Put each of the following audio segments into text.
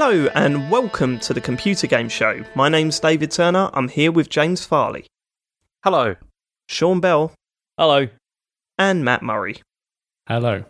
Hello and welcome to the Computer Game Show. My name's David Turner. I'm here with James Farley, Hello. Sean Bell, Hello. and Mat Murray. Hello.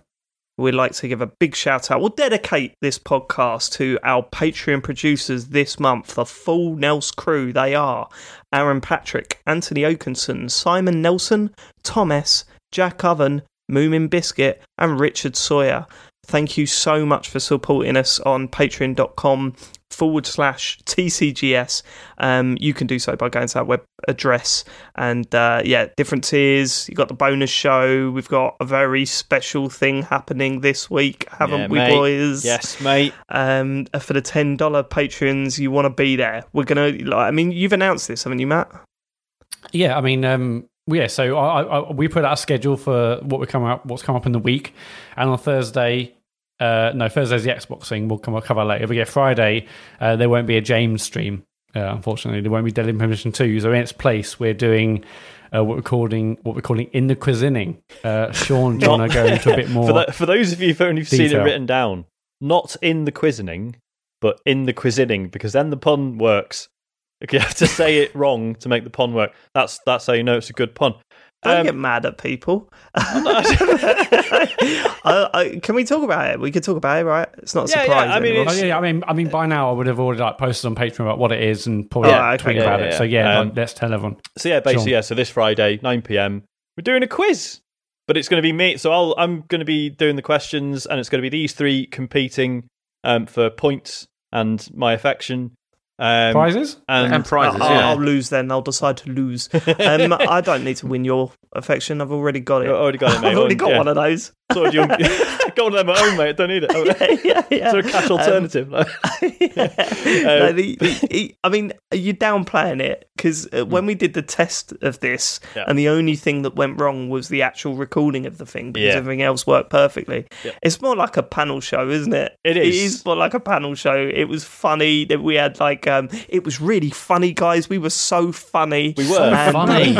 We'd like to give a big shout out. We'll dedicate this podcast to our Patreon producers this month, the full Nels crew. They are Aaron Patrick, Anthony Oakenson, Simon Nelson, Thomas, Jack Oven, Moomin Biscuit, and Richard Sawyer. Thank you so much for supporting us on patreon.com forward slash TCGS. Um, you can do so by going to our web address. And uh, yeah, different tiers. you got the bonus show. We've got a very special thing happening this week, haven't Yeah, we, mate. boys? Yes, mate. Um, for the $10 patrons, you want to be there. We're going to, like, I mean, you've announced this, haven't you, Mat? Yeah, I mean, um, yeah. So I, I, we put out a schedule for what we come up, what's come up in the week, and on Thursday, uh, no, Thursday's the Xbox thing. We'll come I'll cover later. But yeah, Friday uh, there won't be a James stream. Uh, unfortunately, there won't be Deadly Premonition two. So in its place, we're doing. Uh, what we're calling what we're calling in the cuisining. Uh, Sean, do you want to go into a bit more? For, tho- for those of you who've only seen it written down, not in the quizzing, but in the quizzing, because then the pun works. You have to say it wrong to make the pun work. That's that's how you know it's a good pun. Don't Um, get mad at people. I, I, can we talk about it? We could talk about it, right? It's not a Yeah, yeah, surprise. I mean, anymore. Oh, yeah, yeah, I mean, I mean, by now I would have already like posted on Patreon about what it is and probably Yeah, okay, tweet yeah, about yeah, it. yeah. So yeah, Um, like, let's tell everyone. So yeah, basically, Sure. yeah. So this Friday, nine PM, we're doing a quiz, but it's going to be me. So I'll, I'm going to be doing the questions, and it's going to be these three competing um, for points and my affection. Um, Prizes? and, And prizes, I'll, yeah. I'll lose then. I'll decide to lose. Um, I don't need to win your affection. I've already got it. I've already got it, mate. I've already got Yeah. one of those. Sorted you. got one of them at home, mate. Don't need it. Oh, yeah, yeah, yeah. Is a cash Um, alternative? no, the, the, I mean, you're downplaying it because uh, when we did the test of this, Yeah. and the only thing that went wrong was the actual recording of the thing because Yeah. everything else worked perfectly. Yeah. It's more like a panel show, isn't it? It It is. is more like a panel show. It was funny that we had like, um, it was really funny, guys. We were so funny. We were. Funny.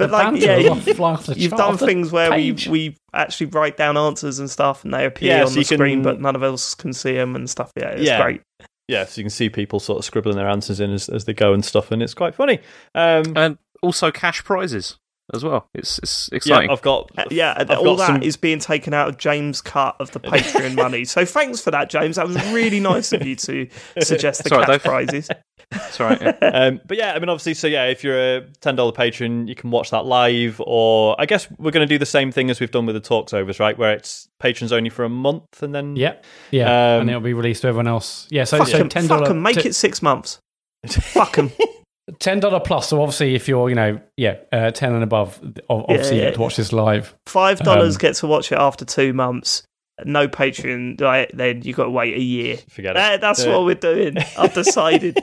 But like, yeah, was off- the You've done things where we page. we actually write down answers and stuff, and they appear Yeah, on so the you can- screen, but none of us can see them and stuff. Yeah, it's Yeah. great. yeah, so you can see people sort of scribbling their answers in as, as they go and stuff, and it's quite funny. Um, And also cash prizes as well. It's it's yeah, exciting. I've got. Uh, yeah, I've all got that is some- being taken out of James' cut of the Patreon money. So thanks for that, James. That was really nice of you to suggest the That's all right, cash prizes. That's right. yeah. um, but yeah, I mean, obviously, so yeah, if you're a ten dollar patron, you can watch that live, or I guess we're going to do the same thing as we've done with the talks overs, right? Where it's patrons only for a month, and then Yeah, yeah, Um, and it'll be released to everyone else. Yeah, so Fuck so 'em, ten fuck dollar 'em, make it six months. Fuck 'em. ten dollar plus. So obviously, if you're you know yeah uh, ten and above, obviously Yeah, you yeah. get to watch this live. Five dollars Um, get to watch it after two months. No Patreon, like, then you got to wait a year. forget it. That- that's Yeah. what we're doing. I've decided.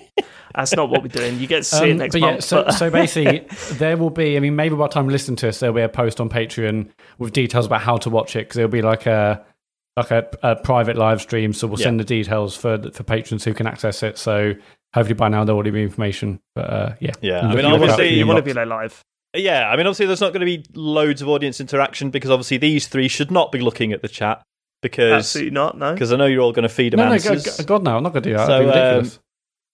that's not what we're doing. You get to see it Um, next but month. yeah, so, but- so basically, there will be. I mean, maybe by the time you listen to us, there'll be a post on Patreon with details about how to watch it because it'll be like a like a, a private live stream. So we'll Yeah. send the details for for patrons who can access it. So hopefully by now there'll already be information. But uh, yeah, Yeah, I mean, obviously you want to be there live. yeah, I mean, obviously, there's not going to be loads of audience interaction because obviously these three should not be looking at the chat because Absolutely not. No. because I know you're all going to feed them No, no, answers. God, God, no, I'm not going to do that. So, That'd be um, ridiculous.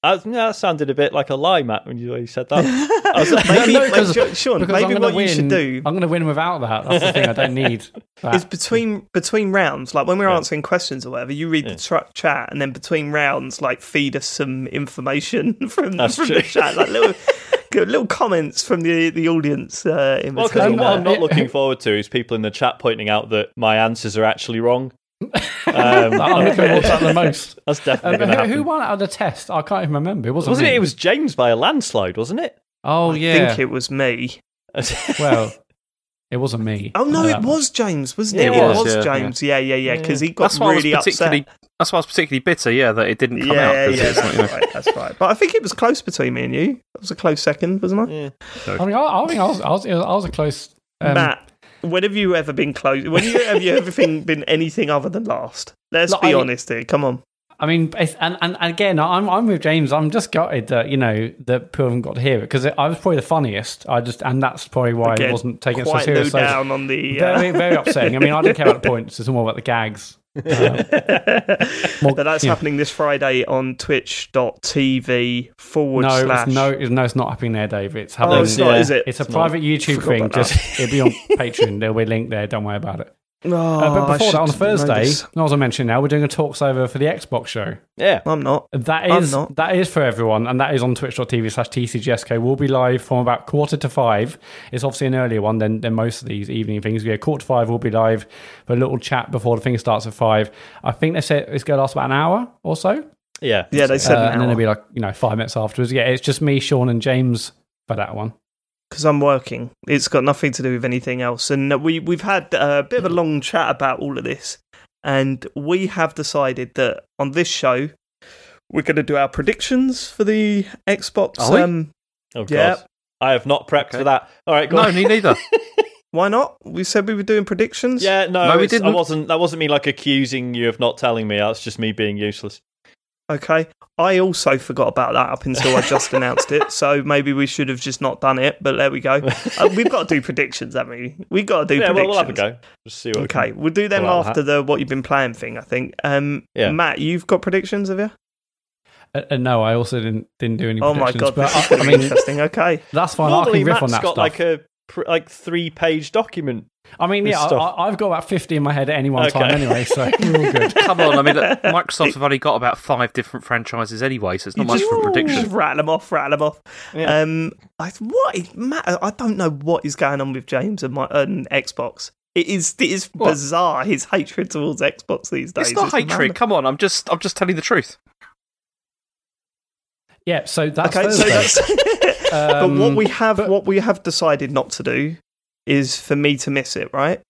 Uh, yeah, that sounded a bit like a lie, Mat, when you, said that. I was like, maybe, No, no, maybe- 'cause- Sean, because maybe I'm what win, you should do I'm going to win without that. That's the thing. I don't need. That. is between between rounds, like when we're Yeah. answering questions or whatever, you read Yeah. the tra- chat, and then between rounds, like feed us some information from, That's from true. the chat, like little good little comments from the the audience. Uh, in Well, because what I'm not looking forward to is people in the chat pointing out that my answers are actually wrong. Um, I'm looking forward to that the most. That's Um, definitely going who, who won out of the test? I can't even remember. It wasn't. wasn't me. it? It was James by a landslide, wasn't it? Oh I yeah. I think it was me. well, it wasn't me. Oh no, it was James, wasn't Yeah, it? it It was, was, yeah, James. Yeah, yeah, yeah. Because he got That's why really I was particularly. upset. That's why I was particularly bitter. Yeah, that it didn't come out. Yeah, 'cause yeah, that's you know- right. That's right. But I think it was close between me and you. It was a close second, wasn't I? Yeah. I mean, I, I think I was, I was, I was a close. Um, Mat, when have you ever been close? When you, have you ever been, been anything other than last? Let's Look, be I- honest here. Come on. I mean, and, and again, I'm I'm with James. I'm just gutted that you know that people haven't got to hear it because I was probably the funniest. I just and that's probably why Again, I wasn't taking it so. So down on the. Uh, very very upsetting. I mean, I don't care about the points. It's more about the gags. but that's yeah. happening this Friday on twitch.tv forward No, slash. it's no, it's, no, it's not happening there, Dave. It's happening. Oh, it's not, Yeah. is it? It's a It's private YouTube Forgot thing. about that. Just it'll be on Patreon. There'll be a link there. Don't worry about it. Uh, but I before that, on Thursday, this. as I mentioned now, we're doing a talks over for the Xbox show. yeah. I'm not. That I'm is not. that is for everyone, and that is on twitch.tv slash TCGSK. We'll be live from about quarter to five. It's obviously an earlier one than, than most of these evening things. Yeah, quarter to five, we'll be live for a little chat before the thing starts at five. I think they said it's going to last about an hour or so. Yeah. Yeah, they said Uh, an and then it'll be like, you know, five minutes afterwards. Yeah, it's just me, Sean, and James for that one. Because I'm working. It's got nothing to do with anything else. And uh, we we've had uh, a bit of a mm-hmm. long chat about all of this, and we have decided that on this show we're going to do our predictions for the Xbox. Are we? Um, Oh, God. Yeah. I have not prepped Okay. for that. All right, go No, on. me neither. why not? We said we were doing predictions. Yeah, no, No, we didn't. I wasn't. That wasn't me like accusing you of not telling me. That's just me being useless. Okay. I also forgot about that up until I just announced it. So maybe we should have just not done it. But there we go. Uh, we've got to do predictions, haven't we? We've got to do yeah, well, predictions. we'll have a go. Just see what. Okay, can- we'll do them Pull out the after the what you've been playing thing. I think. Um, Yeah. Mat, you've got predictions, have you? Uh, uh, no, I also didn't didn't do any. Oh my god, but this I, going I mean, interesting. Okay, that's fine. I Normally, can riff Mat's on that got stuff. like a like three page document. I mean, yeah, stuff. I, I've got about fifty in my head at any one Okay. time anyway, so we're all good. Come on, I mean, look, Microsoft have only got about five different franchises anyway, so it's not You much just- for a Just prediction. rattle them off, rattle them off. Yeah. Um, I, what is Mat? I don't know what is going on with James and my and Xbox. It is it is What? bizarre his hatred towards Xbox these days. It's not hatred. mad. Come on, I'm just, I'm just telling the truth. Yeah, so that's Okay, so Thursday. that's. but Um, what we have, but- what we have decided not to do, is for me to miss it. Right?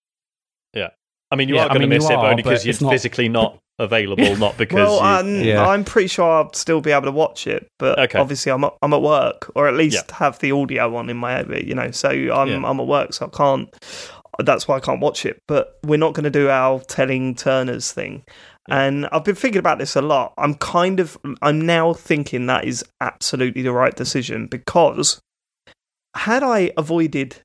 Yeah. I mean, you Yeah, are I going to miss you it, but are, only because you're not- physically not available, not because. well, you... um, Yeah. I'm pretty sure I'll still be able to watch it, but Okay. obviously I'm at, I'm at work, or at least have the audio on in my head, you know. So I'm Yeah. I'm at work, so I can't. That's why I can't watch it. But we're not going to do our telling Turners thing. And I've been thinking about this a lot. I'm kind of I'm now thinking that is absolutely the right decision because had I avoided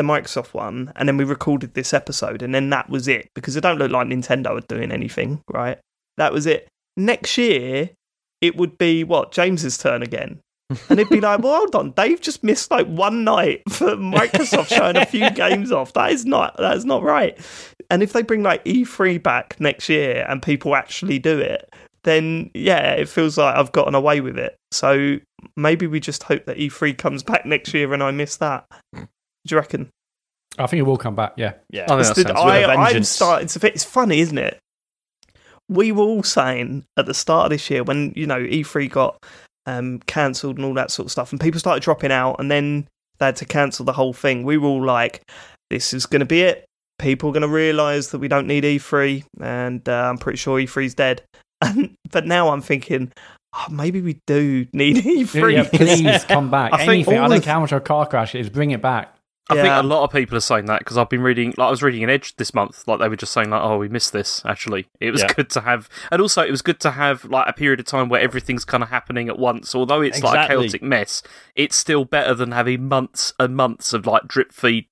the Microsoft one and then we recorded this episode and then that was it because it don't look like Nintendo are doing anything, right? That was it. Next year it would be what James's turn again. And it'd be like, well, hold on, Dave just missed like one night for Microsoft showing a few games off. That is not that is not right. And if they bring like E3 back next year and people actually do it, then yeah, it feels like I've gotten away with it. So maybe we just hope that E3 comes back next year and I miss that. Do you reckon? I think it will come back. Yeah, yeah. I think It's that the- sounds I, with a I'm starting start, it's, a bit, it's funny, isn't it? We were all saying at the start of this year when you know E3 got um, cancelled and all that sort of stuff, and people started dropping out, and then they had to cancel the whole thing. We were all like, "This is going to be it. People are going to realise that we don't need E3, and uh, I'm pretty sure E3's dead." And, but now I'm thinking, oh, maybe we do need E3. yeah. Please come back. I think Anything. I don't of- care how much a car crash it is. Bring it back. I think a lot of people are saying that because I've been reading, like I was reading an Edge this month, like they were just saying like, oh, we missed this. Actually, it was Yeah. good to have, and also it was good to have like a period of time where everything's kind of happening at once. Although it's like a Exactly. chaotic mess, it's still better than having months and months of like drip feed.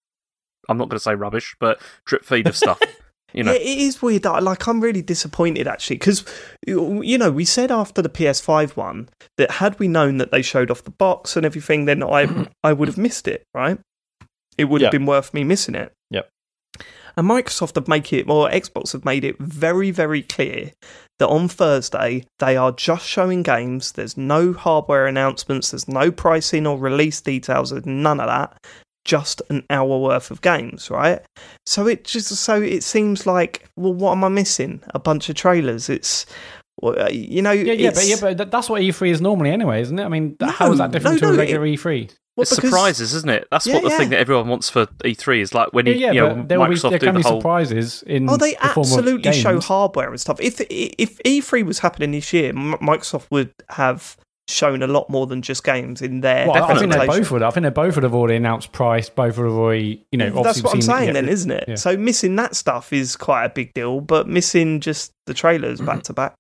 I'm not going to say rubbish, but drip feed of stuff. You know, Yeah, it is weird. that- Like, I'm really disappointed actually because you know we said after the PS5 one that had we known that they showed off the box and everything, then I I would have missed it. Right? It would have been worth me missing it. Yep. And Microsoft have made it, or Xbox have made it very, very clear that on Thursday they are just showing games. There's no hardware announcements. There's no pricing or release details. There's none of that. Just an hour worth of games, right? So it just so it seems like, well, what am I missing? A bunch of trailers. It's, well, uh, you know, Yeah, yeah, but yeah, but that's what E3 is normally anyway, isn't it? I mean, th- how No, is that different no, to a regular E E3? Well, it's because- surprises, isn't it? That's Yeah, what the yeah. thing that everyone wants for E3 is like when you, Yeah, yeah, you know, but there will be Microsoft there do can the be whole. surprises in. Oh, they the form of absolutely show hardware and stuff. If if E3 was happening this year, Microsoft would have shown a lot more than just games in their Well, I think they presentation. both would. I think they both would have already announced price. Both would have already, you know. That's what I'm seen- saying, yeah. then, isn't it? Yeah. So missing that stuff is quite a big deal, but missing just the trailers back to back,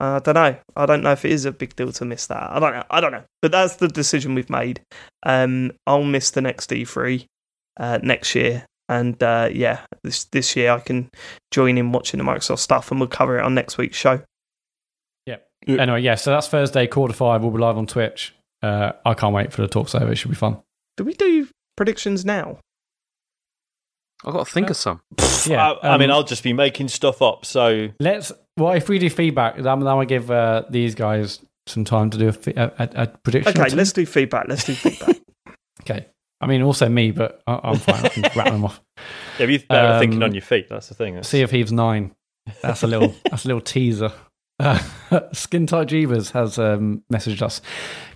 uh, I don't know. I don't know if it is a big deal to miss that. I don't know. I don't know. But that's the decision we've made. Um, I'll miss the next E3 uh, next year, And uh, yeah, this this year I can join in watching the Microsoft stuff, and we'll cover it on next week's show. Yeah. Anyway, yeah, so that's Thursday, quarter five. We'll be live on Twitch. Uh, I can't wait for the talk over. It should be fun. Do we do predictions now? I've got to think of some. Yeah, I, I mean, um, I'll just be making stuff up. So Let's. Well, if we do feedback, then then I give uh, these guys some time to do a, fe- a, a, a prediction. Okay, let's do feedback. Let's do feedback. Okay. I mean, also me, but I, I'm fine. I can rattle them off. yeah, you better Um, thinking on your feet. That's the thing. That's- Sea of Thieves nine. That's a little. that's a little teaser. Uh, Skin Tight Jeebus has um, messaged us.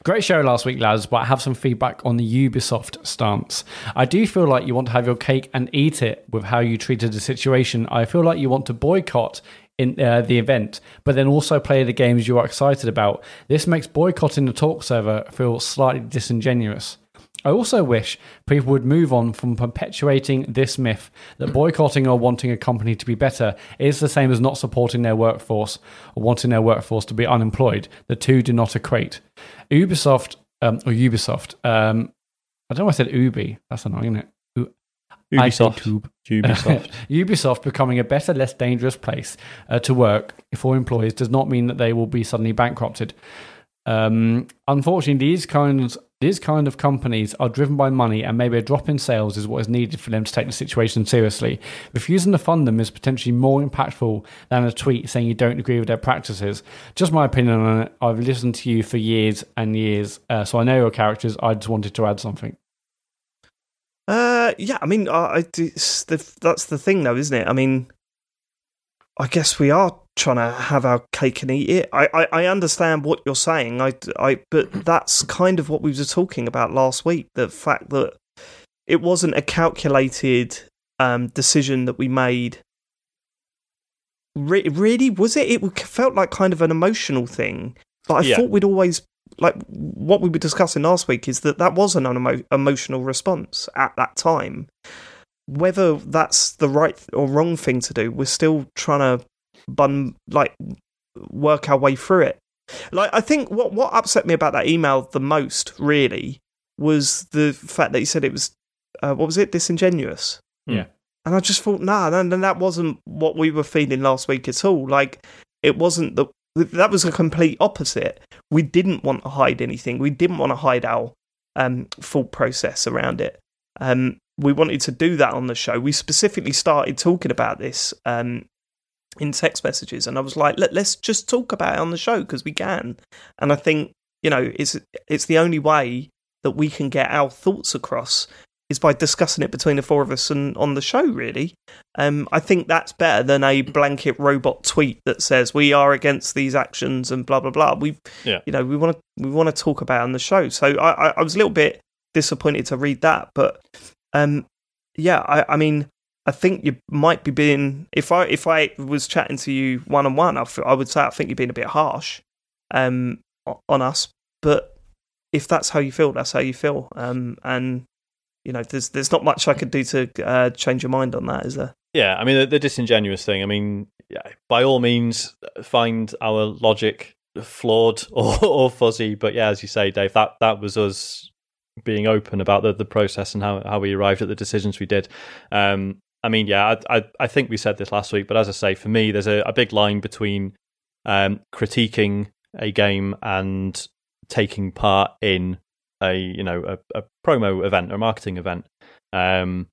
Great show last week, lads, but I have some feedback on the Ubisoft stance. I do feel like you want to have your cake and eat it with how you treated the situation. I feel like you want to boycott in uh, the event, but then also play the games you are excited about. This makes boycotting the talks over feel slightly disingenuous. I also wish people would move on from perpetuating this myth that boycotting or wanting a company to be better is the same as not supporting their workforce or wanting their workforce to be unemployed. The two do not equate. Ubisoft, um, or Ubisoft, um, I don't know why I said Ubi. That's annoying, isn't it? U- I say Ubisoft. Ubisoft. Ubisoft becoming a better, less dangerous place uh, to work for employees does not mean that they will be suddenly bankrupted. Um, unfortunately, these kinds these kind of companies are driven by money, and maybe a drop in sales is what is needed for them to take the situation seriously. Refusing to fund them is potentially more impactful than a tweet saying you don't agree with their practices. Just my opinion on it. I've listened to you for years and years, uh, so I know your characters. I just wanted to add something. Uh, yeah, I mean, I, I, that's the thing, though, isn't it? I mean, I guess we are trying to have our cake and eat it. I, I, I understand what you're saying. I, I, but that's kind of what we were talking about last week. The fact that it wasn't a calculated um, decision that we made. Re- really, was it? It felt like kind of an emotional thing. But I Yeah. thought we'd always like what we were discussing last week is that that was an unemo- emotional response at that time. Whether that's the right or wrong thing to do, we're still trying to bun like work our way through it. Like I think what what upset me about that email the most really was the fact that he said it was uh, what was it disingenuous. Yeah. And I just thought, nah, no, no, that wasn't what we were feeling last week at all. Like, it wasn't the that was a complete opposite. We didn't want to hide anything. We didn't want to hide our um, thought process around it. Um, we wanted to do that on the show. We specifically started talking about this um, in text messages, and I was like, Let, let's just talk about it on the show because we can. And I think you know, it's it's the only way that we can get our thoughts across is by discussing it between the four of us and on the show. Really, um, I think that's better than a blanket robot tweet that says we are against these actions and blah blah blah. We, Yeah. you know, we want to we want to talk about it on the show. So I, I, I was a little bit disappointed to read that, but um, yeah, I, I mean. I think you might be being if I if I was chatting to you one on one, I would say I think you're being a bit harsh um, on us. But if that's how you feel, that's how you feel. Um, and you know, there's there's not much I could do to uh, change your mind on that, is there? Yeah, I mean the, the disingenuous thing. I mean, yeah, by all means, find our logic flawed or, or fuzzy. But yeah, as you say, Dave, that that was us being open about the, the process and how, how we arrived at the decisions we did. Um, I mean, yeah, I, I I think we said this last week, but as I say, for me, there's a, a big line between um, critiquing a game and taking part in a you know a, a promo event or marketing event. Um,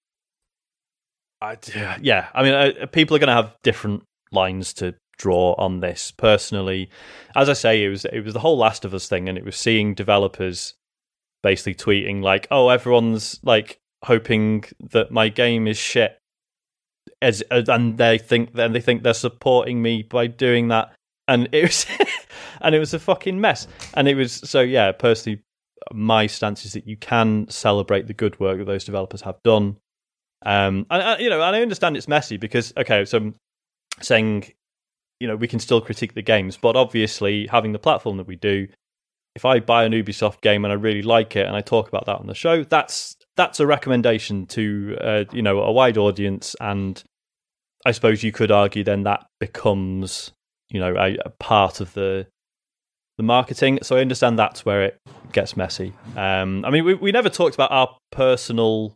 I, yeah, I mean, uh, people are going to have different lines to draw on this. Personally, as I say, it was it was the whole Last of Us thing, and it was seeing developers basically tweeting like, "Oh, everyone's like hoping that my game is shit," as and they think then they think they're supporting me by doing that, and it was and it was a fucking mess, and it was so yeah. Personally, my stance is that you can celebrate the good work that those developers have done. Um, and uh, you know, and I understand it's messy because okay, so I'm saying, you know, we can still critique the games, but obviously having the platform that we do, if I buy an Ubisoft game and I really like it and I talk about that on the show, that's that's a recommendation to uh, you know a wide audience, and I suppose you could argue then that becomes you know a, a part of the the marketing. So I understand that's where it gets messy. Um, I mean, we we never talked about our personal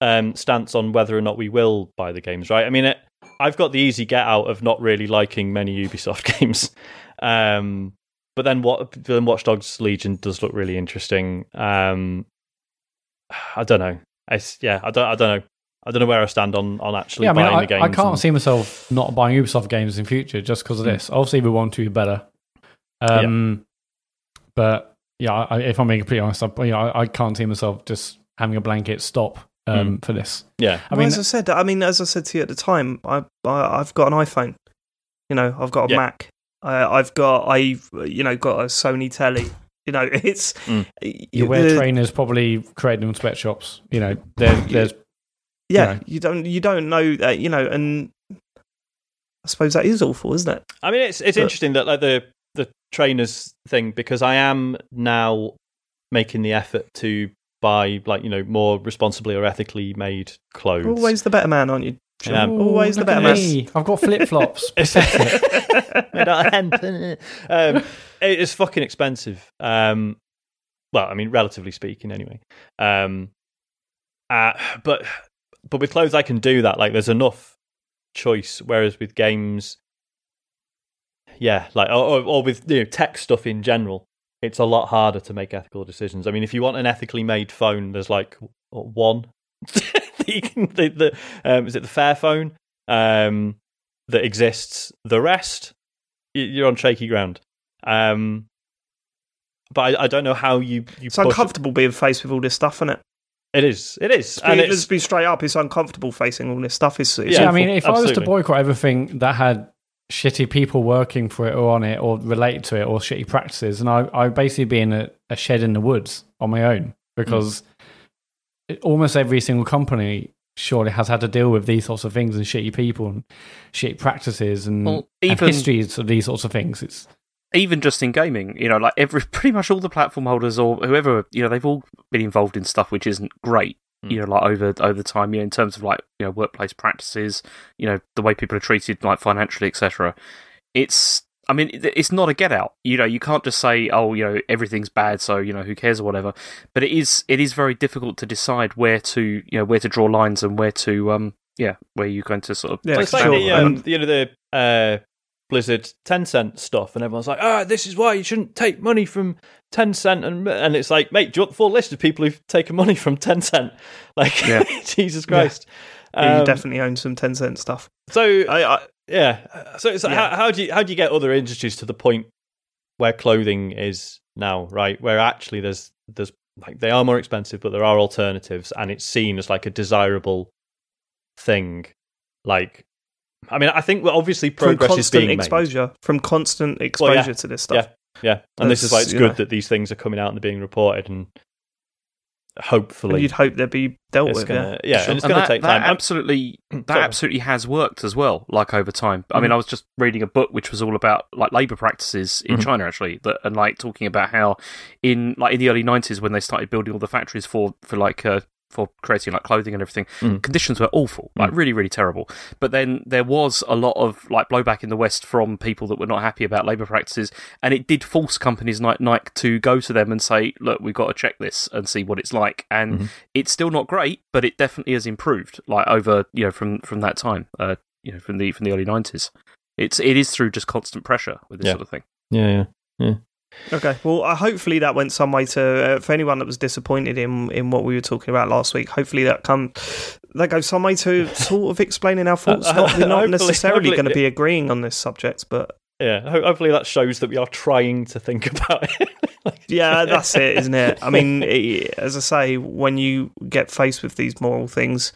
um, stance on whether or not we will buy the games. Right? I mean, it, I've got the easy get out of not really liking many Ubisoft games. Um, but then what? Then Watch Dogs Legion does look really interesting. Um, I don't know. It's, yeah, I don't. I don't know. I don't know where I stand on on actually yeah, I mean, buying I, the games. I can't and- see myself not buying Ubisoft games in future just because of Mm. this. Obviously, we want to be better. Um, But yeah, I, if I'm being completely honest, I, you know, I, I can't see myself just having a blanket stop um, for this. Yeah, I I mean, as I said, I mean, as I said to you at the time, I, I I've got an iPhone. You know, I've got a Yeah. Mac. I, I've got I've you know got a Sony telly. You know, it's Mm. you wear the- trainers probably created in sweatshops. You know, there, there's Yeah, know. you don't you don't know that. You know, and I suppose that is awful, isn't it? I mean, it's it's But- interesting that like the the trainers thing because I am now making the effort to buy like you know more responsibly or ethically made clothes. Always the better man, aren't you? Jim? Yeah. Always the better at I've got flip flops. Made out of hemp. um, it is fucking expensive. Um, well, I mean, relatively speaking, anyway. Um, uh, but but with clothes, I can do that. Like, there's enough choice. Whereas with games, yeah, like or, or, or with you know tech stuff in general, it's a lot harder to make ethical decisions. I mean, if you want an ethically made phone, there's like one. the, the, the um, is it the Fairphone um, that exists? The rest, you're on shaky ground. Um, but I, I don't know how you you It's push- uncomfortable being faced with all this stuff, isn't it? It is. It is. And And let's be straight up. It's uncomfortable facing all this stuff. It's, it's Yeah, I mean, if I was to boycott everything that had shitty people working for it or on it or related to it or shitty practices, and I, I'd basically be in a, a shed in the woods on my own because it, almost every single company surely has had to deal with these sorts of things and shitty people and shitty practices and, Well, and histories of these sorts of things. It's even just in gaming, you know, like every pretty much all the platform holders or whoever, you know, they've all been involved in stuff which isn't great. Hmm. You know, like over over time, you know, in terms of like you know workplace practices, you know, the way people are treated, like financially, etc. It's, I mean, it's not a get out. You know, you can't just say, oh, you know, everything's bad, so you know, who cares or whatever. But it is it is very difficult to decide where to you know where to draw lines and where to um yeah where you're going to sort of Yeah, Well, it's like sure. the, um, And- you know the uh, Blizzard Tencent stuff, and everyone's like, "Ah, this is why you shouldn't take money from Tencent," and and it's like, mate, do you want the full list of people who've taken money from Tencent? Like, Yeah. Jesus Christ. Yeah, you Um, definitely own some Tencent stuff. So I, I, yeah, so it's like, Yeah. How, how do you how do you get other industries to the point where clothing is now, right? Where actually there's there's like they are more expensive, but there are alternatives, and it's seen as like a desirable thing. Like, I mean, I think well, obviously from progress is constant being made. exposure, from constant exposure to this stuff. Yeah, and this is why it's good know. that these things are coming out and they're being reported, and And hopefully you'd hope they'd be dealt it's with. gonna yeah, yeah, Sure. and it's going to take that time. Absolutely, that Sorry. absolutely has worked as well. Like over time. I mean, Mhm. I was just reading a book which was all about like labor practices in Mhm. China, actually, that and like talking about how in like in the early nineties when they started building all the factories for for like uh, for creating like clothing and everything, Mhm. conditions were awful, like Mm. really, really terrible. But then there was a lot of like blowback in the West from people that were not happy about labor practices, and it did force companies like Nike to go to them and say, "Look, we've got to check this and see what it's like." And Mhm. it's still not great, but it definitely has improved, like over you know from from that time, uh, you know from the from the early nineties. It's it is through just constant pressure with this Yeah. sort of thing. Yeah, yeah, yeah. Okay. Well, uh, hopefully that went some way to uh, for anyone that was disappointed in in what we were talking about last week. Hopefully that come that goes some way to sort of explaining our thoughts. Not, we're not Hopefully- necessarily going to be agreeing on this subject, but Yeah, hopefully that shows that we are trying to think about it. Like- yeah, that's it, isn't it? I mean, it, as I say, when you get faced with these moral things,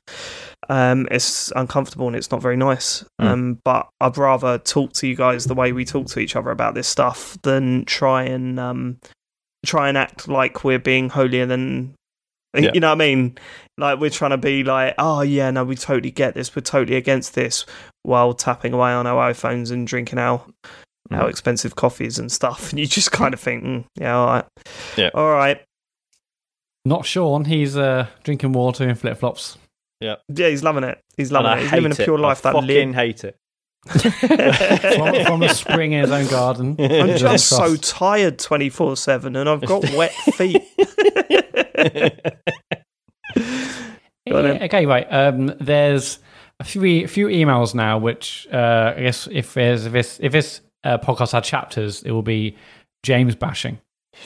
um, it's uncomfortable and it's not very nice. Mm. Um, but I'd rather talk to you guys the way we talk to each other about this stuff than try and um, try and act like we're being holier than. Yeah. You know what I mean? Like we're trying to be like, oh yeah, no, we totally get this. We're totally against this, while tapping away on our iPhones and drinking our our Mm. expensive coffees and stuff. And you just kind of think, mm, yeah, all right, Yeah. all right. not Sean. He's uh, drinking water in flip flops. Yeah, yeah, he's loving it. He's and loving I it. He's hate living a it. pure life. I That fucking lib. hate it. from, from a spring in his own garden. I'm just so tired 24 7 and I've got wet feet. Go on okay, right. Um, there's a few a few emails now, which uh, I guess if there's if this if this uh, podcast had chapters, it will be James bashing.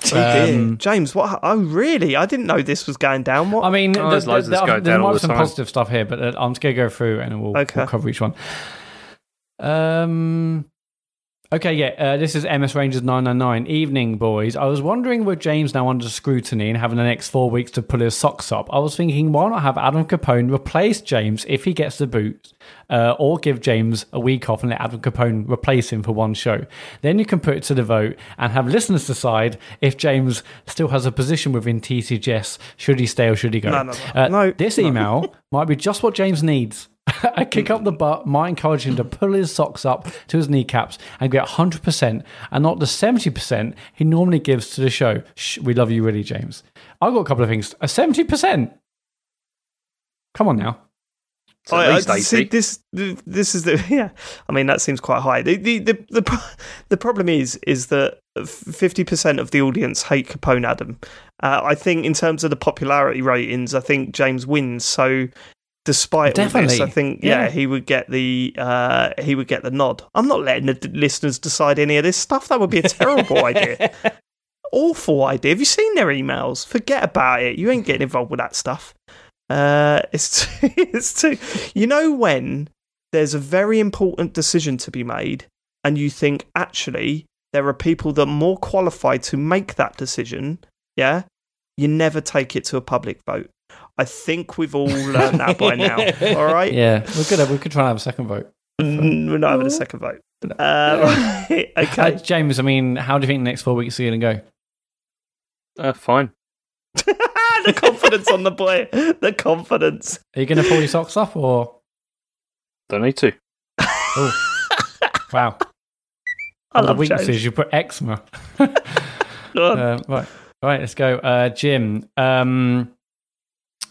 Dear. Um, James, what? Oh, really? I didn't know this was going down. What? I mean, Oh, there's loads of this going there might be some time. positive stuff here, but uh, I'm just gonna go through and we'll, Okay. we'll cover each one. Um. Okay, yeah, uh, this is MS Rangers 999. Evening, boys. I was wondering with James now under scrutiny and having the next four weeks to pull his socks up, I was thinking why not have Adam Capone replace James if he gets the boot, uh, or give James a week off and let Adam Capone replace him for one show. Then you can put it to the vote and have listeners decide if James still has a position within TCGS. Should he stay or should he go? No, no, no. Uh, No, this email might be just what James needs. a kick up the butt might encourage him to pull his socks up to his kneecaps and get 100% and not the 70% he normally gives to the show. Shh, we love you really, James. I've got a couple of things. A 70%? Come on now. It's at I- I- see, this this is the yeah. I mean that seems quite high. The the the the, the problem is is that fifty percent of the audience hate Capone Adam. Uh, I think in terms of the popularity ratings, I think James wins. So despite all this, Definitely. I think yeah, Yeah. he would get the uh, he would get the nod. I'm not letting the d- listeners decide any of this stuff. That would be a terrible idea. Awful idea. Have you seen their emails? Forget about it. You ain't getting involved with that stuff. Uh, it's it's too. You know when there's a very important decision to be made, and you think actually there are people that are more qualified to make that decision. Yeah, you never take it to a public vote. I think we've all learned that by now. All right. Yeah, we could, we could try and have a second vote. Mm, We're not having a second vote. Uh, right, Uh, okay. James, I mean, how do you think the next four weeks are going to go? Uh, fine. the confidence on the boy. The confidence. Are you going to pull your socks up or? Don't need to. Wow. I Under love weaknesses, James. you put eczema. Go on. Uh, right, right. Let's go, uh, Jim. Um,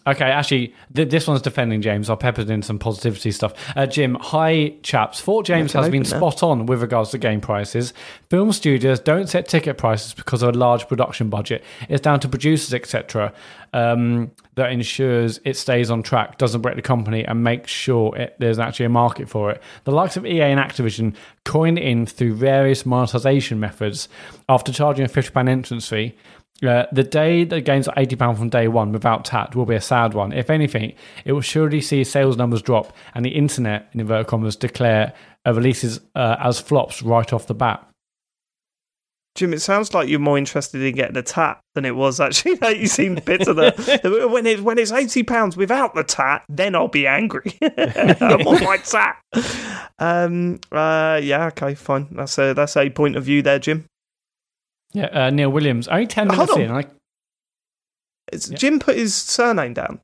okay, actually, th- this one's defending James. I'll pepper in some positivity stuff. Uh, Jim, hi, chaps. Fort James has been now. spot on with regards to game prices. Film studios don't set ticket prices because of a large production budget. It's down to producers, etc. Um, that ensures it stays on track, doesn't break the company, and makes sure it, there's actually a market for it. The likes of EA and Activision coin in through various monetization methods after charging a £50 entrance fee. Uh, the day that games are £80 from day one without TAT will be a sad one. If anything, it will surely see sales numbers drop and the internet, in inverted commas, declare uh, releases uh, as flops right off the bat. Jim, it sounds like you're more interested in getting a tat than it was actually. Like, you seem bitter that when it when it's eighty pounds without the tat, then I'll be angry. I want my tat. Um. Uh. Yeah. Okay. Fine. That's a that's a point of view there, Jim. Yeah, uh, Neil Williams, only 10 Hold minutes in. I, It's, Yeah. Jim put his surname down.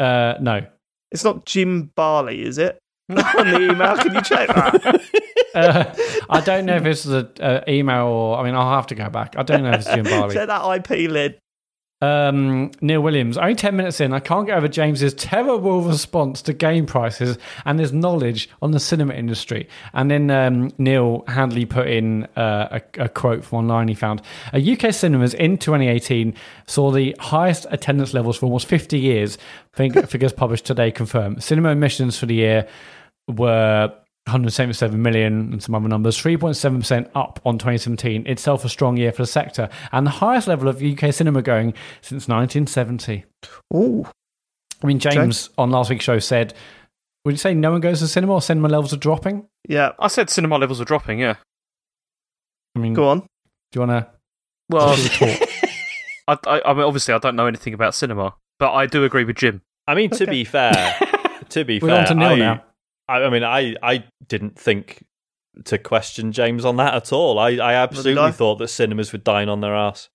uh, no. It's not Jim Farley, is it? on the email, can you check that? Uh, I don't know if this is an email or, I mean, I'll have to go back. I don't know if it's Jim Farley. check that IP lid. Um, Neil Williams, only 10 minutes in, I can't get over James's terrible response to game prices and his knowledge on the cinema industry. And then um, Neil Handley put in uh, a, a quote from online he found. Uh, UK cinemas in 2018 saw the highest attendance levels for almost 50 years. Fig- Figures published today confirm. Cinema admissions for the year were 177 million and some other numbers, 3.7% up on 2017, itself a strong year for the sector, and the highest level of UK cinema going since 1970. Ooh. I mean, James on last week's show said, would you say no one goes to cinema or cinema levels are dropping? Yeah. I said cinema levels are dropping, yeah. I mean, Go on. do you want to Well. I, I, I mean, obviously, I don't know anything about cinema, but I do agree with Jim. I mean, to Okay. be fair, to be We're fair, on to Neil I, now. I, I mean, I, I didn't think to question James on that at all. I, I absolutely I. thought that cinemas were dying on their ass.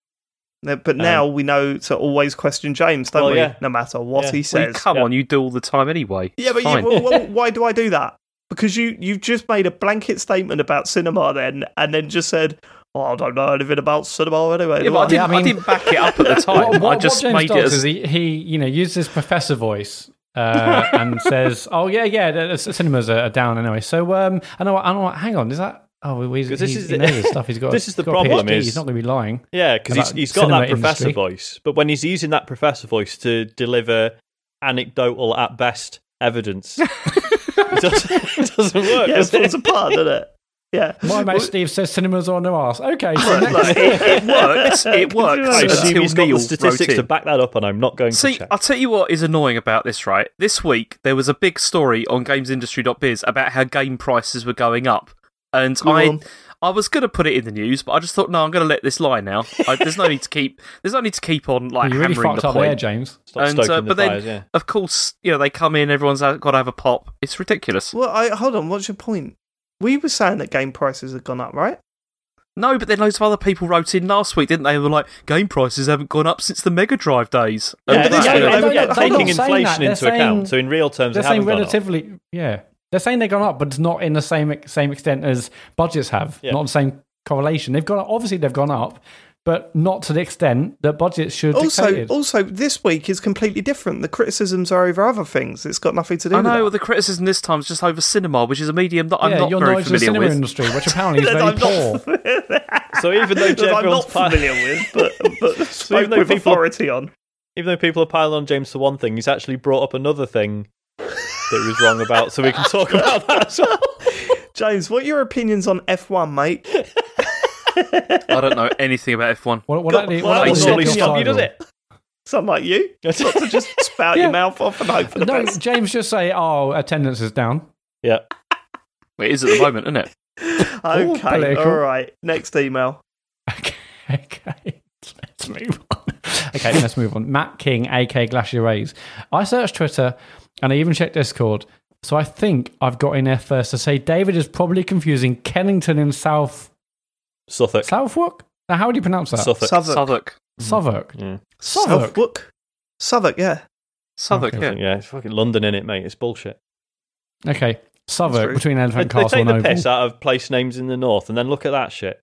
No, But um, now we know to always question James, don't Well, we? yeah. No matter what Yeah. he says. you- come yeah. on, you do all the time anyway. Yeah, but you, well, well, why do I do that? Because you you've just made a blanket statement about cinema, then, and then just said, "Oh, I don't know anything about cinema anyway." Yeah, but I didn't, I I, mean- didn't back it up at the time. What, what, I just what James made it does as is he, he, you know, uses his professor voice uh, and says, "Oh yeah, yeah, the, the cinemas are, are down anyway." So um, I know, I know. Hang on, is that? Oh, well, he's, 'Cause this he's, is he the- knows his stuff. He's got. this is the he's got a problem PhD. is- he's not going to be lying. Yeah, because he's, he's got that professor industry. voice, but when he's using that professor voice to deliver anecdotal at best evidence. it, doesn't, it doesn't work. Yeah, it falls apart, doesn't it? Yeah. My mate Steve says cinemas on no arse. Okay, so next- Look, it, it works. It works I assume until he's got Neil the statistics to back that up, and I'm not going to See, check. I'll tell you what is annoying about this, right? This week, there was a big story on gamesindustry.biz about how game prices were going up. And Go I on. I was going to put it in the news, but I just thought, no, I'm going to let this lie now. I, there's no need to keep There's no need to keep on like you really hammering fucked the up point. there, James. Stop and, stoking uh, the but then, fires, yeah. of course, you know, they come in, everyone's got to have a pop. It's ridiculous. Well, I hold on. What's your point? We were saying that game prices had gone up, right? No, but then loads of other people wrote in last week, didn't they? They were like, game prices haven't gone up since the Mega Drive days. Yeah, but yeah, yeah, Don't yeah, they're taking not inflation into saying- account. So in real terms, They're they haven't saying gone up. relatively, yeah. They're saying they've gone up, but it's not in the same same extent as budgets have. Yeah. Not the same correlation. They've gone up. Obviously, they've gone up, but not to the extent that budgets should Also, dictate also, this week is completely different. The criticisms are over other things. It's got nothing to do I with know that. well, the criticism this time is just over cinema, which is a medium that I'm yeah, not your very knowledge of the familiar cinema with. industry, which apparently is very I'm poor. not, So even though that I'm everyone's not familiar with, but, but spoke even though with people- authority on. even though people are piling on James for one thing, he's actually brought up another thing that he was wrong about, so we can talk about that as well. James, what are your opinions on F1, mate? I don't know anything about F1. What, what God, actually, well, what that actually was normally stop you, does it? Someone like you, not to just spout Yeah. your mouth off and hope for the No, best. James just say, "Oh, attendance is down." Yeah. It is at the moment, isn't it? Okay, political. all right. Next email. Okay, okay. Let's move on. Okay, let's move on. Matt King, AK Glacier Rays. I searched Twitter and I even checked Discord. So I think I've got in there first to say David is probably confusing Kennington in South Suffolk. Southwark. Now, how would you pronounce that? Suffolk. Southwark. Southwark. Hmm. Southwark. Yeah. Southwark. Southwark. Southwark, yeah. Southwark, Okay. yeah. yeah, it's fucking London in it, mate. It's bullshit. Okay, That's Southwark between Elephant they Castle they take and the Oval. piss out of place names in the north, and then look at that shit.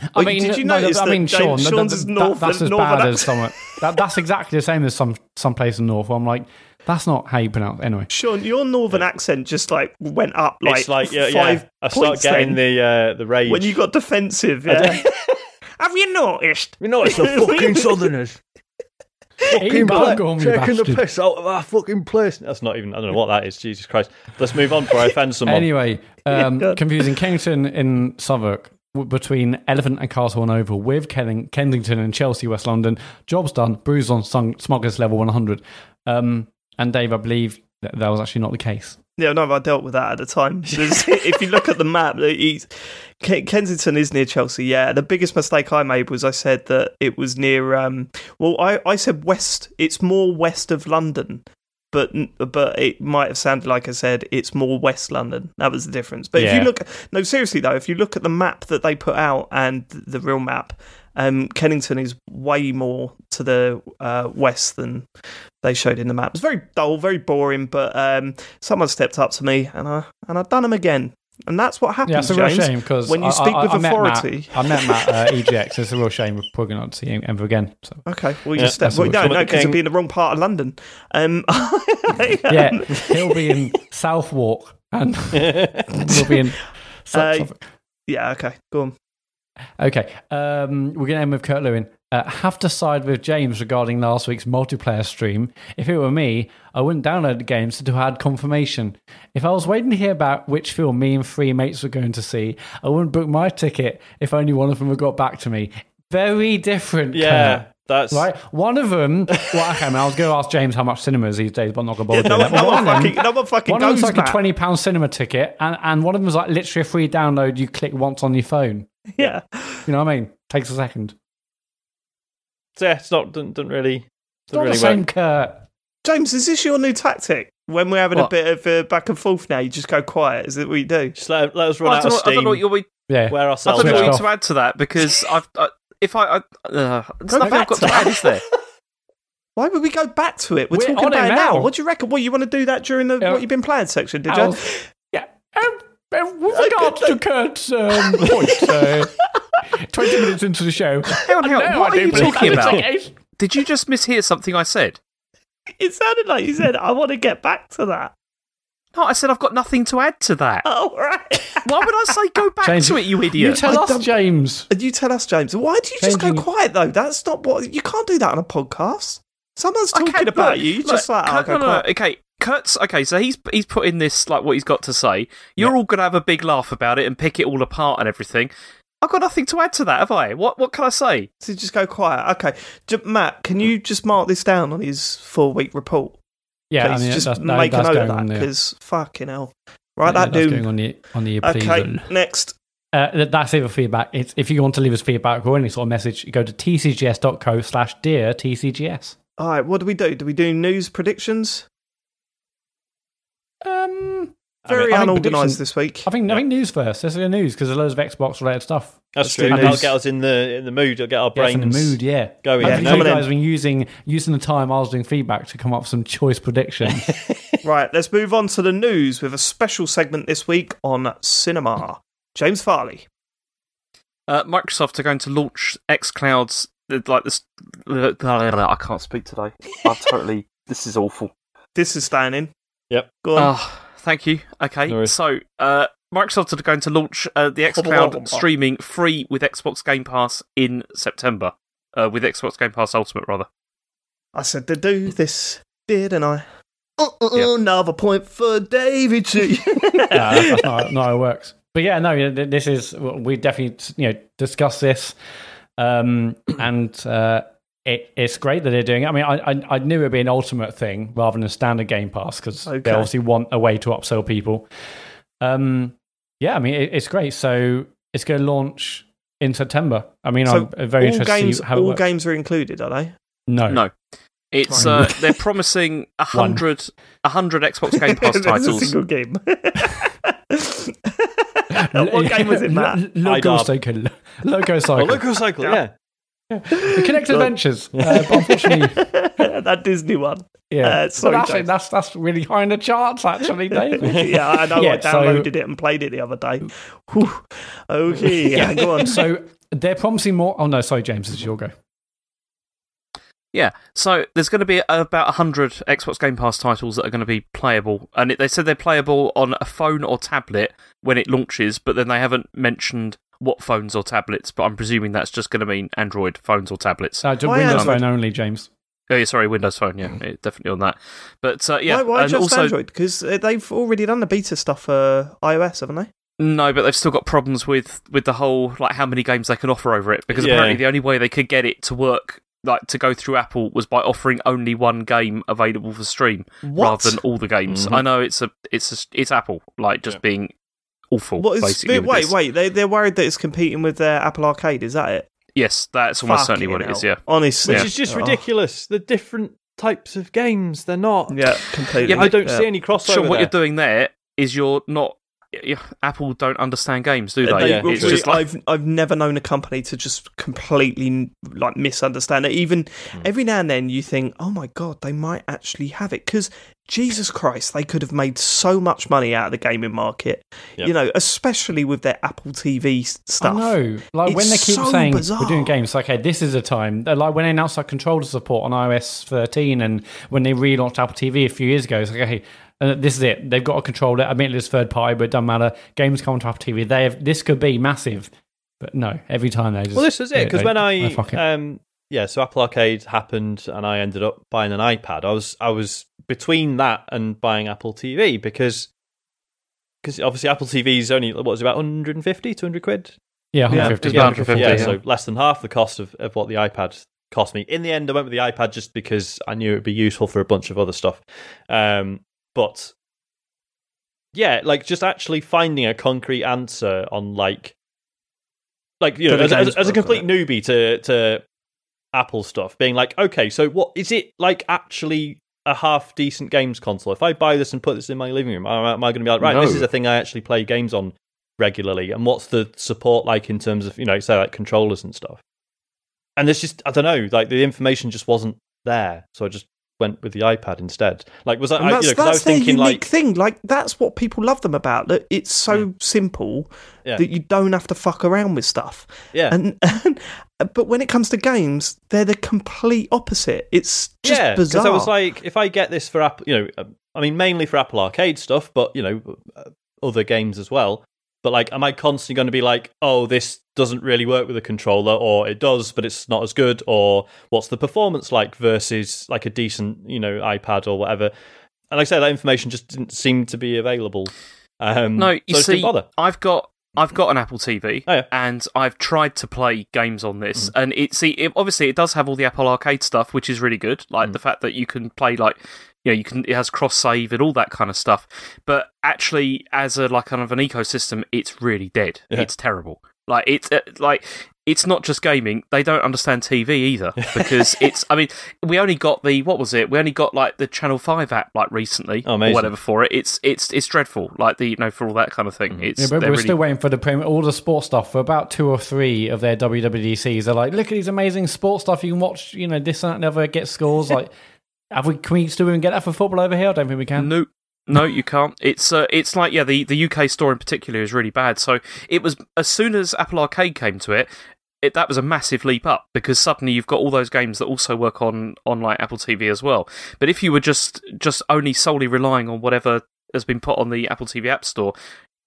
I Well, mean, did you no, notice I that mean, James Sean, that- Sean's that- is that- north- that's as northern bad as accent? somewhere. That, that's exactly the same as some some place in the North. Where I'm like, that's not how you pronounce. it. Anyway, Sean, your northern accent just like went up like, it's like yeah, five yeah. I start points getting then the uh, the rage when you got defensive. Yeah. Have you noticed? You know, it's the fucking Southerners. fucking Balgorm, you taking the piss out of our fucking place. That's not even. I don't know what that is. Jesus Christ. Let's move on before I offend someone. Anyway, um, good. confusing Kennington in Southwark w- between Elephant and Castle and Oval with Kenning- Kensington and Chelsea, West London. Jobs done. Bruised on Sung- Smugglers level 100. Um, and Dave, I believe that, that was actually not the case. Yeah, no, I dealt with that at the time. If you look at the map, he's, Kensington is near Chelsea. Yeah, the biggest mistake I made was I said that it was near. Um, well, I, I said west. It's more west of London, but but it might have sounded like I said it's more West London. That was the difference. But if you look, no, seriously though, if you look at the map that they put out and the real map, um, Kennington is way more to the uh, west than they showed in the map. It's very dull, very boring, but um, someone stepped up to me and I and I done them again, and that's what happens. Yeah, it's a real James, shame because when you speak with authority. I met Matt at EGX. It's a real shame we're probably not seeing him ever again. So. Okay, well you Yeah, just that's stepped. Well, no, no, because king. it'd be in the wrong part of London. Um, Yeah, he'll be in Southwark and we'll be in Su- Uh, yeah. Okay, go on. Okay, um, we're going to end with Kurt Lewin. Uh, have to side with James regarding last week's multiplayer stream. If it were me, I wouldn't download the games until I had confirmation. If I was waiting to hear about which film me and three mates were going to see, I wouldn't book my ticket if only one of them had got back to me. Very different. yeah, Kurt. that's Right, one of them. Well, okay, I, mean, I was going to ask James how much cinema is these days, but I'm not going to Yeah, bother no, one- that. no one them- fucking, no one fucking one of them's like a twenty pound cinema ticket, and, and one of them's like literally a free download. You click once on your phone. Yeah, You know what I mean? Takes a second. Yeah. It's not doesn't, doesn't really It's doesn't not really the same, work. Kurt. James, is this your new tactic? When we're having What? a bit of uh, back and forth now, you just go quiet. Is that what you do? Just let, let us run I, out of know, I don't steam. know what you're. Yeah. wear I don't know Switch what out. to add to that because I've. I, if I, I uh, there's Go nothing I've got to to add, is there? Why would we go back to it? We're, We're talking about it now. now. What do you reckon? Well, you want to do that during the Yeah. what you've been playing section, did you? Yeah. Um, um, with regards to Kurt's um, point, uh, 20 minutes into the show. Hang on, hang on. No, What I are you don't believe talking about? the. Did you just mishear something I said? It sounded like you said, "I want to get back to that." No, I said I've got nothing to add to that. Oh, right. Why would I say go back James, to it, you idiot? You tell I us, don't- James. You tell us, James. Why do you just go quiet though? That's not what you can't do that on a podcast. Someone's Okay, talking about look, you. You look, just like, Kurt- oh, go no, no, quiet. okay. Kurt's okay, so he's he's put in this like what he's got to say. You're all gonna have a big laugh about it and pick it all apart and everything. I've got nothing to add to that, have I? What what can I say? So just go quiet. Okay, J- Mat, can you just mark this down on his four week report? Yeah, Please I mean, just that's, that, make a that's note of going that because fucking hell. Right, yeah, that that's doom. on the on the Okay, appraisal. next. Uh, that's it for feedback. It's, if you want to leave us feedback or any sort of message, go to tcgs.co slash dear tcgs. All right, what do we do? Do we do news predictions? Um, Very I think unorganised this week. I think I think news first. Let's do news because there's loads of Xbox related stuff. That's Let's true. do That'll get us in the in the mood. It'll get our Get us brains in the mood, yeah. going. Yeah. You guys have been using using the time I was doing feedback to come up with some choice predictions. Right, let's move on to the news with a special segment this week on cinema. James Farley. Uh, Microsoft are going to launch xCloud's uh, like this. I can't speak today. I totally. This is awful. This is staying in. Yep. Go on. Oh, thank you. Okay, No so uh, Microsoft are going to launch uh, the xCloud streaming free with Xbox Game Pass in September. Uh, with Xbox Game Pass Ultimate, rather. I said to do this, didn't I? Uh, uh, Yeah. Another point for David G. yeah, that's, that's not, not how it works. But yeah, no, you know, th- this is we definitely you know discuss this, um, and uh, it, it's great that they're doing it. I mean, I, I I knew it'd be an ultimate thing rather than a standard Game Pass because Okay. they obviously want a way to upsell people. Um, yeah, I mean, it, it's great. So it's going to launch in September. I mean, So I'm very all interested games, to see how it all works. games are included, are they? no, No. It's uh, they're promising a hundred, a hundred Xbox Game Pass There's a titles. single game. what game was it, Mat? Logo IDOB. Cycle. Logo Oh, Cycle. Loco Cycle, yeah. The Connected Adventures. Uh, but unfortunately, that Disney one. Yeah, Uh, so sorry, that's, that's that's really high in the charts, actually, Dave. yeah, I know. Yeah, I so- downloaded it and played it the other day. Whew. Okay, yeah, go on. so they're promising more. Oh no, sorry, James, this is your go. Yeah, so there's going to be about 100 Xbox Game Pass titles that are going to be playable. And it, they said they're playable on a phone or tablet when it launches, but then they haven't mentioned what phones or tablets, but I'm presuming that's just going to mean Android phones or tablets. Uh, just Why Windows Android? phone only, James. Oh, yeah, sorry, Windows Phone, yeah, yeah, definitely on that. But uh, yeah, why why and just also, Android? Because they've already done the beta stuff for iOS, haven't they? No, but they've still got problems with with the whole like how many games they can offer over it because Yeah. apparently the only way they could get it to work like to go through Apple was by offering only one game available for stream What? rather than all the games. Mhm. I know it's a it's a, it's Apple like just Yeah. being awful. What is? basically, Wait, wait, wait. They they're worried that it's competing with their Apple Arcade. Is that it? Yes, that's almost certainly Fucking what it is. Yeah. Honestly, Which is just Oh. ridiculous. The different types of games, they're not. Yeah, completely. Yeah, I don't Yeah. see any crossover. Sure, what there. you're doing there is you're not. Apple don't understand games, do they? They- Yeah, it's true. just like I've I've never known a company to just completely like misunderstand it. Even Hmm. every now and then you think, oh my god, they might actually have it because Jesus Christ, they could have made so much money out of the gaming market. Yep. You know, especially with their Apple TV stuff. I know. Like when they keep so saying bizarre. we're doing games, okay, this is a time. They're Like when they announced that controller support on iOS 13, and when they relaunched Apple TV a few years ago, it's like, hey, uh, this is it. They've got a controller. Admittedly, it's third party, but it doesn't matter. Games come to Apple TV. They have this could be massive, but no. Every time they just Well, this is it because when I fuck um yeah, so Apple Arcade happened, and I ended up buying an iPad. I was I was between that and buying Apple TV because because obviously Apple TV is only what was it, about 150, 200 quid. yeah, Yeah, 150. yeah, 150, yeah, yeah. so less than half the cost of, of what the iPad cost me. In the end, I went with the iPad just because I knew it'd be useful for a bunch of other stuff. Um, but yeah, like just actually finding a concrete answer on like like you know as, as, as a complete newbie to to Apple stuff, being like, okay, so what is it like actually? A half decent games console. If I buy this and put this in my living room, am I, I going to be like, right, this is a thing I actually play games on regularly? And what's the support like in terms of, you know, say like controllers and stuff? And there's just, I don't know, like the information just wasn't there. So I just went with the iPad instead. Like, was I, And I that's, you know, I that's was their thinking unique like, thing. Like that's what people love them about. That it's so simple Yeah. that you don't have to fuck around with stuff. yeah, And, and but when it comes to games, they're the complete opposite. It's just yeah, bizarre. I was like, if I get this for Apple, you know, I mean, mainly for Apple Arcade stuff, but you know, uh, other games as well. But like, am I constantly going to be like, oh, this doesn't really work with a controller, or it does, but it's not as good, or what's the performance like versus like a decent, you know, iPad or whatever? And like I say, that information just didn't seem to be available. Um, No, you so see, bother. I've got I've got an Apple TV, Oh, yeah. and I've tried to play games on this, Mm. and it see it, obviously it does have all the Apple Arcade stuff, which is really good, like Mm. the fact that you can play like you know you can it has cross save and all that kind of stuff. But actually, as a like kind of an ecosystem, it's really dead. Yeah. It's terrible. Like it's uh, like it's not just gaming. They don't understand TV either because it's. I mean, we only got the what was it? We only got like the Channel Five app like recently Oh, or whatever for it. It's it's it's dreadful. Like the you know for all that kind of thing. It's Yeah, but we're really- still waiting for the premium, all the sports stuff. For about two or three of their WWDCs, they're like, "Look at these amazing sports stuff you can watch. You know, this and that, never the other, get scores. like, have we? Can we still even get that for football over here? I don't think we can. No, no, you can't. It's uh, it's like yeah, the the UK store in particular is really bad. So it was as soon as Apple Arcade came to it. It, that was a massive leap up because suddenly you've got all those games that also work on on like Apple TV as well. But if you were just just only solely relying on whatever has been put on the Apple TV App Store,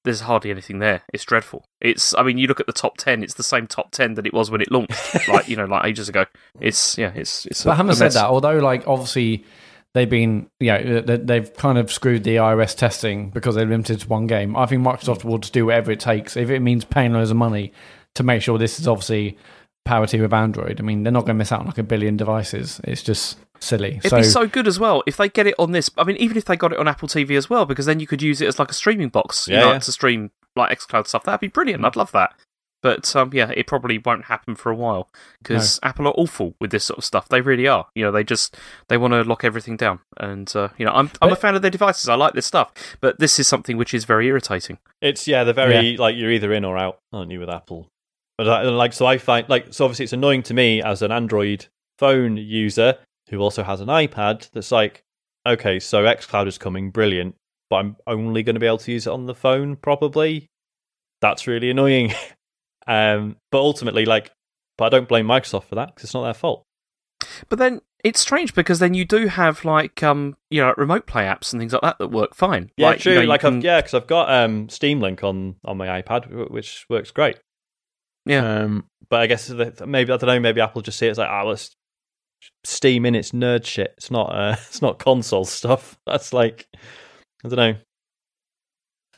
there's hardly anything there. It's dreadful. It's I mean you look at the top ten, it's the same top ten that it was when it launched, like you know like ages ago. It's yeah, it's it's. But a- having said that, although like obviously they've been, you know, they- they've kind of screwed the iOS testing because they're limited to one game. I think Microsoft hmm. will just do whatever it takes if it means paying loads of money to make sure this is obviously parity with Android. I mean, they're not going to miss out on like a billion devices. It's just silly. It'd be so good as well if they get it on this. I mean, even if they got it on Apple TV as well, because then you could use it as like a streaming box, you Yeah, know, yeah. to stream like XCloud stuff. That'd be brilliant. I'd love that. But um, yeah, it probably won't happen for a while because Apple are awful with this sort of stuff. They really are. You know, they just they want to lock everything down. And uh, you know, I'm I'm a fan of their devices. I like this stuff, but this is something which is very irritating. It's yeah, they're very like you're either in or out, aren't you, with Apple? But like, so I find like so obviously it's annoying to me as an Android phone user who also has an iPad. That's like, okay, so XCloud is coming, brilliant, but I'm only going to be able to use it on the phone, probably. That's really annoying. um, but ultimately, like, but I don't blame Microsoft for that because it's not their fault. But then it's strange because then you do have like um you know remote play apps and things like that that work fine. Yeah, like, true. You know, like, can- I've, yeah, because I've got um, Steam Link on on my iPad, which works great. yeah. Um, but I guess maybe I don't know. Maybe Apple just see it as like, ah, let's Steam in its nerd shit. It's not. Uh, it's not console stuff. That's like, I don't know.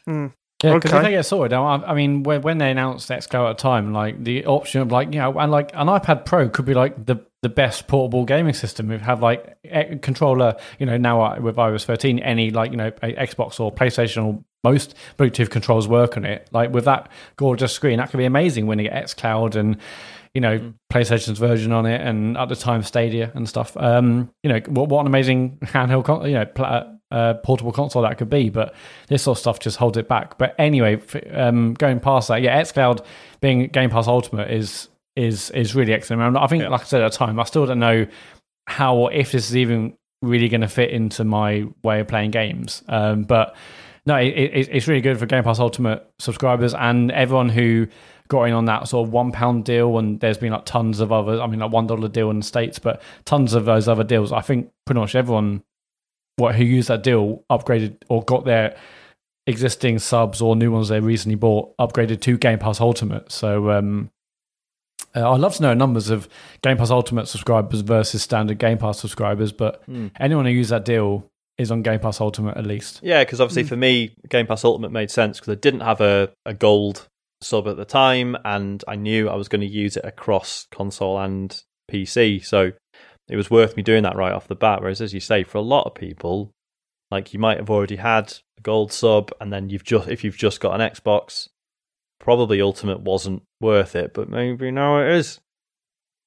Hmm. Yeah, because Okay. if they get sorted, I I mean, when, when they announced XCloud at the time, like the option of like you know, and like an iPad Pro could be like the the best portable gaming system. We have like a controller, you know, now uh, with iOS 13, any like you know, Xbox or PlayStation or most Bluetooth controls work on it. Like with that gorgeous screen, that could be amazing when you get XCloud and you know PlayStation's version on it, and at the time Stadia and stuff. Um, you know, what, what an amazing handheld, con- you know, pla- uh, portable console that could be. But this sort of stuff just holds it back. But anyway, f- um, going past that, yeah, XCloud being Game Pass Ultimate is is is really excellent. I, mean, I think, Yeah. like I said at the time, I still don't know how or if this is even really going to fit into my way of playing games. Um, but no, it, it, it's really good for Game Pass Ultimate subscribers and everyone who got in on that sort of one pound deal. And there's been like tons of others. I mean, like one dollar deal in the states, but tons of those other deals. I think pretty much everyone what who used that deal upgraded or got their existing subs or new ones they recently bought upgraded to Game Pass Ultimate. So um, uh, I'd love to know numbers of Game Pass Ultimate subscribers versus standard Game Pass subscribers. But Hmm. anyone who used that deal is on Game Pass Ultimate at least. Yeah, because obviously for me, Game Pass Ultimate made sense because I didn't have a, a gold sub at the time, and I knew I was going to use it across console and PC. So it was worth me doing that right off the bat. Whereas, as you say, for a lot of people, like you might have already had a gold sub, and then you've just if you've just got an Xbox, probably Ultimate wasn't worth it, but maybe now it is.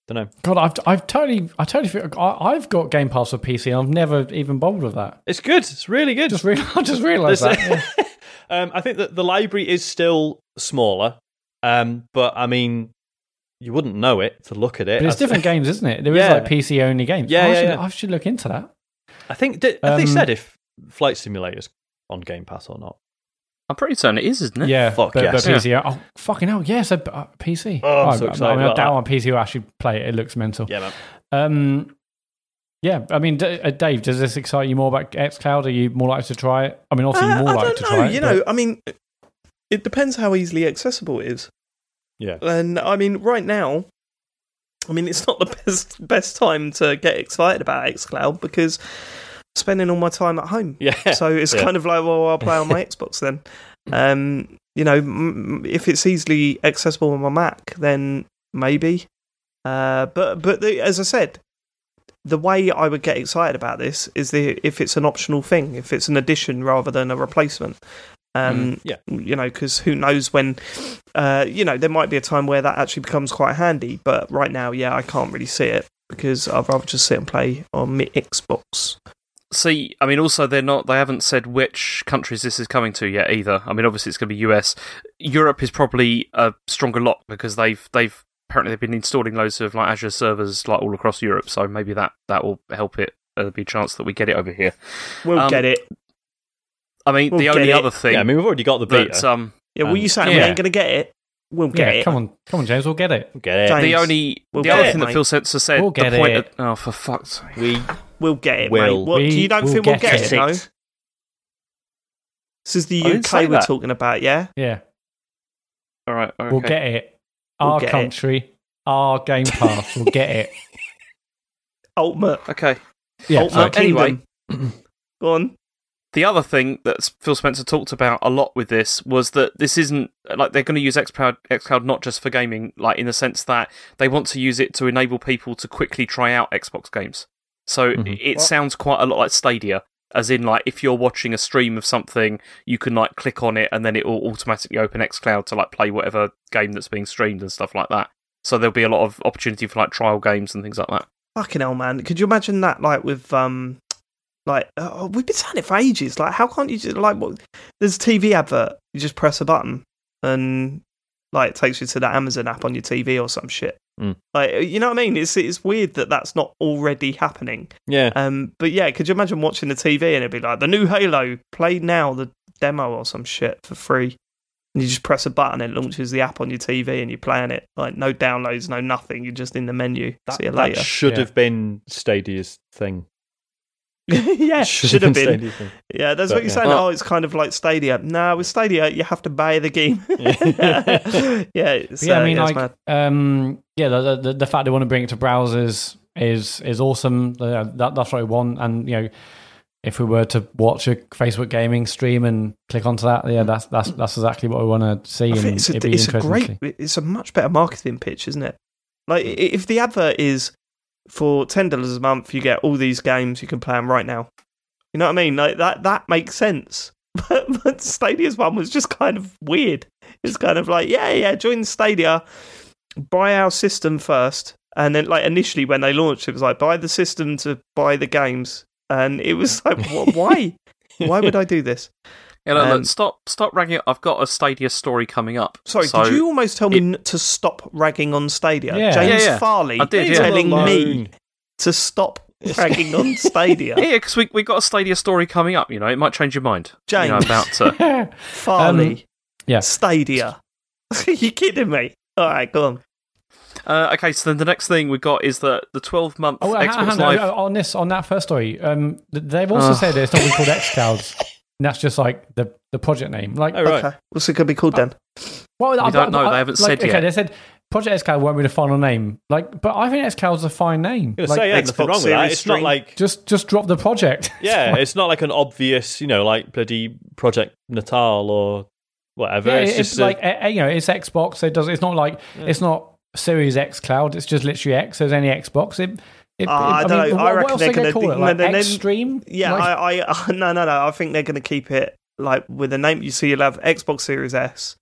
Don't know. God, I've I've totally I totally feel, I, I've got Game Pass for PC. and I've never even bothered with that. It's good. It's really good. Just real, I just realised that. Yeah. um, I think that the library is still smaller, um, but I mean, you wouldn't know it to look at it. But it's I- different games, isn't it? There is Yeah. like PC only games. Yeah, I, yeah, should, yeah. I should look into that. I think did, have they Um, said if Flight Simulator's on Game Pass or not? I'm pretty certain it is, isn't it? Yeah, Fuck but, yes. but PC. Oh, fucking hell! Yes, a uh, PC. Oh, I'm I- so I, excited mean, I about doubt that. on PC will actually play it. It looks mental. Yeah, man. Um, yeah, I mean, D- uh, Dave, does this excite you more about XCloud? Are you more likely to try it? I mean, obviously, Uh, you're more likely to know. try it. you but- know, I mean, it depends how easily accessible it is. Yeah. And I mean, right now, I mean, it's not the best best time to get excited about XCloud because I'm spending all my time at home. Yeah. So it's Yeah. kind of like, well, I'll play on my Xbox then. Um, you know, m- if it's easily accessible on my Mac, then maybe. Uh, but but the, as I said, the way I would get excited about this is the if it's an optional thing, if it's an addition rather than a replacement. Um, yeah. you know, because who knows when, uh, you know, there might be a time where that actually becomes quite handy. But right now, yeah, I can't really see it because I'd rather just sit and play on my Xbox. See, I mean, also they're not. They haven't said which countries this is coming to yet either. I mean, obviously it's going to be US. Europe is probably a stronger lock because they've they've apparently they've been installing loads of like Azure servers like all across Europe. So maybe that that will help it. There'll be a chance that we get it over here. We'll Um, get it. I mean, We'll the only it. other thing Yeah, I mean, we've already got the beta. that um, Yeah, well, um, you saying we ain't going to get it? We'll get yeah, it. come on, come on, James, we'll get it. We'll get it. James. the only We'll the other it, thing that mate. Phil Spencer said. We'll the get point it. Of, oh, for fuck's sake! We We'll get it, Will. mate. What, We you don't will think we'll get get it? it. No? This is the I UK we're that. talking about, yeah? Yeah, All right, okay. we'll get it. We'll Our get it. country, our Game Pass, we'll get it. Ultimate, Okay. Yeah, Ultimate so anyway- Go on. The other thing that Phil Spencer talked about a lot with this was that this isn't like they're going to use xCloud, xCloud not just for gaming, like in the sense that they want to use it to enable people to quickly try out Xbox games. So Mhm. it What? sounds quite a lot like Stadia, as in like if you're watching a stream of something, you can like click on it and then it will automatically open xCloud to like play whatever game that's being streamed and stuff like that. So there'll be a lot of opportunity for like trial games and things like that. Fucking hell, man. Could you imagine that, like, with, um, like, oh, we've been saying it for ages. Like, how can't you just, like, what? There's a TV advert. You just press a button and, like, it takes you to the Amazon app on your TV or some shit. Mm. Like, you know what I mean? It's it's weird that that's not already happening. yeah. Um, but yeah, could you imagine watching the TV and it'd be like the new Halo, play now, the demo or some shit for free, and you just press a button, it launches the app on your TV, and you're playing it. Like no downloads, no nothing. You're just in the menu. That, See you that later. should Yeah. have been Stadia's thing. yeah, should have been. Stadia's thing. Yeah, that's But, what you're yeah. saying. Well- oh, it's kind of like Stadia. No, with Stadia, you have to buy the game. yeah, it's, yeah, uh, I mean, yeah, like, um, yeah, the, the the fact they want to bring it to browsers is is awesome. Uh, that that's what I want, and you know, if we were to watch a Facebook gaming stream and click onto that, yeah, that's that's that's exactly what we want to see. And it's a, it'd be it's a great, it's a much better marketing pitch, isn't it? Like, if the advert is for ten dollars a month, you get all these games you can play them right now. You know what I mean? Like that, that makes sense. But, but Stadia's one was just kind of weird. It's kind of like, yeah, yeah, join Stadia, buy our system first, and then like initially when they launched, it was like buy the system to buy the games, and it was like, why? Why would I do this? Yeah, look, Um, look, stop, stop ragging. it. I've got a Stadia story coming up. Sorry, So- did you almost tell me n to stop ragging on Stadia? Yeah. James Yeah, yeah. Farley I did, yeah. telling me to stop ragging on Stadia. Yeah, because we we got a Stadia story coming up. You know, it might change your mind. You know, James. about to... Farley, Um, yeah. Stadia. Are you kidding me? All right, go on. uh, okay. So then the next thing we got is that the twelve month Oh, hang- Xbox hang on, Live. uh, on this on that first story, um, they've also Ugh. said it's not going to be called XClouds. And that's just like the the project name. Like, Oh, right. Okay, what's it going to be called then? well, We don't know, they haven't said yet. okay, yet. they said Project XCloud won't be the final name. Like, but I think XCloud's a fine name. I was Like, gonna say, yeah, nothing Xbox wrong with that. Series It's not like just just drop the project. yeah, it's not like an obvious, you know, like bloody Project Natal or whatever. yeah, it's, it's, just like eh, eh, you know, it's Xbox. It does. It's not like it's not Series X Cloud. It's just literally X. There's any Xbox. It. It, Uh, I it- don't mean, know. I What, reckon what else they're gonna call do- it? Like no, then- Xtreme? Yeah, Like- I, I, no, no, no. I think they're going to keep it like with a name. You see, you'll have Xbox Series S,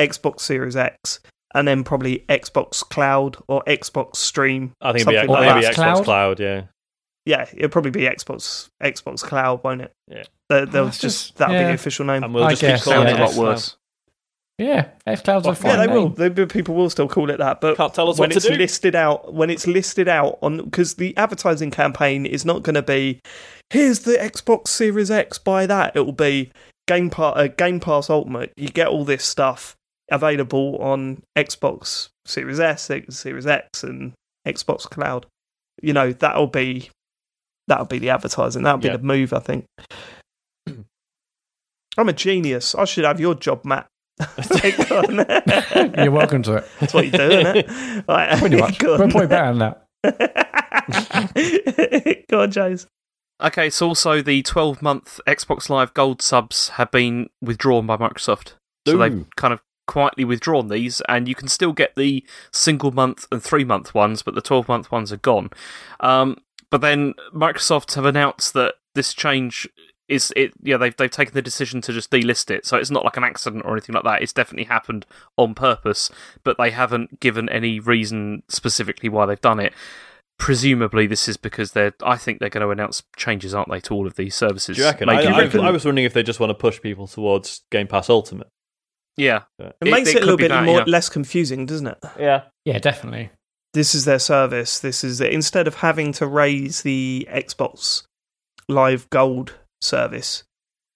Xbox Series X, and then probably Xbox Cloud or Xbox Stream. I think it'd be, something X- like maybe that. Xbox Cloud? Cloud. Yeah, Yeah, it'll probably be Xbox Xbox Cloud, won't it? Yeah. They- they'll that's just, just- that'll be the official name. and we'll I just guess, keep calling Sounds it a lot Cloud. worse. Yeah, X Cloud's a Well, fine yeah, they name. will. They, people will still call it that, but Can't tell us when what to it's do. listed out, when it's listed out on, because the advertising campaign is not going to be, here's the Xbox Series X, buy that. It will be Game Pass, uh, Game Pass Ultimate. You get all this stuff available on Xbox Series S, X- Series X, and Xbox Cloud. You know that'll be that'll be the advertising. That'll be Yeah. the move. I think. I'm a genius. I should have your job, Mat. Take on. You're welcome to it. That's what you're doing, it? Right, Pretty much. Go We're on. probably better than that. Go on, James. Okay, so also the 12 month Xbox Live Gold subs have been withdrawn by Microsoft. So Ooh. they've kind of quietly withdrawn these, and you can still get the single month and three month ones, but the 12 month ones are gone. Um, but then Microsoft have announced that this change is it. Yeah, they've they've taken the decision to just delist it, so it's not like an accident or anything like that. It's definitely happened on purpose, but they haven't given any reason specifically why they've done it. Presumably, this is because they're. I think they're going to announce changes, aren't they, to all of these services? Do you reckon? Maybe I, I, even- I was wondering if they just want to push people towards Game Pass Ultimate. yeah, It, makes it, a little bit that, more yeah. less confusing, doesn't it? Yeah. Yeah, definitely. This is their service. This is instead of having to raise the Xbox Live Gold service.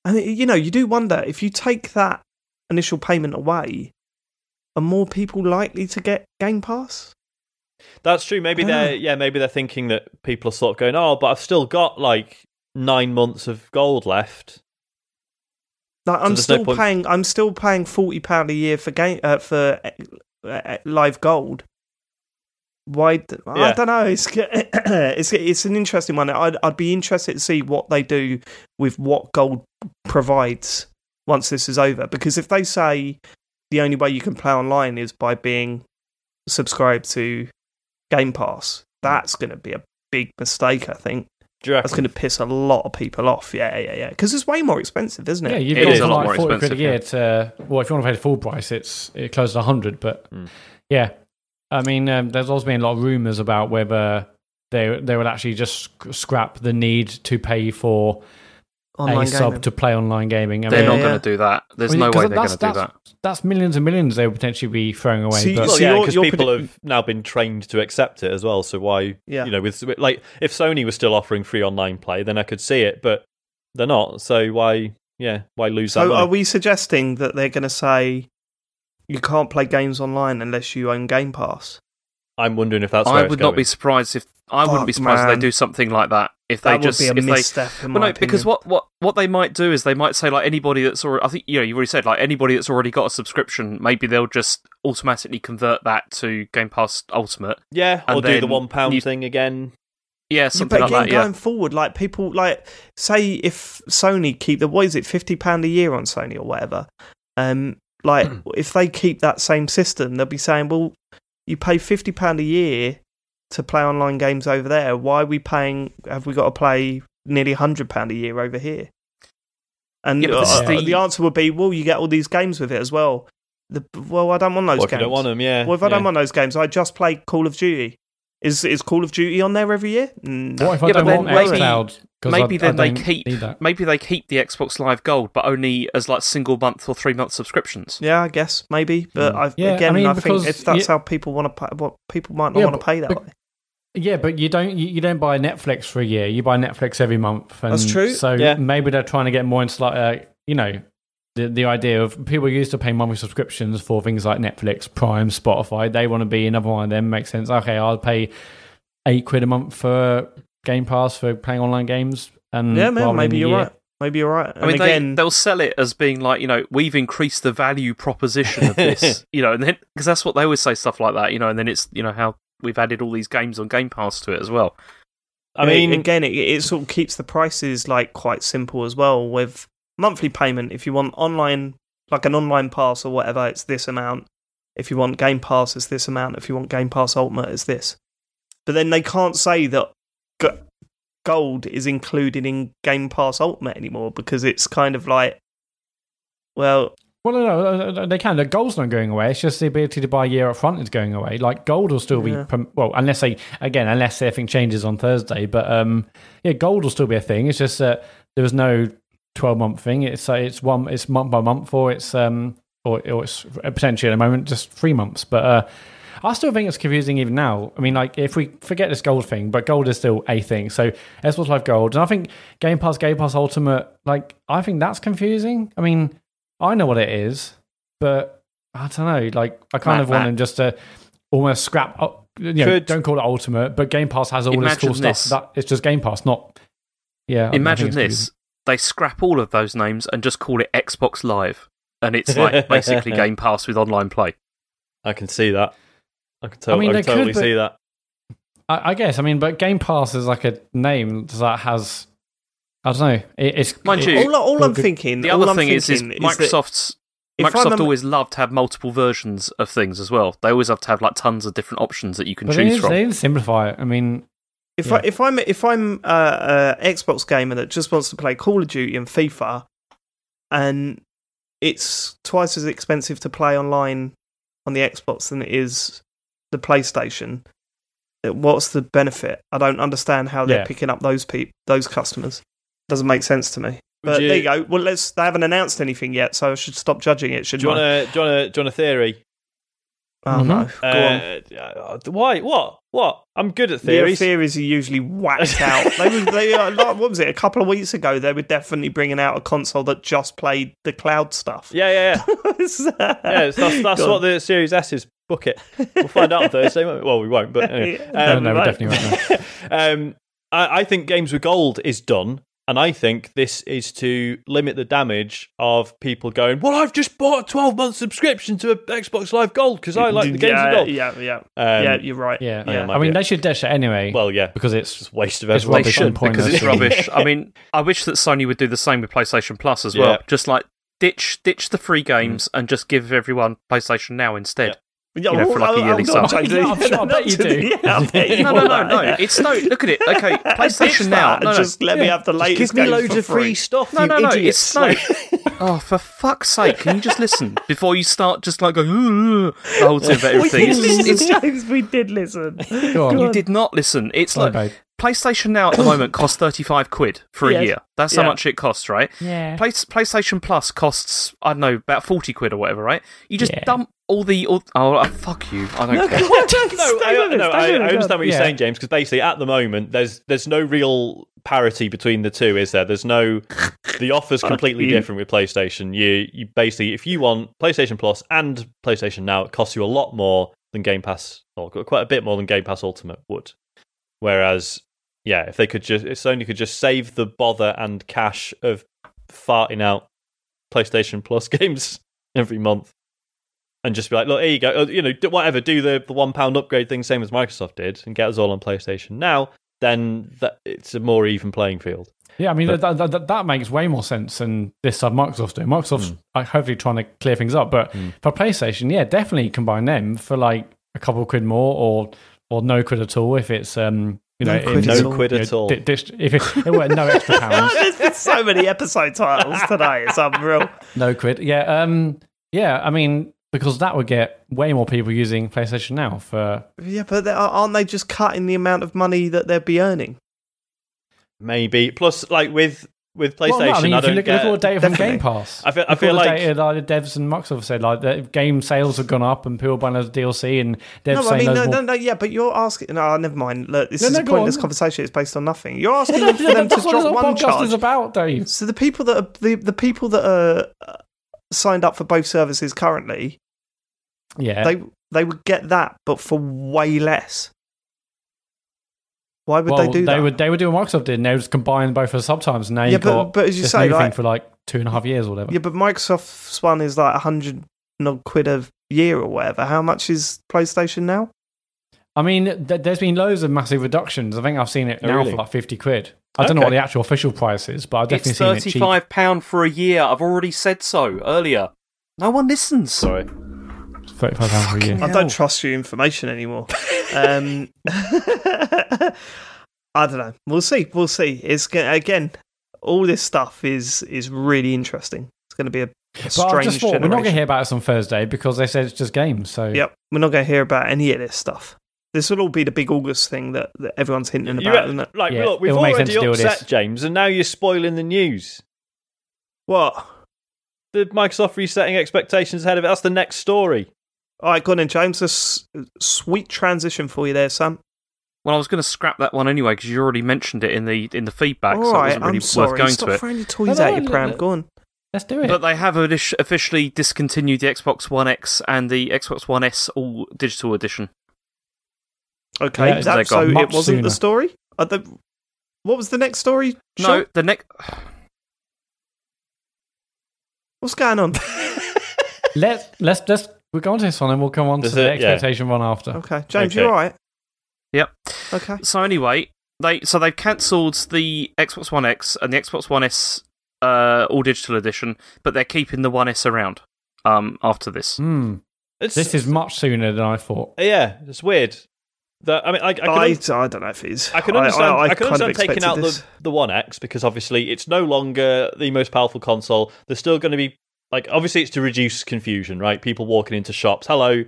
And you know, you do wonder if you take that initial payment away, are more people likely to get Game Pass? That's true. Maybe they're yeah, maybe they're thinking that people are sort of going, oh, but I've still got like nine months of gold left. Like I'm there's no still paying. I'm still paying forty pound a year for game uh, for uh, uh, Live Gold. Why? d- I Yeah. don't know. It's it's it's an interesting one. I'd I'd be interested to see what they do with what Gold provides once this is over. Because if they say the only way you can play online is by being subscribed to Game Pass, that's going to be a big mistake. I think Do you reckon? that's going to piss a lot of people off. Yeah, yeah, yeah. Because it's way more expensive, isn't it? Yeah, you've It got is a lot like more 40 quid a expensive, year to. Well, if you want to pay the full price, it's it closes to 100. But Mm. yeah, I mean, um, there's also been a lot of rumours about whether they they would actually just scrap the need to pay for Online a sub to play online gaming. I they're mean, not Yeah, going to do that. There's I mean, no 'cause way they're going to do that. that's- That's millions and millions they would potentially be throwing away. See, but Well, yeah, because you're people predi- have now been trained to accept it as well. So why, Yeah. you know, with with- like if Sony was still offering free online play, then I could see it, but they're not. So why, yeah, why lose that? So money? are we suggesting that they're going to say you can't play games online unless you own Game Pass? I'm wondering if that's. I would it's not going. be surprised if I wouldn't be Fuck, surprised if they do something like that. If they just would be a if they misstep in well, my no, because what, what what they might do is they might say like anybody that's already I think you know you've already said like anybody that's already got a subscription maybe they'll just automatically convert that to Game Pass Ultimate. Yeah, or and do the one pound thing again. Yeah, Yeah, something but like again, that. Yeah, going forward, like people like say if Sony keep the what is it, fifty pound a year on Sony or whatever. Um, like if they keep that same system, they'll be saying, well, you pay fifty pound a year to play online games over there. Why are we paying? Have we got to play nearly hundred pound a year over here? And Yeah, uh, the... the- answer would be, well, you get all these games with it as well. The, well, I don't want those Or if you games. don't want them, yeah. Well, if I yeah. don't want those games, I just play Call of Duty. Is is Call of Duty on there every year? No. what if I Yeah, don't but then want maybe- xCloud? 'Cause maybe I- I then they keep maybe they keep the Xbox Live Gold, but only as like single month or three month subscriptions. Yeah, I guess maybe, but I, Yeah, again, I, mean, think if that's you- how people want to pay, what people might not Yeah, want to pay that but- way. Yeah, but you don't you, you don't buy Netflix for a year. You buy Netflix every month. And That's true. So Yeah. maybe they're trying to get more into like uh, you know the the idea of people used to pay monthly subscriptions for things like Netflix, Prime, Spotify. They want to be another one of them. Makes sense. Okay, I'll pay eight quid a month for Game Pass for playing online games. And Yeah, man, maybe you're year. right. Maybe you're right. And I mean, again, they, they'll sell it as being like, you know, we've increased the value proposition of this, you know, and then because that's what they always say stuff like that, you know, and then it's, you know, how we've added all these games on Game Pass to it as well. I mean, again, it, it sort of keeps the prices like quite simple as well. With monthly payment, if you want online, like an online pass or whatever, it's this amount. If you want Game Pass, it's this amount. If you want Game Pass Ultimate, it's this. But then they can't say that gold is included in Game Pass Ultimate anymore because it's kind of like, well, Well, no, no, no, they can. The gold's not going away. It's just the ability to buy a year up front is going away. Like gold will still be Yeah. prom- well, unless they again, unless everything changes on Thursday. But um, yeah, gold will still be a thing. It's just that there was no twelve month thing. It's uh, it's one it's month by month, or it's um, or, or it's potentially at the moment just three months. But uh, I still think it's confusing even now. I mean, like if we forget this gold thing, but gold is still a thing. So Xbox Live Gold, and I think Game Pass, Game Pass Ultimate, like I think that's confusing. I mean, I know what it is, but I don't know. Like I kind Mat, of want Mat. them just to almost scrap. up You know, Could- don't call it Ultimate, but Game Pass has all this cool Imagine stuff. That it's just Game Pass, not. Yeah, I- I think Imagine this. Confusing. They scrap all of those names and just call it Xbox Live. and it's like basically Game Pass with online play. I can see that. I can, tell, I mean, I can totally could, see that. I, I guess. I mean, but Game Pass is like a name that has. I don't know. It, it's Mind it- you, all, all I'm good- thinking. The other thing is, is thinking that Microsoft's if Microsoft I'm always loved to have multiple versions of things as well. They always have to have like tons of different options that you can But they choose need, from. they need to simplify it. I mean, If Yeah. I if I'm if I'm uh, a Xbox gamer that just wants to play Call of Duty and FIFA, and it's twice as expensive to play online on the Xbox than it is the PlayStation, what's the benefit? I don't understand how they're Yeah. picking up those peop- those customers. Doesn't make sense to me. But you- there you go. Well, let's. They haven't announced anything yet, so I should stop judging it. Do Should you want I? a do you want a do you want a theory? Oh no. Go. Uh, uh, why? What? What? I'm good at Theories. theories. theories are usually whacked out. They were, they are, like, what was it? A couple of weeks ago, they were definitely bringing out a console that just played the cloud stuff. Yeah, yeah, yeah. yeah that's that's, that's what on. the Series S is. Book it. We'll find out on Thursday. Well, we won't. But anyway. Um, no, no, we right. definitely won't. um, I, I think Games with Gold is done, and I think this is to limit the damage of people going, "Well, I've just bought a twelve month subscription to a Xbox Live Gold because I like the Games yeah, with Gold." Yeah, yeah, Um, yeah. You're right. Yeah, Yeah, it I mean, they should ditch it anyway. Well, yeah, because it's just waste of It's everyone's rubbish They should because it's rubbish. I mean, I wish that Sony would do the same with PlayStation Plus as well. Yeah. Just like ditch ditch the free games and just give everyone PlayStation Now instead. Yeah, You know, for like a hold yearly on, sub. Yeah, I'm sure- I bet you do. Yeah, I bet you No, no, no, no. It's no. Look at it. Okay, PlayStation Now. that No, no. Just let me have the latest. Give me loads of free stuff. No, you no, no. idiots. It's no. oh, for fuck's sake! Can you just listen before you start just like going "Ooh, ooh," the whole thing about We did It's, listen, it's, We did listen. Go on. you did not listen. It's Sorry, like babe. PlayStation Now at the moment costs thirty five quid for Yes. a year. That's how much it costs, right? Yeah. Play, PlayStation Plus costs I don't know about forty quid or whatever, right? You just Yeah. dump all the all, oh uh, fuck you! I don't care. no, I, no, I, I understand what you're Yeah. saying, James. Because basically, at the moment, there's there's no real parity between the two, is there? There's no the offer's completely different with PlayStation. You you basically, if you want PlayStation Plus and PlayStation Now, it costs you a lot more than Game Pass, or quite a bit more than Game Pass Ultimate would. Whereas, yeah, if they could just, if Sony could just save the bother and cash of farting out PlayStation Plus games every month and just be like, look, here you go. Uh, You know, do whatever, do the, the one pound upgrade thing, same as Microsoft did, and get us all on PlayStation now. Then that it's a more even playing field. Yeah, I mean But- that, that, that, makes way more sense than this side Microsoft's doing. Microsoft's like, hopefully trying to clear things up, but for PlayStation, yeah, definitely combine them for like a couple of quid more or or no quid at all if it's um you No know quid if at all. No quid you know, at all. di- dis- if it, it were no extra pounds, There's been so many episode titles today. It's unreal. no quid. Yeah, um, yeah. I mean because that would get way more people using PlayStation now for Yeah, but they- aren't they just cutting the amount of money that they'd be earning? Maybe plus, like with with PlayStation, Well, no, I mean, I if you don't look, get. look at all the data from Definitely. Game Pass. I feel- I feel like- data, like the devs and Microsoft have said, like the game sales have gone up and people buying DLC and devs No, I mean, no, no, no, yeah, but you're asking. No, never mind. Look, this No, is no, a pointless on. conversation. It's based on nothing. You're asking them, for them to drop one podcast charge. is about, Dave. So the people that are the, the people that are uh, signed up for both services currently, Yeah, they they would get that, but for way less. Why would well, they do that? would they would do what Microsoft did. and They would just combine both the subtimes, and now Yeah, you've but- got but as you this say, new like- thing for like two and a half years or whatever. Yeah, but Microsoft's one is like a hundred odd quid a year or whatever. How much is PlayStation now? I mean, th- there's been loads of massive reductions. I think I've seen it Oh, now really? for like fifty quid. I don't know what the actual official price is, but I've definitely It's seen it thirty cheap. five pound for a year. I've already said so earlier. No one listens. Sorry. Thirty-five pounds a year. I don't trust your information anymore. um, I don't know. We'll see. We'll see. It's again, all this stuff is is really interesting. It's going to be a, a But strange just thought we're not going to hear about this on Thursday because they said it's just games. So Yep, we're not going to hear about any of this stuff. This will all be the big August thing that, that everyone's hinting You- about, isn't it? like, Yeah, look, we've it will make sense already to do with upset this. James, and now you're spoiling the news. What? The Microsoft resetting expectations ahead of it. That's the next story. All right, go on then, James. A s- sweet transition for you there, Sam. Well, I was going to scrap that one anyway because you already mentioned it in the in the feedback, All so it wasn't really I'm sorry. worth going Stop to it. throwing your toys No, no, out your no, pram. no. Go on. let's do it. But they have addi- officially discontinued the Xbox One X and the Xbox One S all digital edition. Okay, Yeah, that- they're so gone. it wasn't sooner. the story. The, what was the next story? No, Sean? the next. What's going on? Let let's let's we'll go on to this one and we'll come on Does to the it? Yeah. expectation one after. Okay, James, Okay. you all right? Yep. Okay. So anyway, they so they've cancelled the Xbox One X and the Xbox One S uh, all digital edition, but they're keeping the One S around. Um, after this, Hmm. It's, This is much sooner than I thought. yeah, it's weird. That I mean, I, I can, I, un- I don't know if it's. I can understand. I, can kind of understand taking expected out this. the the One X because obviously it's no longer the most powerful console. There's still going to be like obviously it's to reduce confusion, right? People walking into shops. Hello,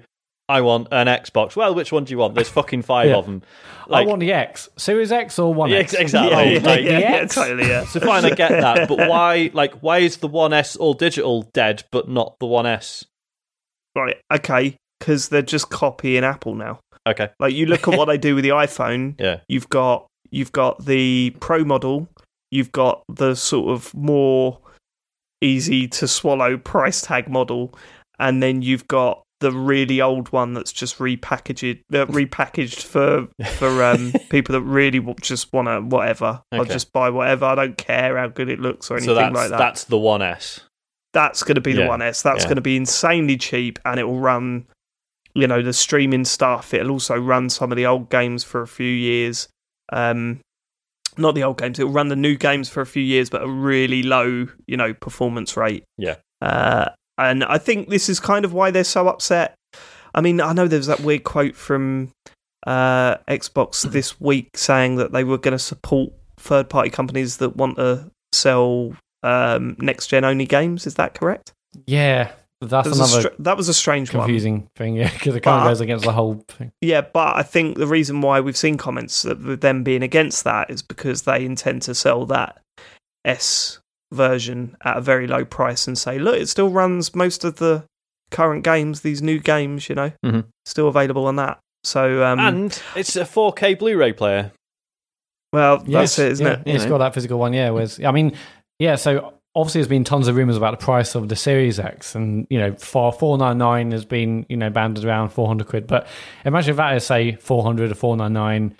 I want an Xbox. Well, which one do you want? There's fucking five Yeah. of them. Like, I want the X, Series X or One Yeah, X. exactly. Yeah, yeah, Like, yeah, yeah, X? totally. Yeah. so fine, I get that, but why? Like, why is the One S all digital dead, but not the One S? Right. Okay. Because they're just copying Apple now. Okay, Like you look at what they do with the iPhone. yeah, You've got you've got the Pro model. You've got the sort of more easy to swallow price tag model, and then you've got the really old one that's just repackaged uh, repackaged for for um, people that really w- just want to whatever. I'll just buy whatever. I don't care how good it looks or anything so like that. that's the One S. that's going to be the one S. That's yeah. going to be insanely cheap, and it will run, you know, the streaming stuff. It'll also run some of the old games for a few years. Um, not the old games. It'll run the new games for a few years, but a really low, you know, performance rate. Yeah. Uh, and I think this is kind of why they're so upset. I mean, I know there was that weird quote from uh, Xbox this week saying that they were going to support third-party companies that want to sell um, next-gen only games. Is that correct? Yeah, that's That was, a another str- that was a strange one. confusing thing. Yeah, because it kind But- of goes against the whole thing. Yeah, but I think the reason why we've seen comments that with them being against that is because they intend to sell that S version at a very low price and say, look, it still runs most of the current games, these new games, you know, Mhm. still available on that. So, um, and it's a 4K Blu-ray player. well, that's Yes, it, isn't yeah, it? yeah, it's know? got that physical one. Yeah, whereas I mean, yeah. So obviously, there's been tons of rumors about the price of the Series X, and you know, for four nine nine has been you know banded around four hundred quid. But imagine if that is say four hundred or four nine nine.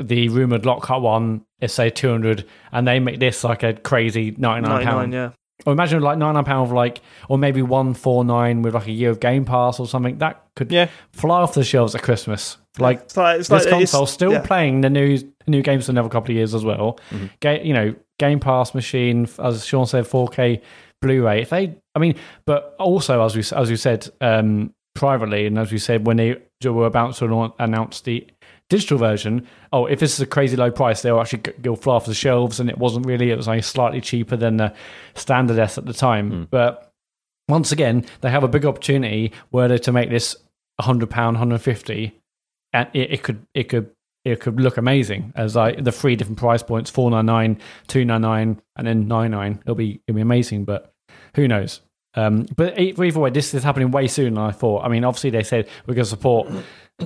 The rumored Lockhart one is say two hundred, and they make this like a crazy ninety nine 99, pound. yeah. Or imagine like ninety nine pound of like, or maybe one four nine with like a year of Game Pass or something. That could Yeah. fly off the shelves at Christmas. Like It's like, it's this like, console still yeah. playing the new new games for another couple of years as well. Mm-hmm. Ga- you know, Game Pass machine, as Sean said, 4K Blu-ray. If they, I mean, but also as we as we said um, privately, and as we said when they were about to announce the digital version, oh, if this is a crazy low price, they'll actually go fly off the shelves. And it wasn't really; it was only slightly cheaper than the standard S at the time, Hmm. but. Once again, they have a big opportunity were they to make this hundred pound, hundred fifty, and it, it could it could it could look amazing as like the three different price points 499 299 and then 99 it'll be it'll be amazing but who knows? Um but either way this is happening way sooner than i thought. I mean obviously they said we're going to support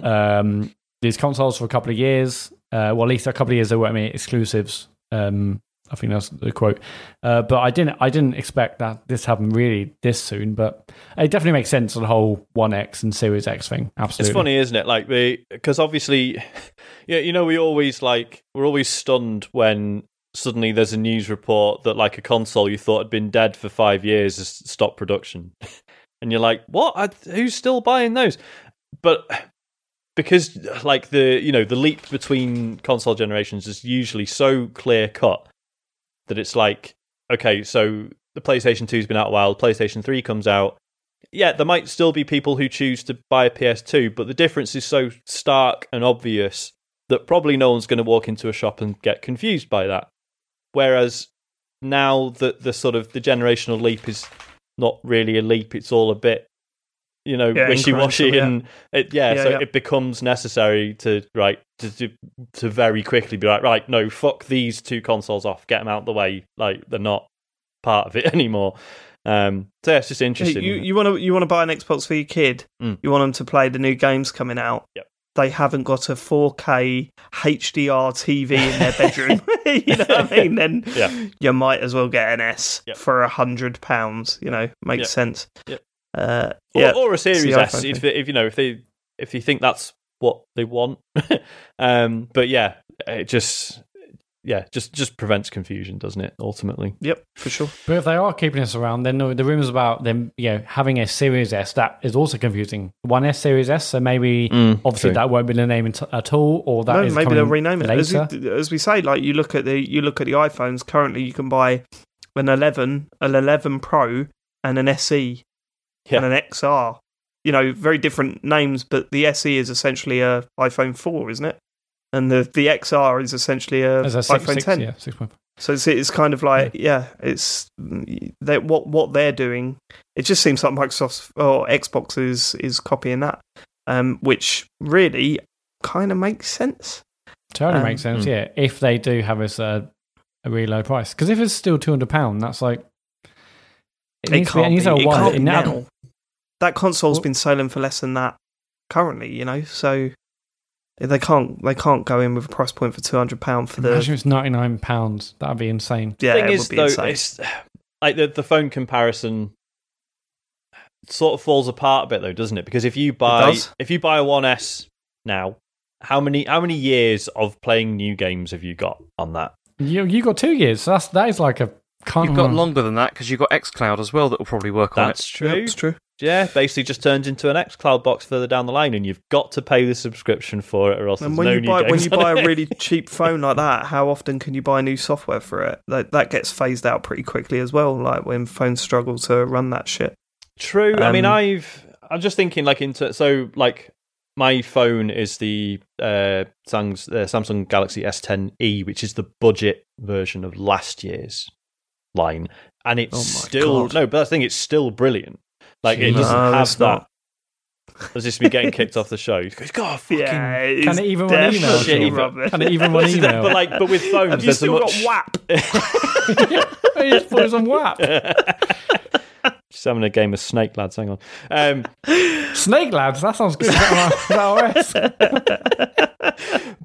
um these consoles for a couple of years uh well at least a couple of years they won't make exclusives um I think that's the quote, uh, but I didn't. I didn't expect that this happened really this soon. But it definitely makes sense. On the whole One X and Series X thing. Absolutely, It's funny, isn't it? Like the because obviously, yeah, you know, we always like we're always stunned when suddenly there's a news report that like a console you thought had been dead for five years has stopped production, and you're like, what? I, who's still buying those? But because like the you know the leap between console generations is usually so clear cut that it's like okay, so the PlayStation 2's been out a while, PlayStation 3 comes out. Yeah, there might still be people who choose to buy a PS2, but the difference is so stark and obvious that probably no one's going to walk into a shop and get confused by that. Whereas now that the sort of the generational leap is not really a leap, it's all a bit you know Yeah, wishy-washy incremental, yeah. and it, yeah, Yeah, so it becomes necessary to right to, to to very quickly be like right no fuck these two consoles off get them out the way like they're not part of it anymore um so yeah, it's just interesting you you want to you want to buy an Xbox for your kid? Mm. You want them to play the new games coming out? Yep. They haven't got a 4K HDR TV in their bedroom. you know what I mean? Then Yeah. you might as well get an S Yep. for a hundred pounds. You know, makes Yep. sense. Yep. Uh, or, yeah. or a Series S if, if you know if they if you think that's what they want. um, but yeah, it just yeah, just just prevents confusion, doesn't it? Ultimately, Yep, for sure. But if they are keeping us around, then the the rumors about them, you know, having a Series S that is also confusing. One S Series S, so maybe obviously true. that won't be the name at at all, or that no, is maybe they'll rename it. As later. we, as we say, like you look at the you look at the iPhones. Currently, you can buy an 11, an 11 Pro, and an SE, Yeah. and an XR. You know, very different names, but the SE is essentially a iPhone four, isn't it? And the the XR is essentially a As a six, iPhone ten. yeah, six point. So it's, it's kind of like yeah, it's they, what what they're doing. It just seems like Microsoft or Xbox is is copying that, um, which really kind of makes sense. Totally Um, makes sense. mm. Yeah, if they do have this uh, a really low price, because if it's still two hundred pound, that's like it, It needs to be, it needs be. to It one. can't be It now- now. That console's Well- been selling for less than that currently, you know. So they can't they can't go in with a price point for two hundred pound for the Imagine it's ninety nine pounds. That'd be insane. yeah. thing it is would be though, insane. it's like the the phone comparison sort of falls apart a bit though, doesn't it? Because if you buy if you buy a One S now, how many how many years of playing new games have you got on that? You you got two years. So that's that is like a can't. You've got longer than that because you've got XCloud as well that will probably work on it. That's true. Yep, it's true. Yeah, basically just turns into an XCloud box further down the line, and you've got to pay the subscription for it, or else And there's when no you new buy when you buy a really cheap phone like that, how often can you buy new software for it? That that gets phased out pretty quickly as well. Like when phones struggle to run that shit. True. I mean, Um, I've I'm just thinking like into so like my phone is the uh, Samsung's, uh, Samsung Galaxy S10e, which is the budget version of last year's line, and it's Oh still God. no, but the thing, it's still brilliant. Like it doesn't it's have that. not. Does this be getting kicked off the show? He's got fucking. Yeah, Can it even run emails? definitely Shit, even- rubbish. Can it even run But like, but with phones, Have you still much. got WAP? He just put us on WAP. Just having a game of Snake Lads. Hang on. Um, Snake Lads. That sounds good. Is that, is that OS?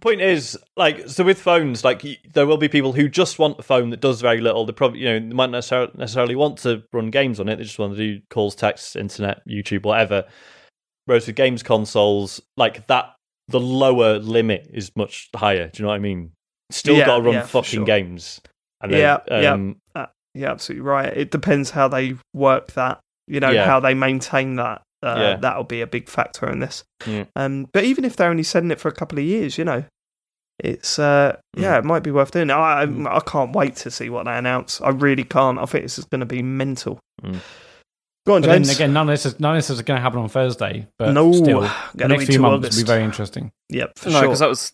Point is like so with phones like there will be people who just want a phone that does very little they probably you know they might not necessarily, necessarily want to run games on it they just want to do calls texts internet youtube whatever whereas with games consoles like that the lower limit is much higher do you know what i mean still Yeah, got to run yeah, fucking sure. games and then, Yeah, yeah. um, Yeah, absolutely right. It depends how they work that. You know Yeah. how they maintain that. Uh, Yeah. That'll be a big factor in this. Yeah. Um, but even if they're only selling it for a couple of years, you know, it's uh, yeah, it might be worth doing. I I, I can't wait to see what they announce. I really can't. I think this is going to be mental. Mm. Go on, But then James. again, none of this is none of this is going to happen on Thursday. But no, still, the next few months August. will be very interesting. Yep, for no, sure. because that was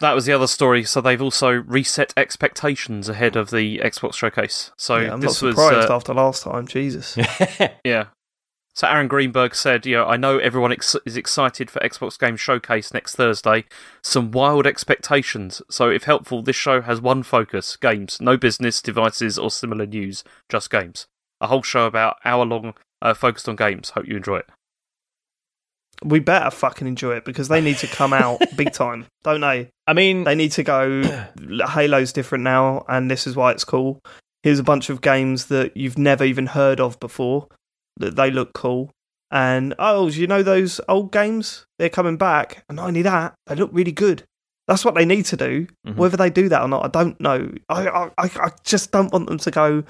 that was the other story. So they've also reset expectations ahead of the Xbox showcase. So yeah, I'm not this was surprised uh, after last time. Jesus. yeah. So Aaron Greenberg said, "You know, I know everyone ex- is excited for Xbox Game Showcase next Thursday. Some wild expectations. So, if helpful, this show has one focus: games. No business, devices, or similar news. Just games. A whole show about hour long, uh, focused on games. Hope you enjoy it. we better fucking enjoy it because they need to come out big time, don't they? i mean They need to go. Halo's different now, and this is why it's cool. Here's a bunch of games that you've never even heard of before. That they look cool, and oh, you know those old games? They're coming back, and not only that, they look really good. That's what they need to do. Mhm. Whether they do that or not, I don't know. I, I I I just don't want them to go.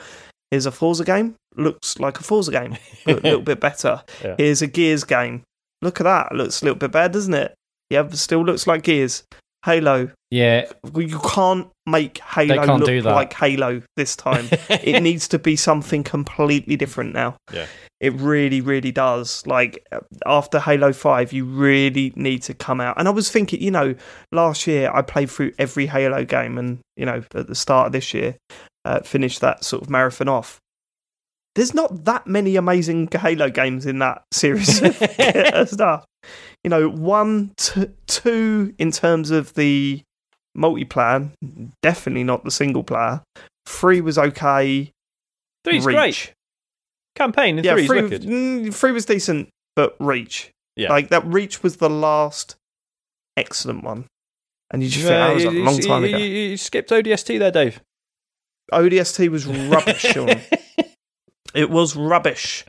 Here's a Forza game. Looks like a Forza game. A little bit better. Yeah. Here's a Gears game. Look at that. Looks a little bit better, doesn't it? Yeah, still looks like Gears. Halo. Yeah, you can't make Halo can't look do that. like Halo this time. it needs to be something completely different now. Yeah. It really, really does. Like after Halo 5, you really need to come out. And I was thinking, you know, last year I played through every Halo game and, you know, at the start of this year, uh, finished that sort of marathon off. There's not that many amazing Halo games in that series of stuff. You know, one, t- two in terms of the multiplayer, definitely not the single player. Three was okay. three's Reach. great campaign in yeah, three, wicked mm, three was decent, but Reach. Yeah. Like that Reach was the last excellent one. And you just think that was a long time you- ago. you- you skipped odst there dave ODST was rubbish, Sean. It was rubbish.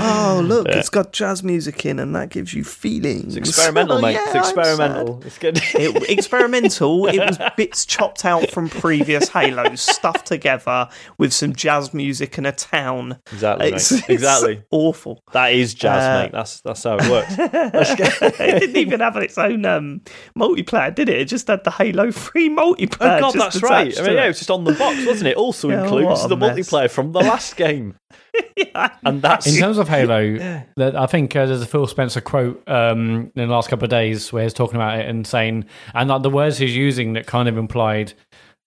Oh, look, Yeah. it's got jazz music in, and that gives you feelings. It's experimental, Oh, mate. yeah, it's experimental. It's good. It, experimental. It was bits chopped out from previous Halos, stuffed together with some jazz music and a town. exactly, It's, it's exactly. awful. That is jazz, Uh, mate. That's that's how it works. it didn't even have its own um, multiplayer, did it? It just had the Halo 3 multiplayer. Oh god, that's right. I mean, yeah, it. was just on the box, wasn't it? Also Yeah, includes the mess. multiplayer from the last game, Yeah. and that's terms of Halo, that I think uh, there's a Phil Spencer quote um, in the last couple of days where he's talking about it and saying, and like the words he's using that kind of implied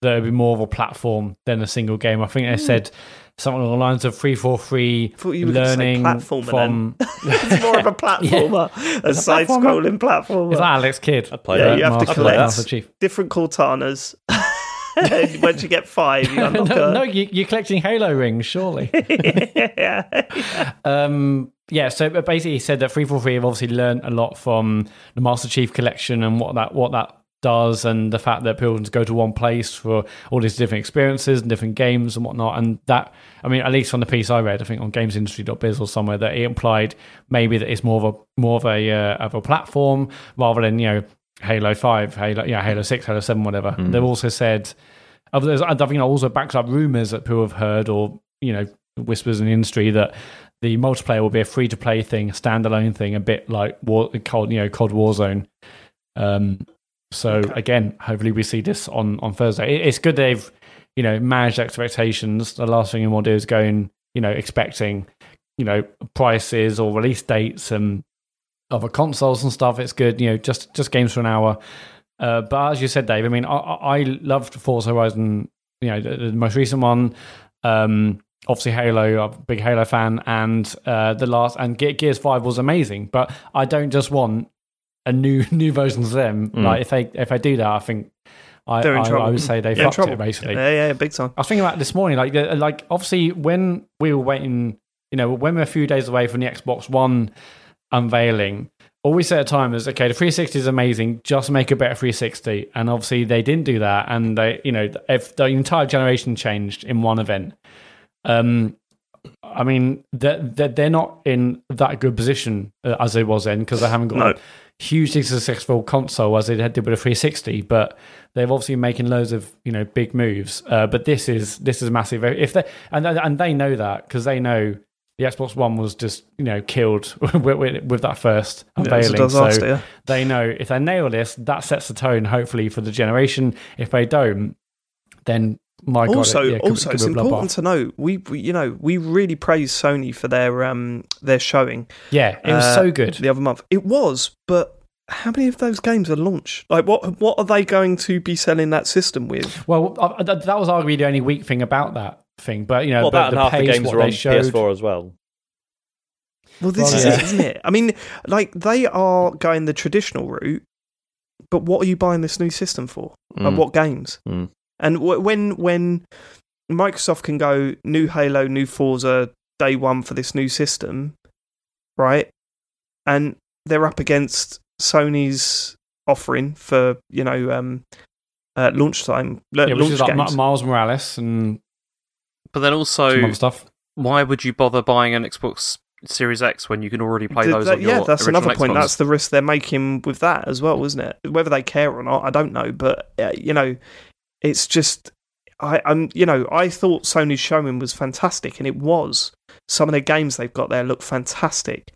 that it'd be more of a platform than a single game. I think they said something along the lines of three four three. Thought you were gonna say learning platformer from. it's more of a platformer, a side scrolling platformer. Is that Alex Kidd? I play Yeah, that. you have to Master- collect. Different Cortanas. And Once you get five, you unlock no, no a. you, you're collecting Halo rings, surely. yeah. Um, yeah, so basically, he said that 343 have obviously learned a lot from the Master Chief collection and what that what that does, and the fact that people can go to one place for all these different experiences and different games and whatnot. And that, I mean, at least on the piece I read, I think on GamesIndustry.biz or somewhere, that it implied maybe that it's more of a more of a uh, of a platform rather than you know Halo Five, Halo yeah Halo Six, Halo Seven, whatever. They've also said. there's- I think it also backs up rumors that people have heard or you know whispers in the industry that the multiplayer will be a free to play thing, a standalone thing, a bit like War, COD, you know, COD Warzone. Um, so again, hopefully we see this on on Thursday. It, it's good they've you know managed expectations. The last thing you want to do is go in, you know, expecting you know prices or release dates and other consoles and stuff. It's good, you know, just just games for an hour. Uh, but as you said, Dave, I mean, I, I loved Forza Horizon, you know, the, the most recent one. Um, obviously, Halo, I'm a big Halo fan, and uh, the last and Ge- Gears Five was amazing. But I don't just want a new new versions of them. Like if they if they do that, I think I, I. I would say they They're fucked trouble. it basically. Yeah, yeah, big time. I was thinking about this morning, like, like obviously when we were waiting, you know, when we're a few days away from the Xbox One unveiling, all we said at the time is, okay, the 360 is amazing, just make a better 360. And obviously they didn't do that, and they, you know, if the entire generation changed in one event. Um, I mean, they're, they're they're not in that good position uh, as they was in because they haven't got No. a hugely successful console as they had did with a 360, but they've obviously making loads of you know big moves. Uh, but this is this is massive. If they and and they know that because they know the Xbox One was just you know killed with, with, with that first Yeah, it's unveiling. disaster, so yeah. they know if they nail this, that sets the tone hopefully for the generation. If they don't, then my god, also, it, yeah, also, could it's be a important to note we, we, you know, we really praise Sony for their um their showing Yeah, it was uh, so good. the other month. It was, but how many of those games are launched? Like, what what are they going to be selling that system with? Well, I- that was arguably the only weak thing about that thing. But you know, well, but that and the half the games are on showed, PS4 as well. Well, this Well, is yeah. it, isn't it? I mean, like they are going the traditional route, but what are you buying this new system for? Like, Mm. what games? Mm. And w- when when Microsoft can go new Halo, new Forza, day one for this new system, right? And they're up against Sony's offering for you know um, uh, launch time, yeah, which launch is like games. Mi- Miles Morales and But then also, stuff. why would you bother buying an Xbox Series X when you can already play Th- those that- on your yeah, that's another point. Xbox? That's the risk they're making with that as well, isn't it? Whether they care or not, I don't know. But uh, you know, it's just I, I'm. You know, I thought Sony's showing was fantastic, and it was. Some of the games they've got there look fantastic,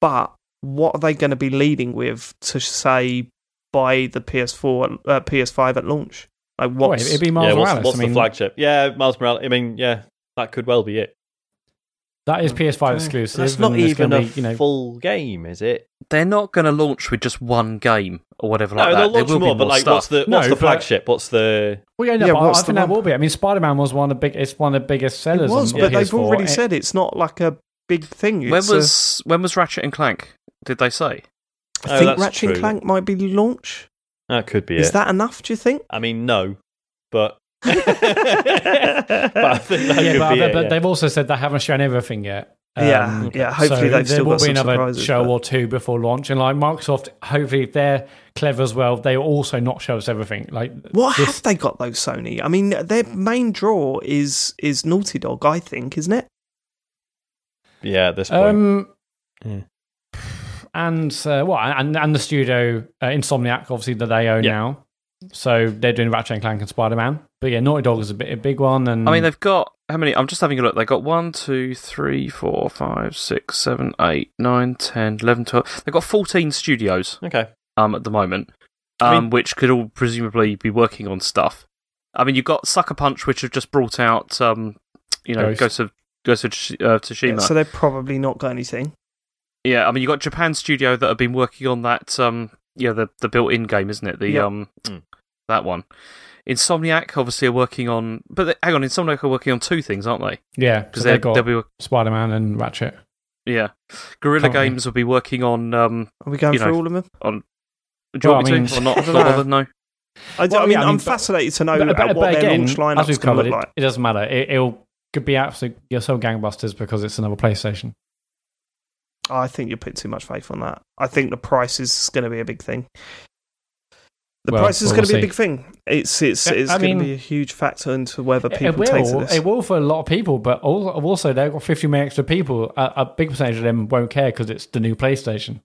but what are they going to be leading with to say buy the PS4, uh, PS5 at launch? Like Well, what's it'd be Miles yeah, what's, Morales. what's I mean, the flagship? Yeah, Miles Morales. I mean, yeah, that could well be it. that is PS5 exclusive. That's not even a be, you know, full game, is it? They're not going to launch with just one game or whatever like no, that. they'll There launch more, but more like, stuff. what's the No, what's the but- flagship? What's the? well, yeah, no, Yeah, but what's I the think that will be. I mean, Spider Man was one of the big. It's one of the biggest it sellers. was, on but they've already It- said it's not like a big thing. when It's a- was when was Ratchet and Clank? Did they say? Oh, I Oh, think that's Ratchet and. Clank might be launch. That could be Is it. that enough? Do you think? I mean, no, but but I think that yeah, could but, be but, it. but yeah. they've also said they haven't shown everything yet. Yeah, Um, yeah. Hopefully so they've there still will got be some another surprises. show but- or two before launch, and like Microsoft, hopefully if they're clever as well, they will also not show us everything. Like What this- have they got though, Sony? I mean, their main draw is is Naughty Dog, I think, isn't it? Yeah, at this point. Um, Yeah. And uh, well, and and the studio uh, Insomniac, obviously that they own Yeah. now. So they're doing Ratchet and Clank and Spider Man. But yeah, Naughty Dog is a bit a big one. And I mean, they've got how many? I'm just having a look. They've got one, two, three, four, five, six, seven, eight, nine, 10, 11, 12. They've got 14 studios okay. um, at the moment, um, I mean- which could all presumably be working on stuff. I mean, you've got Sucker Punch, which have just brought out, um, you know, Ghost. Ghost of Ghost of uh, Tsushima. so they've probably not got anything. Yeah, I mean, you got Japan Studio that have been working on that. Um, yeah, the the built-in game, isn't it? The Yep. um, Mm. that one. Insomniac obviously are working on, but they, hang on, Insomniac are working on two things, aren't they? yeah, Because they they've got they'll be Spider Man and Ratchet. yeah. Guerrilla Currently. Games will be working on. Um, Are we going through know, all of them? On do you Well, want I me mean, to or not? I don't not know. bothered, no. I, d- Well, I mean, yeah, I I'm but- fascinated to know But, uh, but, what but their again, launch as lineups we've going to look it, like. it doesn't matter. It, it'll could be absolute you're so gangbusters because it's another PlayStation. I think you're putting too much faith on that. I think the price is going to be a big thing. The Well, price is we'll going to be see. a big thing. It's it's it's I going to be a huge factor into whether people it take to will. this. It will for a lot of people, but al- also they've got 50 million extra people. A, a big percentage of them won't care because it's the new PlayStation.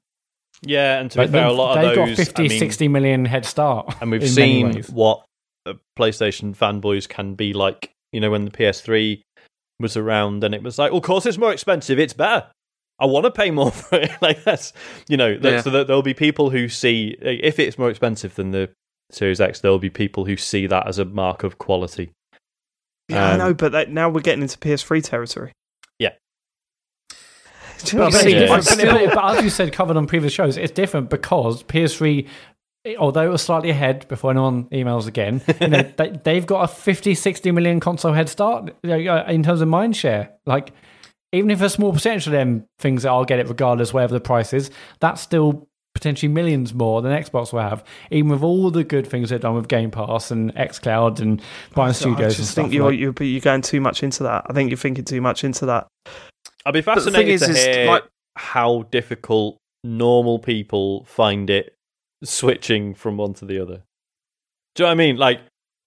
Yeah, and to be But fair, a they've- lot of they've those. got 50, I mean, 60 million head start. and we've seen what uh, PlayStation fanboys can be like. You know, when the PS3 was around, and it was like, "Well, of course, it's more expensive. It's better. I want to pay more for it." like that's, you know, that, Yeah. so that there'll be people who see if it's more expensive than the Series X. There'll be people who see that as a mark of quality. yeah, I um, know, but that, now we're getting into PS3 territory. Yeah. Do But, what I see, mean? it's Yeah. different, but, but as you said, covered on previous shows, it's different because PS3, although it was slightly ahead before anyone emails again, you know, they, they've got a 50, 60 million console head start you know, uh, in terms of mind share. Like, even if a small percentage of them things that I'll get it regardless, whatever the price is, that's still potentially millions more than Xbox will have, even with all the good things they've done with Game Pass and xCloud and buying I studios I just stuff. think you're, like- you're you're going too much into that. I think you're thinking too much into that. I'd be But fascinated is, to is hear like, how difficult normal people find it switching from one to the other. Do you know what I mean? Like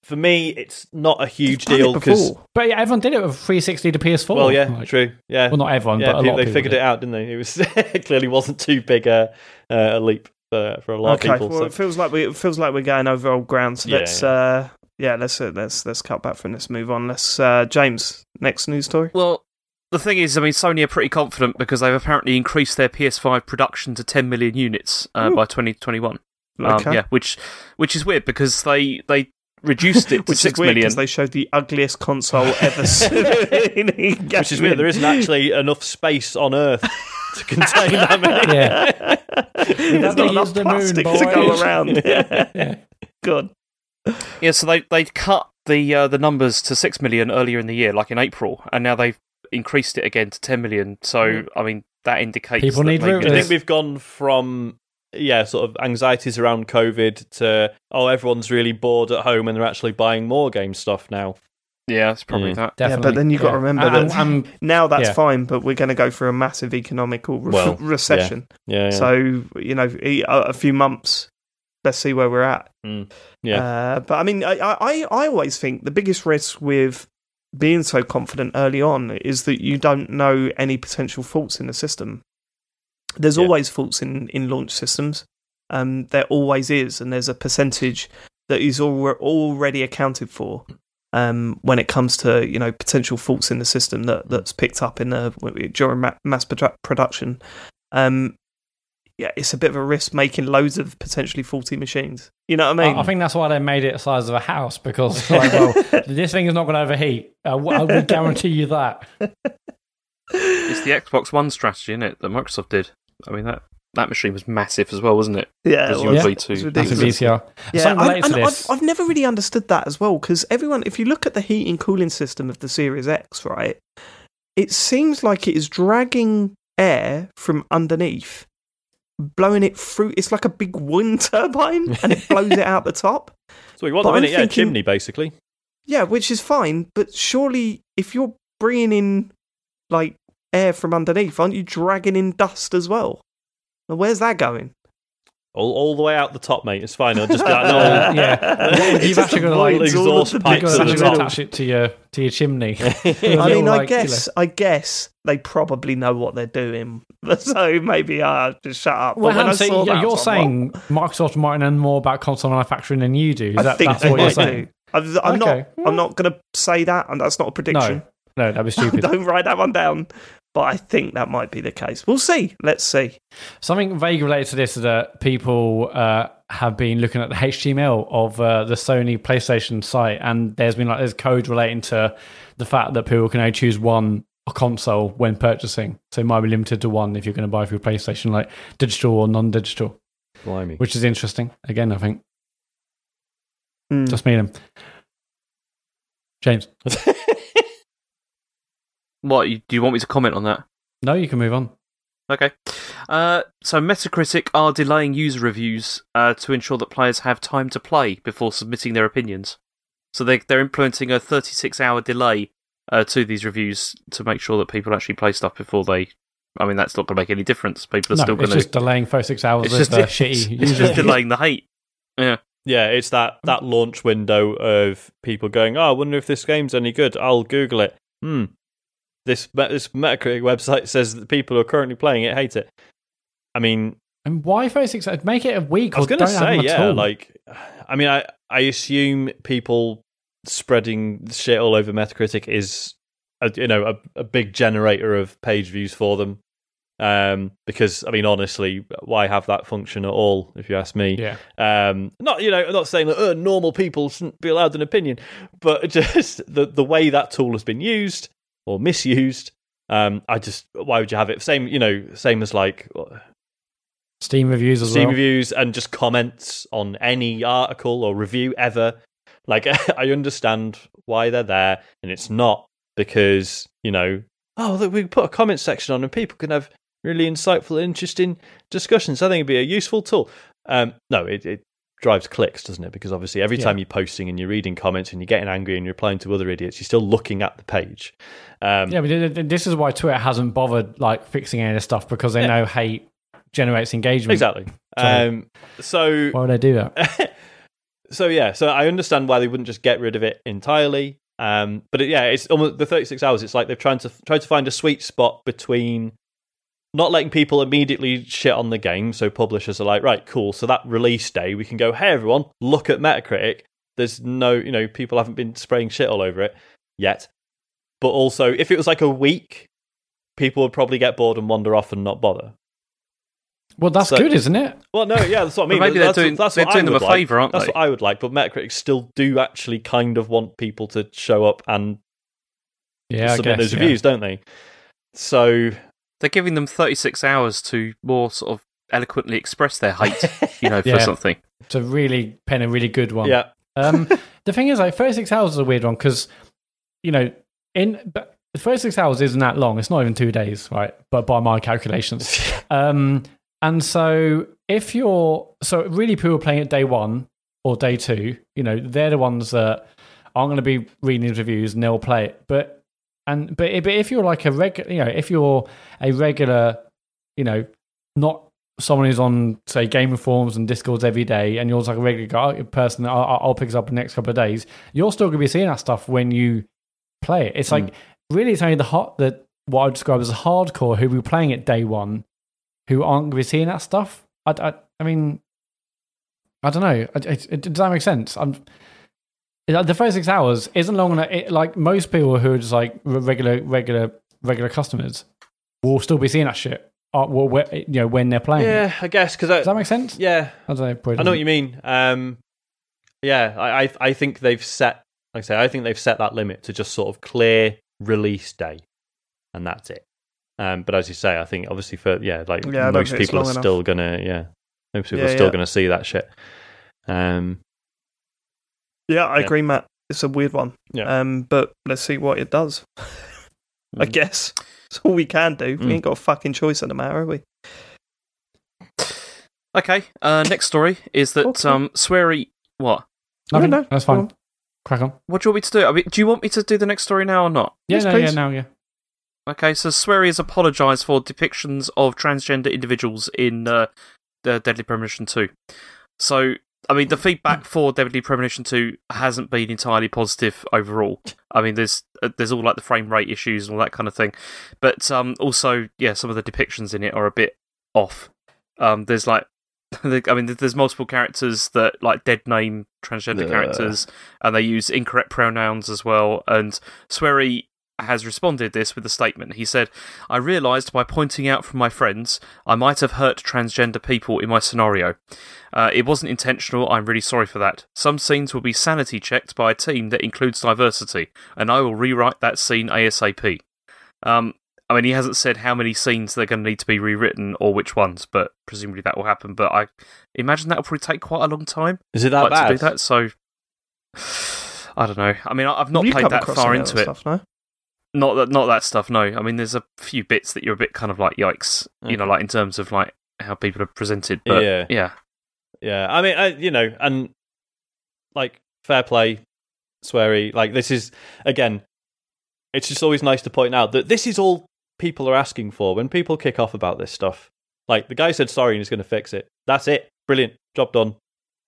for me, it's not a huge deal because before. but yeah, everyone did it with 360 to PS4. well, yeah, Like, true, yeah, Well, not everyone, yeah. but a pe- lot of they people figured did. it out, didn't they? It was it clearly wasn't too big a a leap for for a lot okay, of people. well, so- it feels like we it feels like we're going over old ground. So Yeah, let's yeah. uh yeah let's uh, let's let's cut back from this. Move on. Let's uh James next news story. Well, the thing is, I mean, Sony are pretty confident because they've apparently increased their PS5 production to 10 million units uh, by 2021. Um, Okay. yeah, which which is weird because they they reduced it to Which is six weird million. because they showed the ugliest console ever seen. which is weird. There isn't actually enough space on Earth to contain that many. Yeah. There's have not to enough use the moon, plastic to go boys. around. Yeah. Good. Yeah, so they they cut the uh, the numbers to six million earlier in the year, like in April, and now they've increased it again to ten million. So I mean, that indicates People that need maybe Do you think we've gone from yeah, sort of anxieties around COVID to oh, everyone's really bored at home and they're actually buying more game stuff now? Yeah, it's probably Mm. that. Yeah, but then you've got to remember And- that and- now that's Yeah. fine, but we're going to go through a massive economical re- Well, recession. Yeah, yeah. So you know, a, a few months. Let's see where we're at. yeah. Uh, but I mean, I, I I always think the biggest risk with being so confident early on is that you don't know any potential faults in the system. There's Yeah. always faults in, in launch systems. Um, there always is, and there's a percentage that is al- already accounted for um, when it comes to you know potential faults in the system that that's picked up in the during ma- mass produ- production. Um, yeah, it's a bit of a risk making loads of potentially faulty machines. You know what I mean? I, I think that's why they made it the size of a house because, like, well, this thing is not going to overheat. Uh, w- I will guarantee you that. It's the Xbox One strategy, isn't it, that Microsoft did? I mean that that machine was massive as well, wasn't it? Yeah, it was. Presumably It's to That's a ridiculous. VCR. Yeah, Something I, related to and this. I've, I've never really understood that as well because everyone, if you look at the heating cooling system of the Series X, right, it seems like it is dragging air from underneath, blowing it through. It's like a big wind turbine, and it blows it out the top. So we want but the I'm minute, yeah, thinking- chimney basically. Yeah, which is fine, but surely if you're bringing in like air from underneath, aren't you dragging in dust as well? Now, where's that going? all, all the way out the top, mate. It's fine. It'll just be like, no, Uh, yeah, you've actually got to like exhaust the pipes you've bits got at to the the top. top. attach it to your to your chimney. I mean, I guess, I guess they probably know what they're doing, so maybe I just shut up. But Well, when I Hans, saw that, you're was like, saying Microsoft might know more about console manufacturing than you do. Is "What?" I that, think that's what you're saying? I'm, I'm Okay. not. I'm not going to say that, and that's not a prediction. No, no, that'd be stupid. Don't write that one down. But I think that might be the case. We'll see. Let's see. Something vague related to this is that people uh, have been looking at the HTML of uh, the Sony PlayStation site, and there's been like there's code relating to the fact that people can only choose one console when purchasing, so it might be limited to one if you're going to buy for your PlayStation, like digital or non-digital, Blimey. which is interesting. Again, I think Hmm. just me and him. James, What do you want me to comment on that? no, you can move on. Okay. Uh, so Metacritic are delaying user reviews uh, to ensure that players have time to play before submitting their opinions. So they, they're implementing a 36 hour delay uh, to these reviews to make sure that people actually play stuff before they. I mean, that's not going to make any difference. People are No, still going to. just delaying 36 hours It's of just, uh, it's just delaying the hate. Yeah. Yeah, it's that, that launch window of people going, oh, I wonder if this game's any good. I'll Google it. Hmm. This, this Metacritic website says that people who are currently playing it hate it. I mean, And why 36 hours? Make it a week I was going to say, yeah, like, I mean, I, I assume people spreading shit all over Metacritic is, a, you know, a, a big generator of page views for them. Um, because I mean, honestly, why have that function at all? If you ask me, yeah. um, not you know, I'm not saying that uh, normal people shouldn't be allowed an opinion, but just the the way that tool has been used or misused. Um, I just why would you have it? Same, you know, same as like Steam reviews as Steam well. reviews and just comments on any article or review ever. Like, I understand why they're there, and it's not because, you know, oh, look, we put a comment section on and people can have really insightful, interesting discussions. I think it'd be a useful tool. Um, no, it, it drives clicks, doesn't it? Because obviously, every Yeah. time you're posting and you're reading comments and you're getting angry and you're replying to other idiots, you're still looking at the page. Um, Yeah, but th- th- this is why Twitter hasn't bothered like fixing any of this stuff because they Yeah. know hate generates engagement. Exactly. So- Um, so Why would they do that? so yeah, so I understand why they wouldn't just get rid of it entirely. Um, but it, yeah, it's almost the 36 hours. It's like they've trying to try to find a sweet spot between not letting people immediately shit on the game. So publishers are like, right, cool. So that release day, we can go, hey everyone, look at Metacritic. There's no, you know, people haven't been spraying shit all over it yet. But also, if it was like a week, people would probably get bored and wander off and not bother. Well, that's So- good, isn't it? Well, no, yeah, that's what I mean. maybe they're that's, doing- that's they're what doing I them would a like. favour, aren't That's they? what I would like. But Metacritic still do actually kind of want people to show up and Yeah, submit guess. those yeah. reviews, don't they? So They're giving them 36 hours to more sort of eloquently express their hate, you know, for Yeah. something. To really pen a really good one. yeah, Um, the thing is, like, 36 hours is a weird one because, you know, in but 36 hours isn't that long. It's not even two days, right? But by my calculations. um, and so if you're, so really people playing at day one or day two, you know, they're the ones that aren't going to be reading these reviews and they'll play it. But, and, but, but if you're like a regular, you know, if you're a regular, you know, not someone who's on say gaming forums and discords every day and you're like a regular guy, person that I'll, I'll pick up in the next couple of days you're still going to be seeing that stuff when you play it. It's like hmm. really it's only the hot that what i describe as a hardcore who be playing it day one who aren't going to be seeing that stuff. I, I, I mean i don't know. It, it- does that make sense? I'm the first six hours isn't long enough it, like most people who are just like regular regular regular customers will still be seeing that shit uh, well, where, you know when they're playing yeah, I guess because Does that make sense? yeah, I don't know. I know what you mean. Um, yeah, I, I I think they've set, like I say, I think they've set that limit to just sort of clear release day, and that's it. Um, but as you say, I think obviously for yeah, like Yeah, most people are enough. still gonna yeah, most people Yeah, are still yeah. gonna see that shit. Um, Yeah, I Yeah. agree, Mat. It's a weird one. Yeah. Um, but let's see what it does. I Mm. guess it's all we can do. Mm. We ain't got a fucking choice in the matter, have we? Okay, uh, next story is that Okay. um, Swery. What? Nothing. no, That's fine. on. Crack on. What do you want me to do? I mean, do you want me to do the next story now or not? Yeah, Yes, no, yeah, now, yeah. Okay, so Swery has apologised for depictions of transgender individuals in uh, uh, Deadly Premonition 2. So, I mean, the feedback for Deadly Premonition 2 hasn't been entirely positive overall. I mean, there's uh, there's all like the frame rate issues and all that kind of thing, but um, also, yeah, some of the depictions in it are a bit off. Um, there's like, I mean, there's multiple characters that like dead name transgender Ugh. characters, and they use incorrect pronouns as well. And Swery has responded this with a statement. He said, I realised by pointing out from my friends I might have hurt transgender people in my scenario. Uh, it wasn't intentional, I'm really sorry for that. Some scenes will be sanity checked by a team that includes diversity, and I will rewrite that scene ASAP. Um, I mean, he hasn't said how many scenes they're going to need to be rewritten or which ones, but presumably that will happen. But I imagine that will probably take quite a long time Is it that like, bad? to do that. So I don't know. I mean, I- I've not Have played that far into it. Stuff, no? Not that, not that stuff. No, I mean, there's a few bits that you're a bit kind of like yikes. You know, mm. like in terms of like how people are presented. But Yeah. yeah, Yeah, I mean, I, you know, and like fair play, Swery. Like this is again, it's just always nice to point out that this is all people are asking for. When people kick off about this stuff, like the guy said sorry and he's going to fix it. That's it. Brilliant, job done.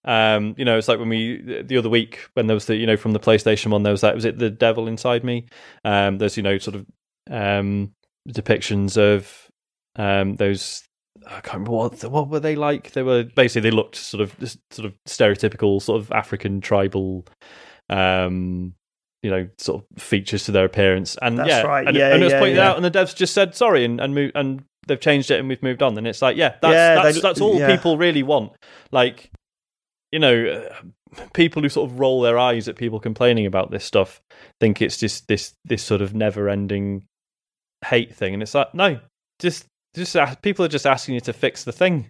Um, you know, it's like when we the other week when there was the you know from the PlayStation one there was that was it the devil inside me. Um, there's you know sort of um depictions of um those I can't remember what what were they like. They were basically they looked sort of sort of stereotypical sort of African tribal, um, you know, sort of features to their appearance. And That's yeah, right. and, Yeah, and it was yeah, pointed yeah. out, and the devs just said sorry and and moved, and they've changed it, and we've moved on. And it's like, yeah, that's Yeah, that's, they- that's all yeah. people really want. Like, you know. Uh, People who sort of roll their eyes at people complaining about this stuff think it's just this this sort of never-ending hate thing, and it's like no, just just people are just asking you to fix the thing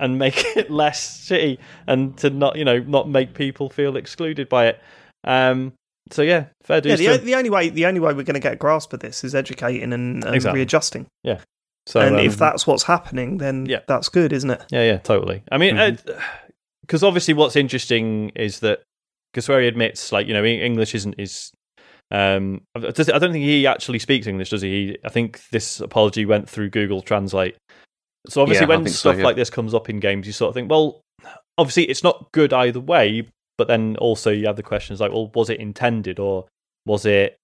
and make it less shitty and to not you know not make people feel excluded by it um so yeah fair Yeah, the, to o- him. the only way the only way we're going to get a grasp of this is educating and, and Exactly. readjusting. Yeah. So and um, if that's what's happening, then Yeah. that's good, isn't it? yeah yeah totally i mean Mm-hmm. Because obviously what's interesting is that Swery admits like you know english isn't his um i don't think he actually speaks english does he He- i think this apology went through google translate so obviously Yeah, when think so, stuff yeah. like this comes up in games you sort of think well obviously it's not good either way but then also you have the questions like well was it intended or was it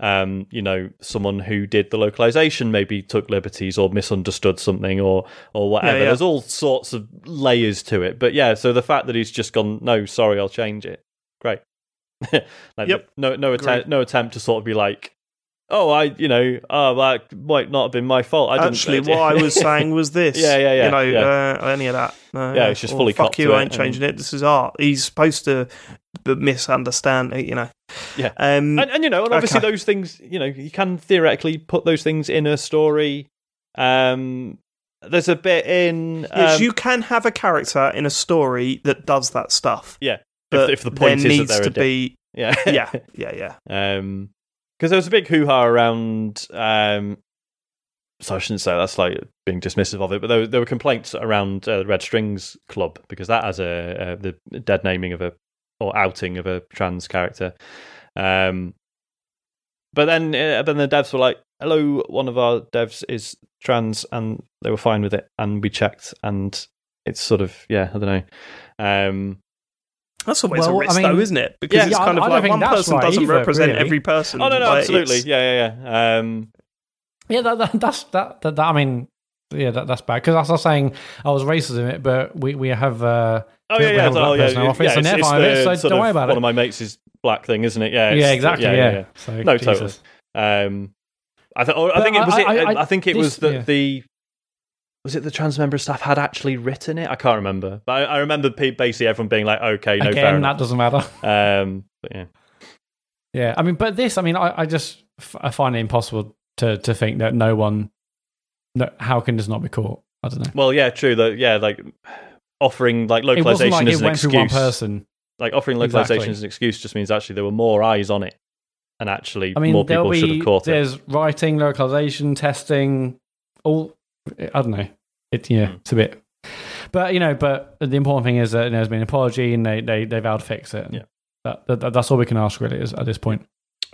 um you know someone who did the localization maybe took liberties or misunderstood something or or whatever. yeah. there's all sorts of layers to it. But yeah so the fact that he's just gone no sorry i'll change it. Great. Like Yep. no no attempt no attempt to sort of be like oh i you know oh that might not have been my fault I didn't- Actually, what I was saying was this. Yeah, yeah, yeah, You know, yeah. uh, any of that. No, Yeah, it's just Or, fully fuck you. I ain't and- changing it. This is art. He's supposed to misunderstand it. You know. Yeah. Um, and, and you know, and obviously Okay. those things, you know, you can theoretically put those things in a story. Um, there's a bit in, um, yes, you can have a character in a story that does that stuff. yeah, But if, if the point there is needs to be. yeah, Yeah, yeah, yeah. Um, because there was a big hoo ha around. Um, so I shouldn't say that's like being dismissive of it, but there, there were complaints around uh, Red Strings Club because that has a, uh the dead naming of a or outing of a trans character. Um, but then uh, then the devs were like, "Hello, one of our devs is trans," and they were fine with it, and we checked, and it's sort of yeah, I don't know. Um, That's always Well, a risk, I mean- though, isn't it? Because Yeah, it's yeah, kind I of don't like one person right doesn't either, represent really. every person. oh no, no, Like, absolutely, it's- yeah, yeah, yeah. Um, Yeah, that, that, that's that, that, that. I mean, yeah, that, that's bad because I was saying I was racist in it, but we we have. Uh, Oh yeah, yeah, a oh, yeah, person in yeah, office, yeah, and it's- they're it's fine with it, so don't worry about One it. One of my mates is black thing, isn't it? Yeah, yeah, exactly. Yeah. So, No, Jesus. totally. Um, I, th- I think it was. I- it, I- I, I- think it was this- that yeah. the was it the trans member staff had actually written it. I can't remember, but I, I remember basically everyone being like, "Okay, no, fair Again, enough." that doesn't matter. Um, but yeah, Yeah, I mean, but this, I mean, I, I just I find it impossible to to think that no one, no, how can this not be caught? I don't know. well, yeah, true. That yeah, like offering like localization like as it an went excuse. one person. Like offering localization Exactly. as an excuse just means actually there were more eyes on it, and actually I mean, more people should have caught it. there's writing, localization, testing, all. I don't know. It yeah, Hmm. it's a bit. But you know, but the important thing is that you know, there's been an apology and they they they vowed to fix it. Yeah. That, that, that's all we can ask really is at this point.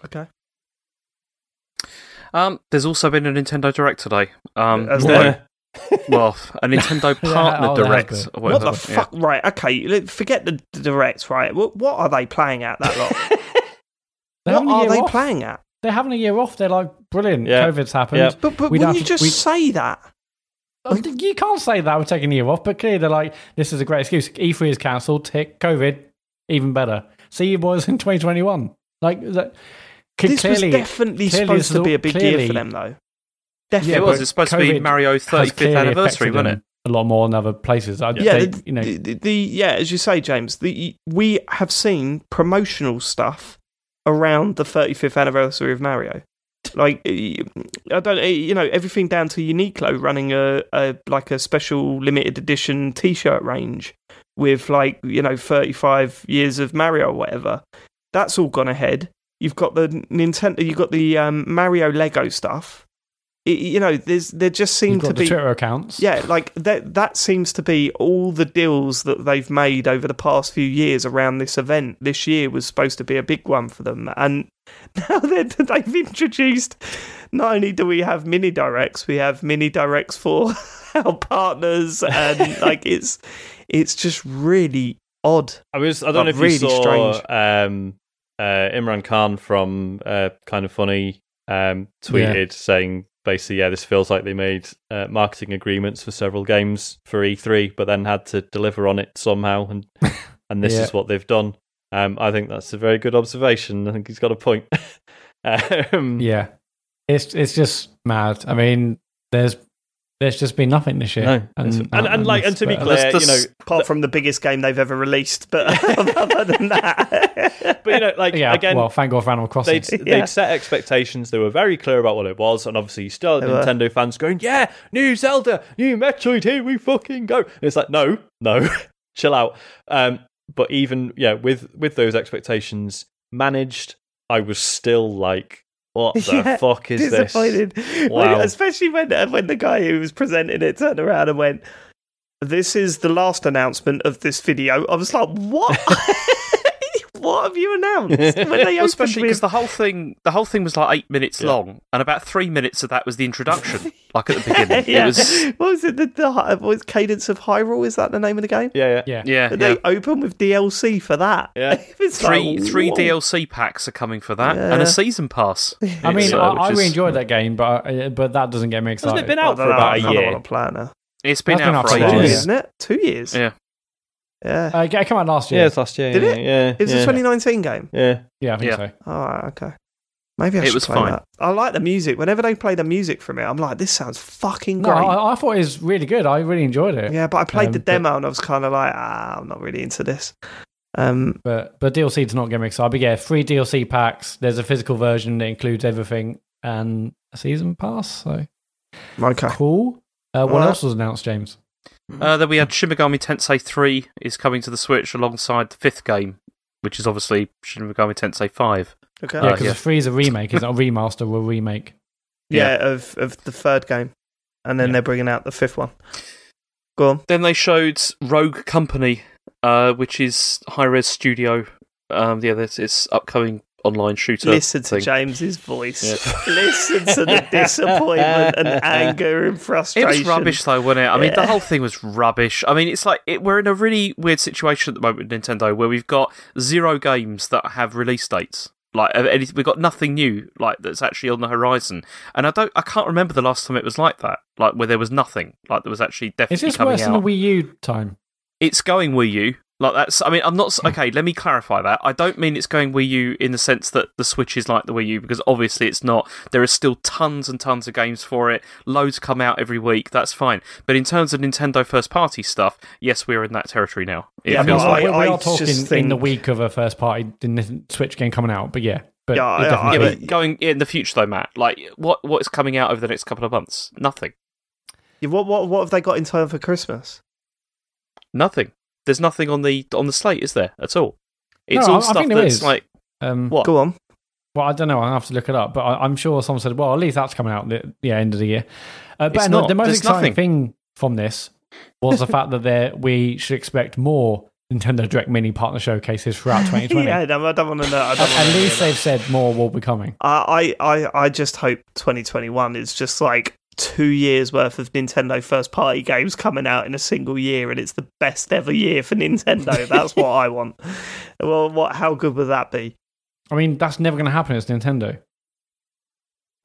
Okay. Um, there's also been a Nintendo Direct today. Um, As there- well, a Nintendo Yeah, Partner oh, Direct. What whatever. the Yeah. fuck? Right, okay, forget the, the direct, right? What, what are they playing at that lot? They're what are they off. playing at? They're having a year off. They're like brilliant. Yeah. COVID's happened. Yeah. But, but We don't wouldn't you have just we- say that? You can't say that we're taking a year off, but clearly they're like, this is a great excuse. E3 is cancelled. Tick COVID, even better. See you boys in 2021. Like that. c- This clearly, was definitely clearly supposed to be a big year for them, though. It Definitely. was. but It's supposed to be COVID Mario's 35th anniversary, wasn't it? A lot more than other places. I, yeah, they, the, you know, the, the yeah, as you say, James, the we have seen promotional stuff around the 35th anniversary of Mario. Like I don't, you know, everything down to Uniqlo running a, a like a special limited edition T-shirt range with like you know 35 years of Mario or whatever. That's all gone ahead. You've got the Nintendo, you've got the um, Mario Lego stuff. It, you know, there's there just seem to be Twitter accounts. yeah, like that that seems to be all the deals that they've made over the past few years around this event. This year was supposed to be a big one for them, and now they're, they've introduced. Not only do we have mini directs, we have mini directs for our partners, and like it's it's just really odd. I was. I don't know if you really saw strange. um, uh, Imran Khan from uh, Kind of Funny um, tweeted saying basically, yeah, this feels like they made uh, marketing agreements for several games for E3, but then had to deliver on it somehow, and and this Yeah. is what they've done. Um, I think that's a very good observation. I think he's got a point. um, Yeah. It's it's just mad. I mean, there's there's just been nothing this year. No, it's- and- and, like, and to be clear, That's- you know, that's- Apart from the biggest game they've ever released, but other than that, but you know, like yeah, again, well, thank God for Animal Crossing. they'd, Yeah. they'd set expectations. They were very clear about what it was, and obviously, you still had They were. Nintendo fans going, "Yeah, new Zelda, new Metroid, here we fucking go." And it's like, no, no, chill out. Um, but even yeah, with with those expectations managed, I was still like, "What the Yeah, fuck is this?" disappointed. Wow. Like, especially when uh, when the guy who was presenting it turned around and went, "This is the last announcement of this video." I was like, "What? what have you announced?" When they Well, especially because with, the whole thing, the whole thing was like eight minutes Yeah. long, and about three minutes of that was the introduction. like at the beginning, yeah, it was what was it? The, the was Cadence of Hyrule? Is that the name of the game? Yeah, yeah, yeah. yeah, And yeah. They open with DLC for that. Yeah. It's Three like, three whoa. DLC packs are coming for that, and a season pass. I mean, So, I, I really is- enjoyed that game, but uh, but that doesn't get me excited. Hasn't it been out don't for know, about I a don't year? want to. It's been That's been out out for for a Two years, ages. isn't it? Two years. Yeah. Yeah. Uh, it came out last year. Yeah, it's last year. Did yeah, it? Yeah, it was yeah. a 2019 game. Yeah, yeah, I think Yeah. so. All right, okay. Maybe I It should was play fine. that. I like the music. Whenever they play the music from it, I'm like, this sounds fucking No, great. I, I thought it was really good. I really enjoyed it. yeah, but I played Um, the but- demo and I was kind of like, ah, I'm not really into this. Um, But but DLC does not get me excited. But yeah, free DLC packs. There's a physical version that includes everything and a season pass. So okay. cool. Uh, what Well, else was announced, James? Uh, then we had Shin Megami Tensei 3 is coming to the Switch alongside the fifth game, which is obviously Shin Megami Tensei 5. Okay. Yeah, Uh, because yeah. the free is a remake. It's not a remaster or a remake. yeah, of of the third game, and then Yeah. they're bringing out the fifth one. Go on. Then they showed Rogue Company, uh, which is Hi-Rez Studio. Um, yeah, this it's upcoming online shooter. Listen to thing. James's voice. Listen to the disappointment and anger and It frustration. was rubbish though, wasn't it? I mean, the whole thing was rubbish. I mean, it's like it, we're in a really weird situation at the moment with Nintendo, where we've got zero games that have release dates. Like we've got nothing new, like that's actually on the horizon. And I don't, I can't remember the last time it was like that. Like where there was nothing, like there was actually definitely. Is definitely this coming worse out. than the Wii U time? it's going Wii U. Like that's. I mean, I'm not. Okay, let me clarify that. I don't mean it's going Wii U in the sense that the Switch is like the Wii U because obviously it's not. There are still tons and tons of games for it. Loads come out every week. That's fine. But in terms of Nintendo first party stuff, yes, we're in that territory now. It Yeah, I mean, feels but like. we, we I are talking just in the week of a first party Nintendo Switch game coming out, but yeah, but Yeah, yeah, Yeah, but going in the future though, Mat. Like what what is coming out over the next couple of months? Nothing. Yeah, what what what have they got in time for Christmas? Nothing. There's nothing on the on the slate, is there at all? It's No, all I- I stuff think there that's like um, what? Go on. Well, I don't know. I have to look it up, but I, I'm sure someone said, "Well, at least that's coming out at the yeah end of the year." Uh, but It's not. the most There's exciting nothing. thing from this was the fact that there we should expect more Nintendo Direct Mini partner showcases throughout 2020. yeah, no, I don't want to know. I don't At, wanna at know least they've said more will be coming. I, I, I I just hope 2021 is just like two years worth of Nintendo first party games coming out in a single year, and it's the best ever year for Nintendo. That's what I want. Well, what? How good would that be? I mean, that's never going to happen. It's Nintendo.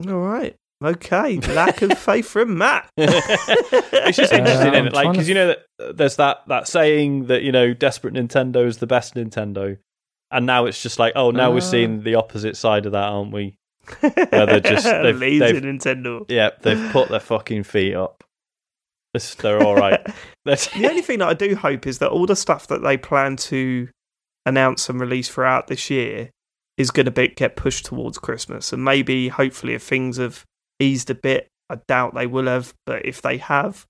All right. Okay, lack of faith from Mat. it's just Uh, interesting, I'm isn't it? Like because to- you know that uh, there's that that saying that you know desperate Nintendo is the best Nintendo, and now it's just like oh now we're Ah. seeing the opposite side of that, aren't we? Where they're just they've, lazy they've Nintendo. yeah they've put their fucking feet up. It's, they're all right. The only thing that I do hope is that all the stuff that they plan to announce and release throughout this year is going to be, get pushed towards Christmas, and maybe hopefully if things have eased a bit, I doubt they will have, but if they have,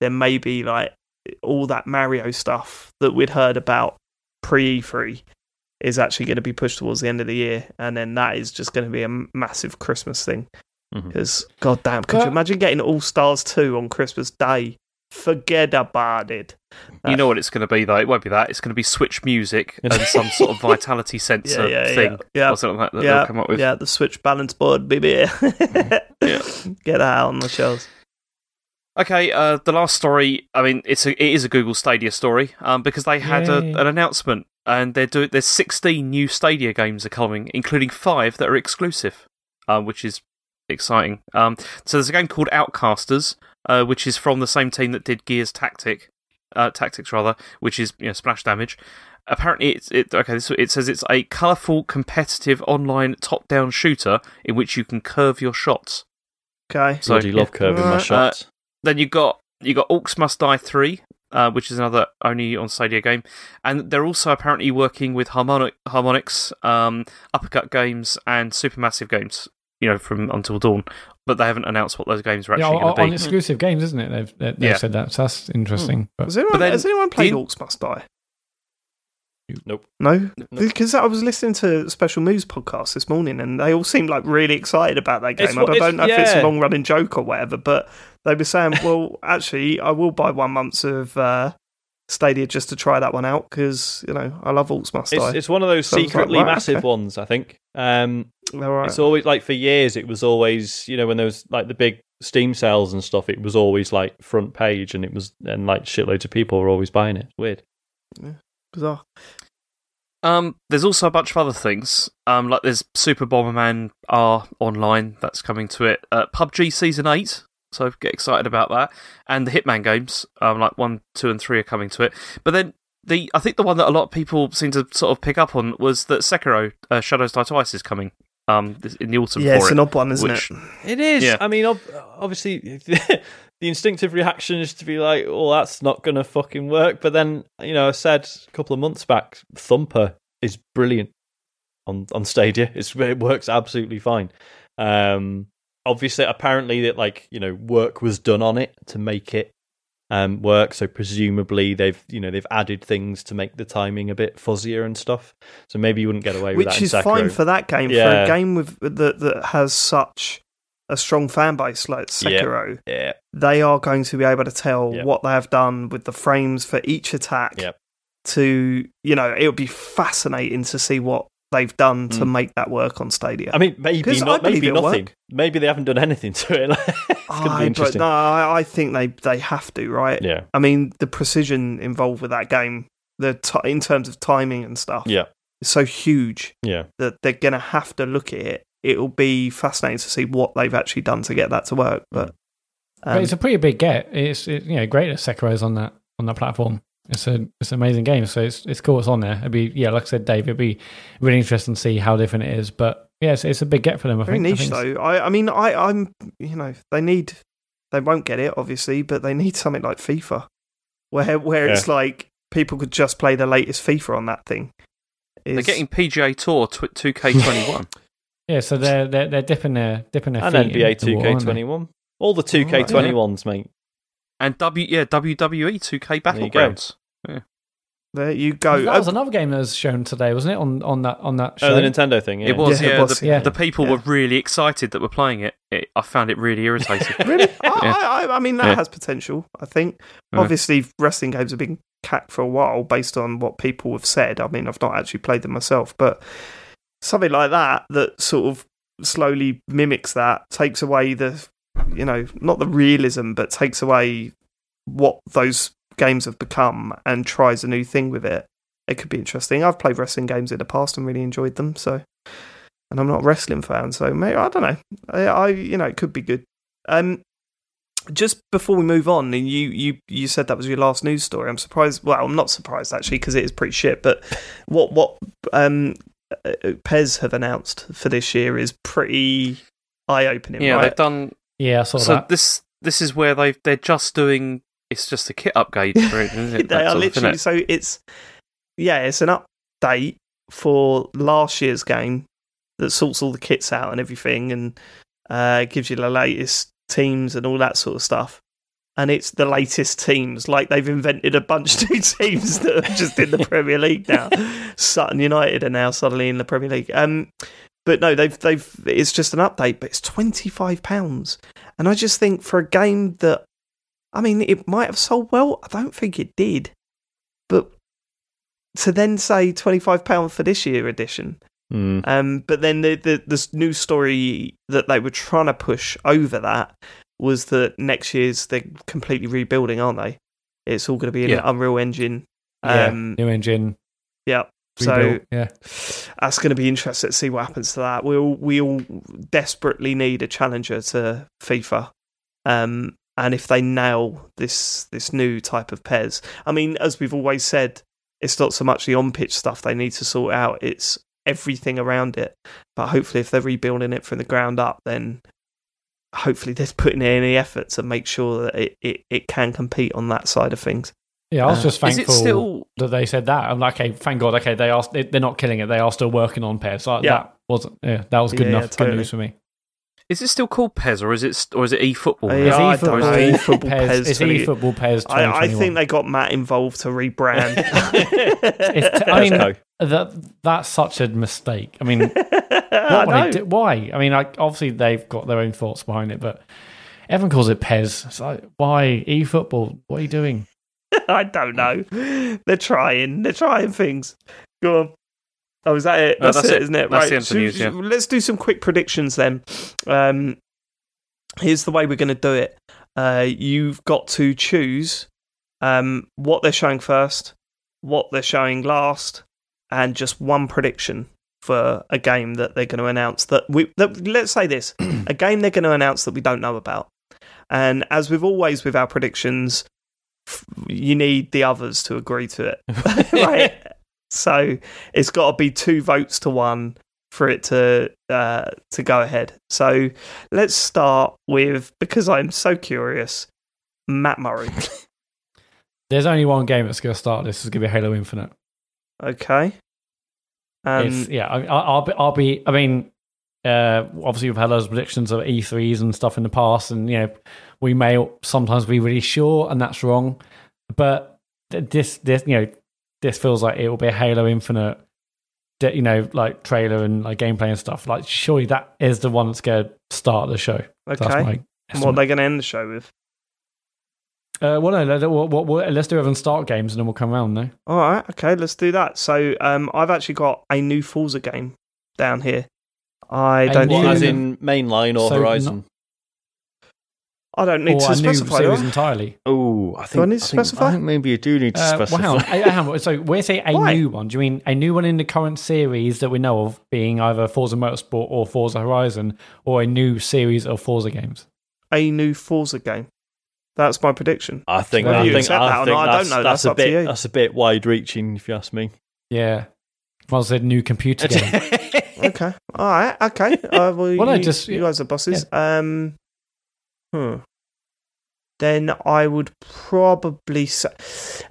then maybe like all that Mario stuff that we'd heard about pre E3 is actually going to be pushed towards the end of the year, and then that is just going to be a massive Christmas thing. Because goddamn, could you imagine getting All Stars two on Christmas Day? Forget about it. You know what it's going to be though. It won't be that. It's going to be Switch music and some sort of vitality sensor Yeah, yeah, thing yeah. Yeah. or something like that. that yeah, they'll come up with. yeah, the Switch balance board, baby. Yeah. Get that out on the shelves. Okay, uh, the last story. I mean, it's a, it is a Google Stadia story um, because they had a, an announcement and they're doing. There's 16 new Stadia games are coming, including five that are exclusive, uh, which is exciting. Um, so there's a game called Outcasters, uh, which is from the same team that did Gears Tactic, uh, Tactics rather, which is you know splash damage. Apparently, it's it okay. This, it says it's a colourful, competitive online top-down shooter in which you can curve your shots. Okay. So Bloody love curving my Alright. shots. then you got you got Orcs Must Die three, uh, which is another only on Stadia game, and they're also apparently working with Harmonic Harmonix, um, Uppercut Games, and Supermassive Games. You know, from Until Dawn, but they haven't announced what those games are Yeah, actually on, going to on be. exclusive games, isn't it? They've, they- they've Yeah. said that. So that's interesting. But Has anyone, But then- has anyone played do you- Orcs Must Die? Nope. No? Because I was listening to Special Moves podcast this morning and they all seemed like really excited about that game. It's I don't it's- know if it's a long running joke or whatever, but they were saying, well, actually, I will buy one month of uh, Stadia just to try that one out because, you know, I love Orcs Must Die. It's, it's one of those So I was like, secretly right, massive okay. ones, I think. Um, All right. It's always like for years. It was always you know when there was like the big Steam sales and stuff. It was always like front page, and it was and like shitloads of people were always buying it. It's weird. Bizarre. Um, there's also a bunch of other things. Um, like there's Super Bomberman R online that's coming to it. Uh, PUBG Season Eight, so get excited about that. And the Hitman games, um, like one, two, and three are coming to it. But then the I think the one that a lot of people seem to sort of pick up on was that Sekiro uh, Shadows Die Twice is coming. Um, in the autumn Yeah, for it's it. an odd one, isn't which- it? It is. Yeah. I mean, ob- obviously, the instinctive reaction is to be like, "Oh, that's not going to fucking work." But then, you know, I said a couple of months back, Thumper is brilliant on on Stadia. It's, it works absolutely fine. Um, obviously, apparently, that like you know, work was done on it to make it um, work. So presumably, they've you know they've added things to make the timing a bit fuzzier and stuff. So maybe you wouldn't get away with that. Which is fine for that game. For a game with that, that has such a strong fan base like Yeah. Sekiro, yeah. they are going to be able to tell what they have done with the frames for each attack to you know it would be fascinating to see what they've done to Mm. make that work on Stadia. I mean, maybe 'Cause I not. believe Maybe nothing. work. Maybe they haven't done anything to it. it's going to I- be interesting. no, I, I think they they have to right. Yeah, I mean, the precision involved with that game, the t- in terms of timing and stuff, yeah, is so huge yeah. that they're going to have to look at it. It'll be fascinating to see what they've actually done to get that to work. But, but um, it's a pretty big get. It's it, you know great that Sekiro's on that on that platform. It's a it's an amazing game. So it's it's cool. It's on there. It'd be yeah, like I said, Dave. It'd be really interesting to see how different it is. But yeah, it's, it's a big get for them. I very think. I niche think though. I, I mean, I, I'm you know they need they won't get it obviously, but they need something like FIFA, where where it's like people could just play the latest FIFA on that thing. They're getting PGA Tour two K twenty one. Yeah, so they're they're, they're dipping their dipping their And feet NBA in the water, aren't they? 2K21. All the 2K21s, mate. and W yeah WWE two K There you there you go. that was Uh, another game that was shown today, wasn't it? On on that on that show. Oh, the Nintendo thing. Yeah. It was Yeah, it was, the, yeah. the people Yeah. were really excited that were playing it. it I found it really irritating. really? I, Yeah. I, I, I mean, that Yeah. has potential. I think. Yeah. Obviously, wrestling games have been cacked for a while based on what people have said. I mean, I've not actually played them myself, but something like that that sort of slowly mimics that takes away the you know, not the realism, but takes away what those games have become and tries a new thing with it, it could be interesting. I've played wrestling games in the past and really enjoyed them. So, and I'm not a wrestling fan, so maybe I don't know. I, I you know, it could be good. Um, just before we move on, and you you you said that was your last news story. I'm surprised. Well, I'm not surprised actually because it is pretty shit. But what what um uh, PES have announced for this year is pretty eye opening. Yeah, right? they've done. Yeah, I saw So that. this this is where they they're just doing. It's just a kit upgrade for it, isn't it? they are sort of, isn't literally it? so it's yeah it's an update for last year's game that sorts all the kits out and everything and uh, gives you the latest teams and all that sort of stuff. And it's the latest teams. Like they've invented a bunch of new teams that are just in the premier league now. Sutton united are now suddenly in the premier league. Um but no they've they've it's just an update but it's 25 pounds. And i just think for a game that I mean, it might have sold well. I don't think it did. But to then say £25 for this year edition, Hmm. um, but then the, the this new story that they were trying to push over that was that next year's they're completely rebuilding, aren't they? It's all going to be in Yeah. an Unreal Engine. yeah, Um, new engine. yeah. So yeah, that's going to be interesting to see what happens to that. We all we all desperately need a challenger to FIFA, um, and if they nail this this new type of PES, I mean, as we've always said, it's not so much the on pitch stuff they need to sort out; it's everything around it. But hopefully, if they're rebuilding it from the ground up, then hopefully they're putting in any effort to make sure that it, it, it can compete on that side of things. yeah. I was Uh, just Is thankful it still? that they said that. I'm like, okay, thank God. Okay, they are they- they're not killing it. They are still working on pairs. So Yeah. that wasn't. Yeah, that was good Yeah, enough. totally. Good news for me. Is it still called PES or is it or is it eFootball? Uh. Yeah, It's I eFootball, don't eFootball PES. PES It's 20 eFootball PES. I, I think they got Mat involved to rebrand. It's t- I mean, that that's such a mistake. I mean, I what would know. do? why? I mean, like, obviously they've got their own thoughts behind it, but everyone calls it PES. It's like, why eFootball? What are you doing? I don't know. They're trying. They're trying things. Go on. Oh, is that it? No, That's, that's it, it. isn't it? That's right. the end of the So- news, yeah. Let's do some quick predictions then. Um, here's the way we're going to do it. Uh, you've got to choose um, what they're showing first, what they're showing last, and just one prediction for a game that they're going to announce. That we that, let's say this: a game they're going to announce that we don't know about. And as with always with our predictions, f- you need the others to agree to it, right? So it's got to be two votes to one for it to uh, to go ahead. So let's start with because I'm so curious, Mat Murray. There's only one game that's going to start this. Is going to be Halo Infinite. Okay. Um, yeah, I, I- I'll be. I'll be. I mean, uh, obviously we've had those predictions of E3s and stuff in the past, and you know, we may sometimes be really sure, and that's wrong. But this, this, you know, this feels like it will be a Halo Infinite, you know, like trailer and like gameplay and stuff. Like, surely that is the one that's going to start the show. Okay. my. what are they going to end the show with? Uh, well, no, let- what, what, what, let's do it and start games, and then we'll come around. No, All right. Okay. Let's do that. So um, I've actually got a new Forza game down here. I A don't. new- What, think- as in mainline or So Horizon? I don't need or to a new specify. series I? entirely. Oh, I I think, need I to think- specify? I think maybe you do need to Uh, well, specify. hang on. Uh, hang on. So when we say a Why? new one, do you mean a new one in the current series that we know of, being either Forza Motorsport or Forza Horizon, or a new series of Forza games? A new Forza game. That's my prediction. I think, Whether I you think, accept that I or think not, I don't that's, know. that's That's a up to bit you. that's a bit wide reaching, if you ask me. Yeah. Well, I said new computer game. Okay. All right. Okay. Uh, well, Well, you, no, just- you guys are bosses. Um. Hmm. Then I would probably say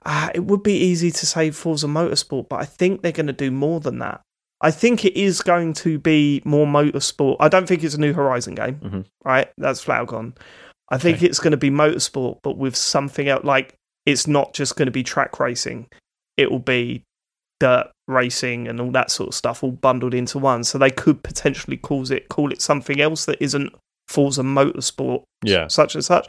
uh, it would be easy to say Forza Motorsport, but I think they're going to do more than that. I think it is going to be more motorsport. I don't think it's a new Horizon game, Mhm. right? That's flat gone. I think Okay. it's going to be motorsport, but with something else. Like it's not just going to be track racing; it will be dirt racing and all that sort of stuff all bundled into one. So they could potentially call it call it something else that isn't Forza Motorsport, Yeah. such and such.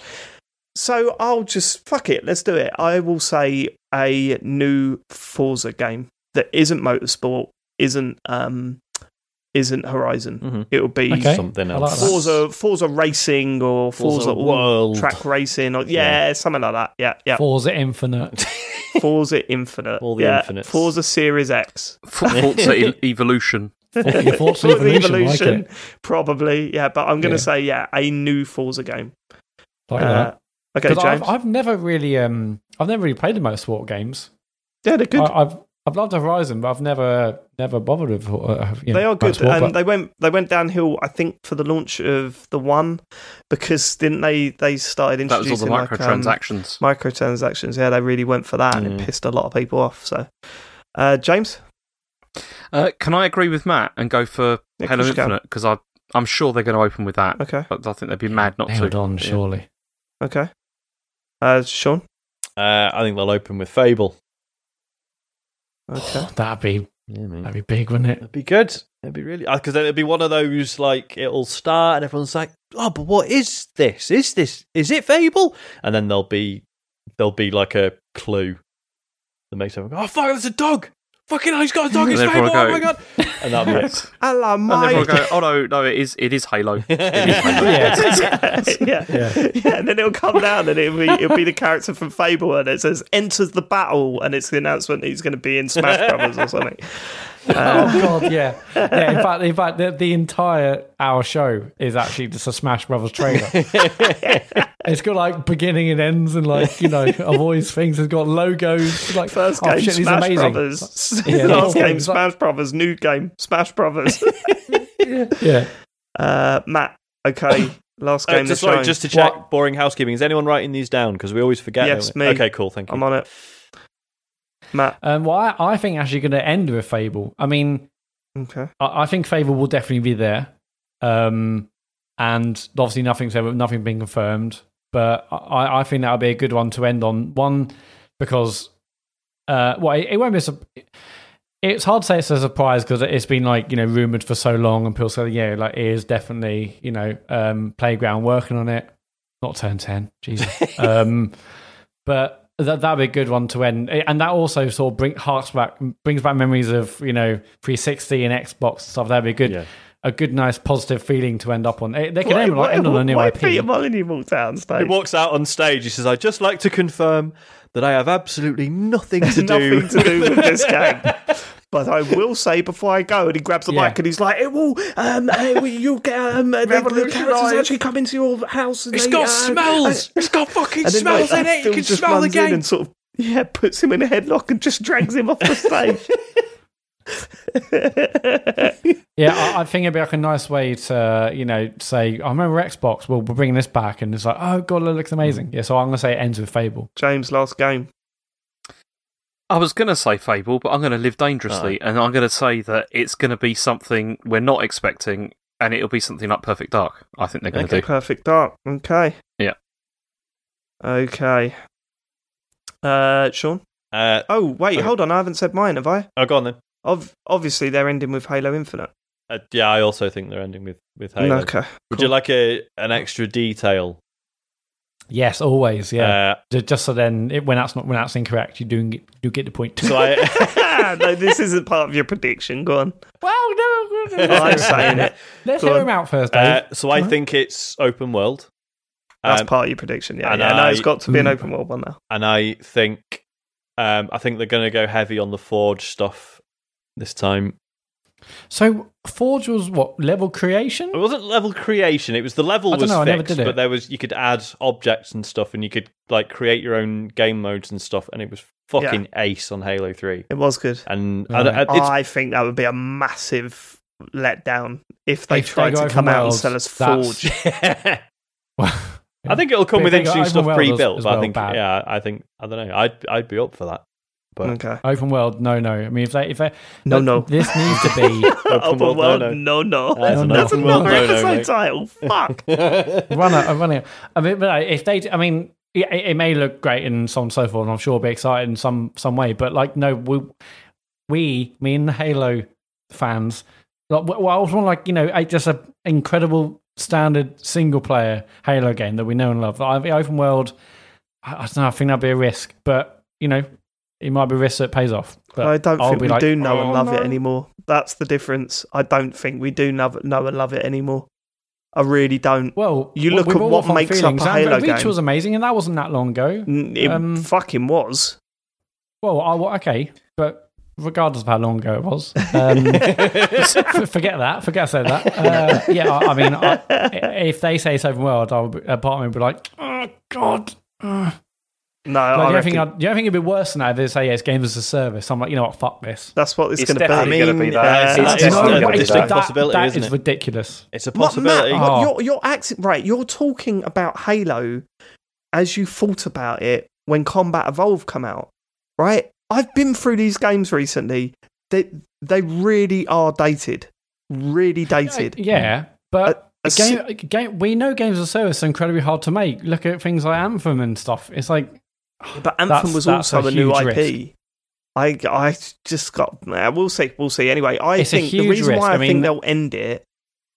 So I'll just fuck it. Let's do it. I will say a new Forza game that isn't motorsport, isn't um, isn't Horizon. Mhm. It'll be Okay. Something I like else. that. Forza Forza Racing or Forza, Forza World. Track Racing or yeah, something like that. Yeah, yeah. Forza Infinite. Forza Infinite. All the yeah. infinites. Forza Series X. Forza Evolution. Forza, Forza Forza Evolution, Evolution, like probably. Yeah, but I'm going to Yeah. say yeah, a new Forza game. Like Uh, that. Okay, Because James. I've, I've never really, um, I've never really played the motorsport games. yeah, they're good. I, I've I've loved Horizon, but I've never never bothered with. Uh, you they know, are good, motorsport, and but- they went they went downhill. I think for the launch of the one because didn't they? They started That was all introducing the like, um, microtransactions. microtransactions. Yeah, they really went for that, and Mm. it pissed a lot of people off. So, uh, James, Uh, can I agree with Mat and go for Yeah, of Halo course you can. Infinite? Because I, I'm sure they're going to open with that. okay, But I think they'd be mad not nailed to. on, Yeah. surely. okay, uh, Sean, Uh, I think they'll open with Fable. okay, That'd be Yeah, that'd be big, wouldn't it? It'd be good. It'd be really because then it'd be one of those like it'll start and everyone's like, "Oh, but what is this? Is this is it Fable?" And then there'll be there'll be like a clue that makes everyone go, "Oh fuck, there's a dog! Fucking hell, he's got a dog! It's And Fable! everyone Oh my god!" And that'll be it. hello, And everyone mate. go, oh no, no, it is, it is Halo. It is Halo. yeah. yeah, Yeah. yeah, and then it'll come down, and it'll be it'll be the character from Fable, and it says "enters the battle," and it's the announcement that he's going to be in Smash Brothers or something. Oh god, yeah, yeah. In fact, in fact, the, the entire our show is actually just a Smash Brothers trailer. it's got like beginning and ends, and like you know, of all these things. It's got logos. Like First oh, game, shit, Smash amazing. Brothers. Yeah, Last yeah. game, Smash Brothers. New game, Smash Brothers. Yeah, uh, Mat, okay. Last Uh, game. just, sorry, just to check, boring housekeeping. Is anyone writing these down? Because we always forget. Yes, don't me. Okay, cool. Thank you. I'm on it. Mat. um, well, I, I think actually going to end with Fable. I mean, Okay. I, I think Fable will definitely be there, um, and obviously nothing's ever nothing been confirmed. But I, I think that would be a good one to end on. One because, uh, well, it, it won't be. A, it's hard to say it's a surprise because it's been like you know rumored for so long, and people say yeah, like it is definitely you know um, playground working on it. Not turn ten, Jesus. um, but that that'd be a good one to end, eh, and that also sort of bring harks back, brings back memories of you know 360 and Xbox and stuff. That'd be good, Yeah. a good, nice, positive feeling to end up on. They they can end, like, end on a new why IP. Peter Molyneux walked out on He walks out on stage. He says, "I'd just like to confirm that I have absolutely nothing to do." nothing to do with this game. But I will say before I go, and he grabs the Yeah. mic and he's like, "It will, um, uh, you'll get um, uh, the, the characters actually come into your house. And It's they, got uh, smells. It's got fucking And then, like, smells in it. You can just smell the runs in game. and sort of yeah puts him in a headlock and just drags him off the stage. Yeah, I, I think it'd be like a nice way to, you know, say, I remember Xbox, well, we're bringing this back. And it's like, oh, God, it looks amazing. Yeah, so I'm going to say it ends with Fable. James, last game. I was going to say Fable, but I'm going to live dangerously, and I'm going to say that it's going to be something we're not expecting, and it'll be something like Perfect Dark. I think they're going to Okay. do. Perfect Dark. Okay. Yeah. Okay. Uh, Sean. Uh, Oh wait, Okay. hold on. I haven't said mine, have I? oh, go on then. Ov- obviously, they're ending with Halo Infinite. Uh, yeah, I also think they're ending with with Halo. Okay. Would cool. you like a an extra detail? Yes, always. Yeah. Uh, Just so then, it, when that's not when that's incorrect, you do get, you get the point. so I. no, this isn't part of your prediction. Go on. well, no, no, no, I'm saying it. Let's Go hear on. him out first, Dave. Uh, so I Alright. think it's open world. That's Um, part of your prediction. Yeah, and yeah. No, it's I- got to be an open world one now. and I think um, I think they're going to go heavy on the Forge stuff this time. So, Forge was what level creation? It wasn't level creation; it was the level I don't was know, I never fixed, did it. but there was you could add objects and stuff, and you could like create your own game modes and stuff, and it was fucking ace on Halo Three. It was good. And Right. I, uh, I, I think that would be a massive letdown if they If they tried go to come out and sell us that's- Forge. I think it'll come But with if they go interesting stuff pre-built. as but I think, bad. yeah, I think I don't know. I'd I'd be up for that. But Okay. Open world, no, no. I mean, if they, if they, No, th- no. this needs to be Open world, world, no, no, no. That's an That's open another world, no, no, episode mate. title. Fuck. run it, run it. I mean, but if they, I mean, it, it may look great and so on and so forth, and I'm sure it'll be exciting in some some way. But like, no, we, we, me and the Halo fans, like, well, I was want like you know, just a incredible standard single player Halo game that we know and love. Like, the open world, I, I don't know. I think that'd be a risk, but you know, it might be risk that pays off. But I don't I'll think we like, do know "Oh, and love it anymore. That's the difference. I don't think we do know, know and love it anymore. I really don't. Well, You look we've at all what got fond makes up a Halo Reach game. was amazing, and that wasn't that long ago. It Um, fucking was. Well, I, okay, but regardless of how long ago it was, um, forget that. Forget I said that. Uh, yeah, I, I mean, I, if they say it's open world, I'll be, a part of me would be like, oh god. Uh. No, Like, I do, you reckon I'd, do you think it'd be worse than that if they say yeah, it's games as a service? I'm like, you know what, fuck this. that's what it's, It's going to be. definitely gonna be that. uh, It's- it's it's definitely not- gonna be it's that. like possibility, that isn't is it? ridiculous. It's a What, Mat, possibility. Oh. you're, you're acting right. You're talking about Halo as you thought about it when Combat Evolve come out, right? I've been through these games recently. They they really are dated, really dated. Yeah, but A- a game, game, we know games as a service are incredibly hard to make. Look at things like Anthem and stuff. It's like But Anthem That's- was that's also a a, new IP. I I just got. Uh, we'll see. We'll see. Anyway, I It's think the reason risk. why I, I mean- think they'll end it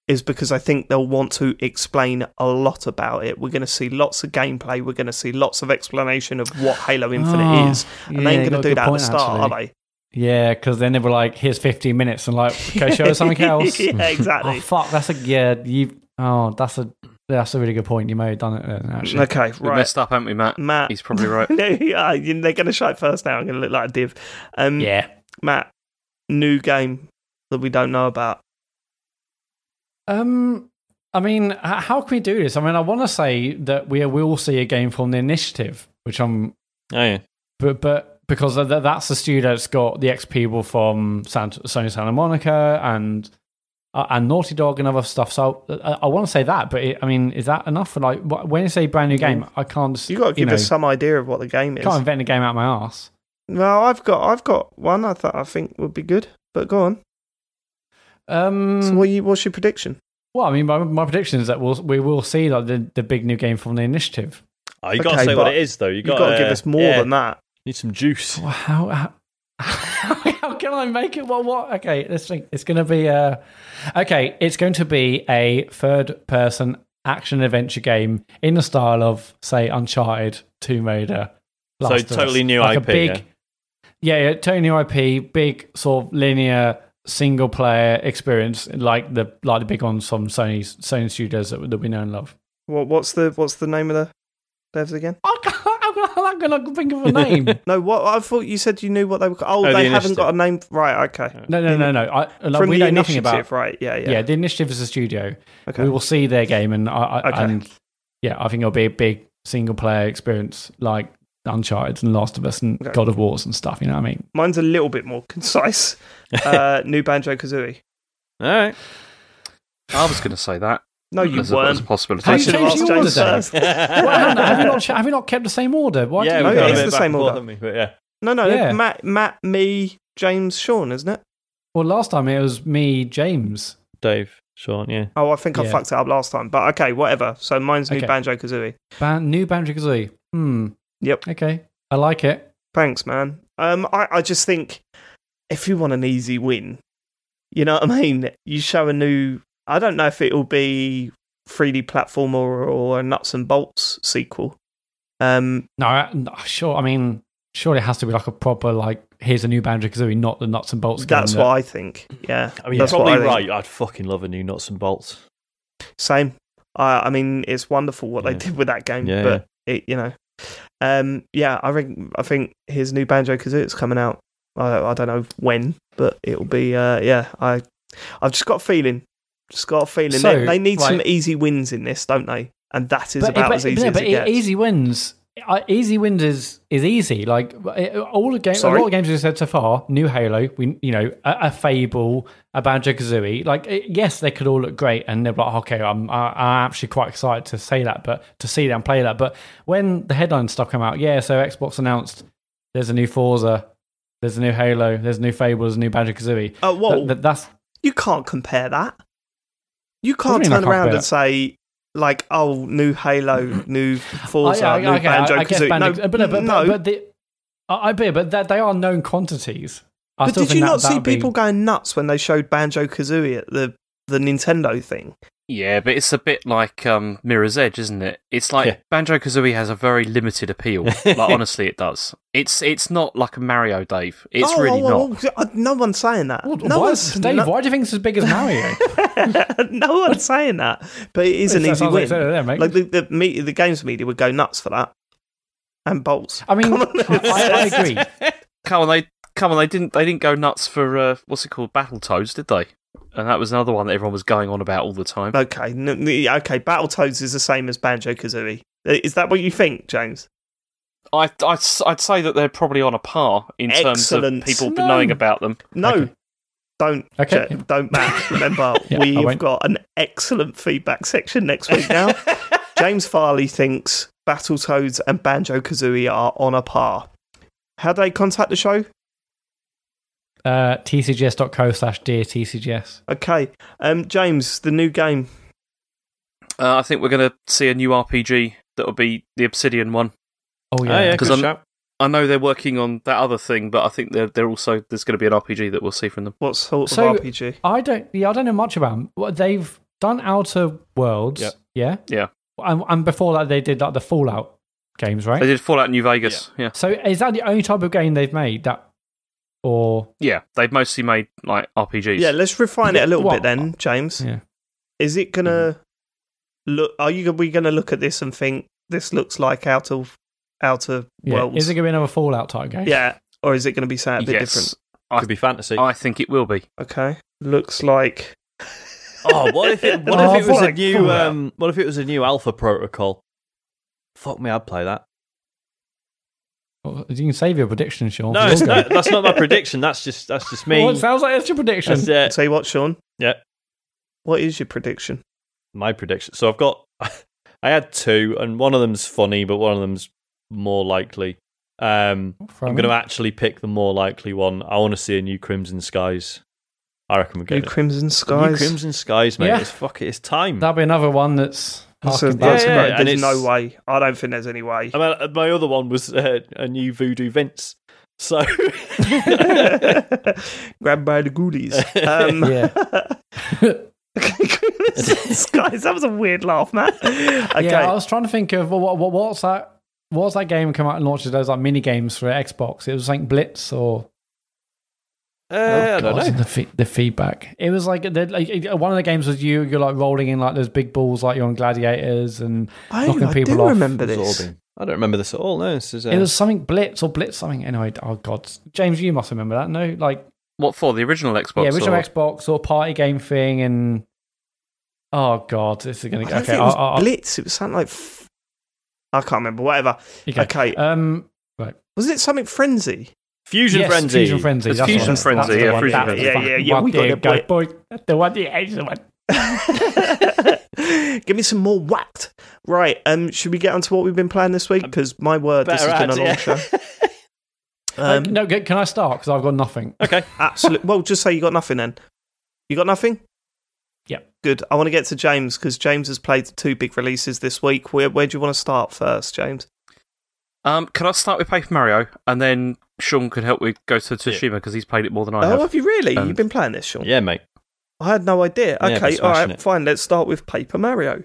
is because I think they'll want to explain a lot about it. We're going to see lots of gameplay. We're going to see lots of explanation of what Halo Infinite Oh, is, and yeah, they ain't going to do that at the start, actually. are they? Yeah, because then they were like, "Here's 15 minutes," and like, "Okay, show us something else." yeah, exactly. Oh fuck, that's a yeah. You oh, that's a that's a really good point. You may have done it then, actually. Okay, We right, messed up, haven't we, Mat? Mat. He's probably right. no, yeah, they're going to show it first now. I'm going to look like a div. Um, Yeah. Mat, new game that we don't know about. Um, I mean, how can we do this? I mean, I want to say that we will see a game from the initiative, which I'm, Oh yeah. but but because that's the studio that's got the ex people from San- Sony Santa Monica and. Uh, and Naughty Dog and other stuff. So uh, I, I want to say that, but it, I mean, is that enough for like when you say brand new game? I can't. just, You got to give know, us some idea of what the game is. I can't invent a game out of my ass. No, I've got I've got one I thought I think would be good. But go on. Um, So what you, what's your prediction? well, I mean, my, my prediction is that we'll we will see like the, the big new game from the initiative. Oh, you got to say what but it is, though. You You've got got to give us more yeah, than that. Need some juice. Well, how, how how can I make it? Well, what? Okay, let's think. It's going to be a okay. It's going to be a third person action adventure game in the style of say Uncharted, Tomb Raider. So Last of Us. totally new Like a IP, big, yeah, yeah, totally new IP, big sort of linear single player experience, like the like the big ones from Sony's Sony Studios that, that we know and love. What what's the what's the name of the devs again? I can't- I'm not going to think of a name. No, what I thought you said you knew what they were. Oh, Oh, the they haven't got a name. Right. Okay. No, no, no, no. I, like, From we the know nothing initiative, about. right? Yeah, yeah. Yeah. the initiative is a studio. Okay. We will see their game, and I, I Okay. and yeah, I think it'll be a big single player experience like Uncharted and Last of Us and Okay. God of Wars and stuff. You know what I mean? Mine's a little bit more concise. Uh, new Banjo Kazooie. All right. I was going to say that. No, you as a, as a weren't. possibility. I Have you have changed asked your order, Dave? first. Well, have you not have you not kept the same order? Why yeah, did you got yeah, a it's the same order. haven't? But yeah. No, no. Yeah. Mat, Mat, me, James, Sean, isn't it? Well, last time it was me, James. Dave, Sean, yeah. Oh, I think I Yeah. fucked it up last time. But okay, whatever. So mine's new Okay. Banjo Kazooie. Ban- new Banjo Kazooie. Hmm. Yep. Okay, I like it. Thanks, man. Um, I, I just think if you want an easy win, you know what I mean. You show a new. I don't know if it'll be 3D platformer or, or a nuts and bolts sequel. Um, No, I- sure. I mean, surely it has to be like a proper like. Here's a new Banjo Kazooie, not the nuts and bolts. game that's that- what I think. Yeah, I mean, that's you're probably right. I'd fucking love a new nuts and bolts. Same. I, I mean, it's wonderful what they did with that game, Yeah, but it, you know, um, yeah, I think I think his new Banjo Kazooie is coming out. I, I don't know when, but it'll be. Uh, yeah, I I've just got a feeling. Just got a feeling So, they, they need some easy wins in this, don't they? And that is but, about but, as easy yeah, as but it gets. easy wins. Easy wins is is easy. Like all the games, a lot of games we've said so far. New Halo, we you know a, a Fable, a Banjo Kazooie. Like it, yes, they could all look great, and they're like, okay, I'm I, I'm actually quite excited to say that, but to see them play that. But when the headline stuff come out, yeah, so Xbox announced there's a new Forza, there's a new Halo, there's a new Fable, there's a new Banjo Kazooie. Uh, That- that- that's you can't compare that. You can't you mean I turn around and say like, "Oh, new Halo, new Forza, I- I- new okay, Banjo Kazooie." No, but, but, but, no. but the, I bet, but that they are known quantities. I But did you that- not see would be- people going nuts when they showed Banjo Kazooie at the the Nintendo thing? Yeah, but it's a bit like um, Mirror's Edge, isn't it? It's like Yeah. Banjo Kazooie has a very limited appeal. like honestly, it does. It's it's not like a Mario, Dave. It's Oh, really oh, not. oh, oh, no one's saying that. Well, no why, one's Dave, no, why do you think it's as big as Mario? no one's saying that. But it is an easy sounds like win. so there, mate. Like the the, me, the games media would go nuts for that. And bolts. I mean, Come on. I, I agree. Come on, they come on. They didn't they didn't go nuts for uh, what's it called, Battletoads, did they? And that was another one that everyone was going on about all the time. Okay, n- n- okay. Battletoads is the same as Banjo Kazooie. Is that what you think, James? I I'd, I'd say that they're probably on a par in Excellent. terms of people No. knowing about them. No, Okay. don't. Okay. Ja- don't, Mat. Remember, Yeah, we've got an excellent feedback section next week now. James Farley thinks Battletoads and Banjo Kazooie are on a par. How do they contact the show? Uh, tcgs.co slash dear tcgs. Okay, um, James, the new game. Uh, I think we're going to see a new RPG that will be the Obsidian one. Oh, Oh, yeah. yeah, Because good I'm- I know they're working on that other thing, but I think they're they're also there's going to be an RPG that we'll see from them. What sort So- of RPG? I don't. Yeah, I don't know much about them. What they've done Outer Worlds. Yep. Yeah. Yeah. And, and before that, they did like the Fallout games, right? They did Fallout New Vegas. Yeah. So is that the only type of game they've made that, or yeah, They've mostly made like RPGs. Yeah, let's refine it a little Well, bit then, James. yeah? Is it gonna look? Are you? Are we gonna look at this and think this looks like out of outer Yeah. worlds? Is it going to be another Fallout type game? yeah, or is it going to be something a bit yes, different? Could be fantasy. I think it will be. Okay, looks like Oh, what if it? What Oh, if it was a like new? Fallout. Um, what if it was a new alpha protocol? Fuck me, I'd play that. Well, You can save your prediction, Sean. No, We'll it's not, that's not my prediction. That's just that's just me. Well, it sounds like that's your prediction. That's, uh, Tell you what, Sean. Yeah. What is your prediction? my prediction. So I've got, I had two, and one of them's funny, but one of them's more likely. Um, I'm going to actually pick the more likely one. I want to see a new Crimson Skies. I reckon we're New getting it. Crimson New Skies. Crimson Skies, mate. Yeah. It's fuck it. It's time. That'll be another one that's. That's a- harking that's. Yeah, great- yeah, and There's no way. I don't think there's any way. I mean, uh, my other one was uh, a new Voodoo Vince. So Grabbed by the Ghoulies. Um, Yeah. Skies. That was a weird laugh, man. Okay. Yeah, I was trying to think of what, what what's that? What's that game come out and launched those like mini games for Xbox? It was like Blitz or uh, I don't God, know. The, fe- the feedback. It was like, the, like one of the games was you. You're like rolling in like those big balls, like you're on gladiators, and I, knocking I people do off. remember this. Absorbing. I don't remember this at all. No, this is. Uh, it was something Blitz or Blitz something. Anyway, oh god, James, you must remember that. No, like What for the original Xbox? yeah, original or- Xbox or party game thing, and oh god, this is gonna I Okay, think it was I'll- I'll- Blitz. It was something like. F- I can't remember. Whatever. okay. Okay. Um, Was it something Frenzy? Fusion yes, Frenzy. Fusion Frenzy. It's that's Fusion what- Frenzy, that's yeah, one. Fusion Frenzy. the Yeah, fucking yeah, yeah, we got There it, boy. boy. That's the one. Yeah, that's the one. Give me some more whacked. Right. Um. Should we get on to what we've been playing this week? Because my word, this has been a long add, show. Um, no, g- can I start? Because I've got nothing. okay. Absolutely. Well, just say you got nothing then. You got nothing? Yep. Good. I want to get to James because James has played two big releases this week. Where, where do you want to start first, James? Um, can I start with Paper Mario and then Sean can help me Ghost of Tsushima because he's played it more than I oh, have. have you really? Um, You've been playing this, Sean? Yeah, mate. I had no idea. Yeah, Okay, been all smashing right, it. fine. Let's start with Paper Mario.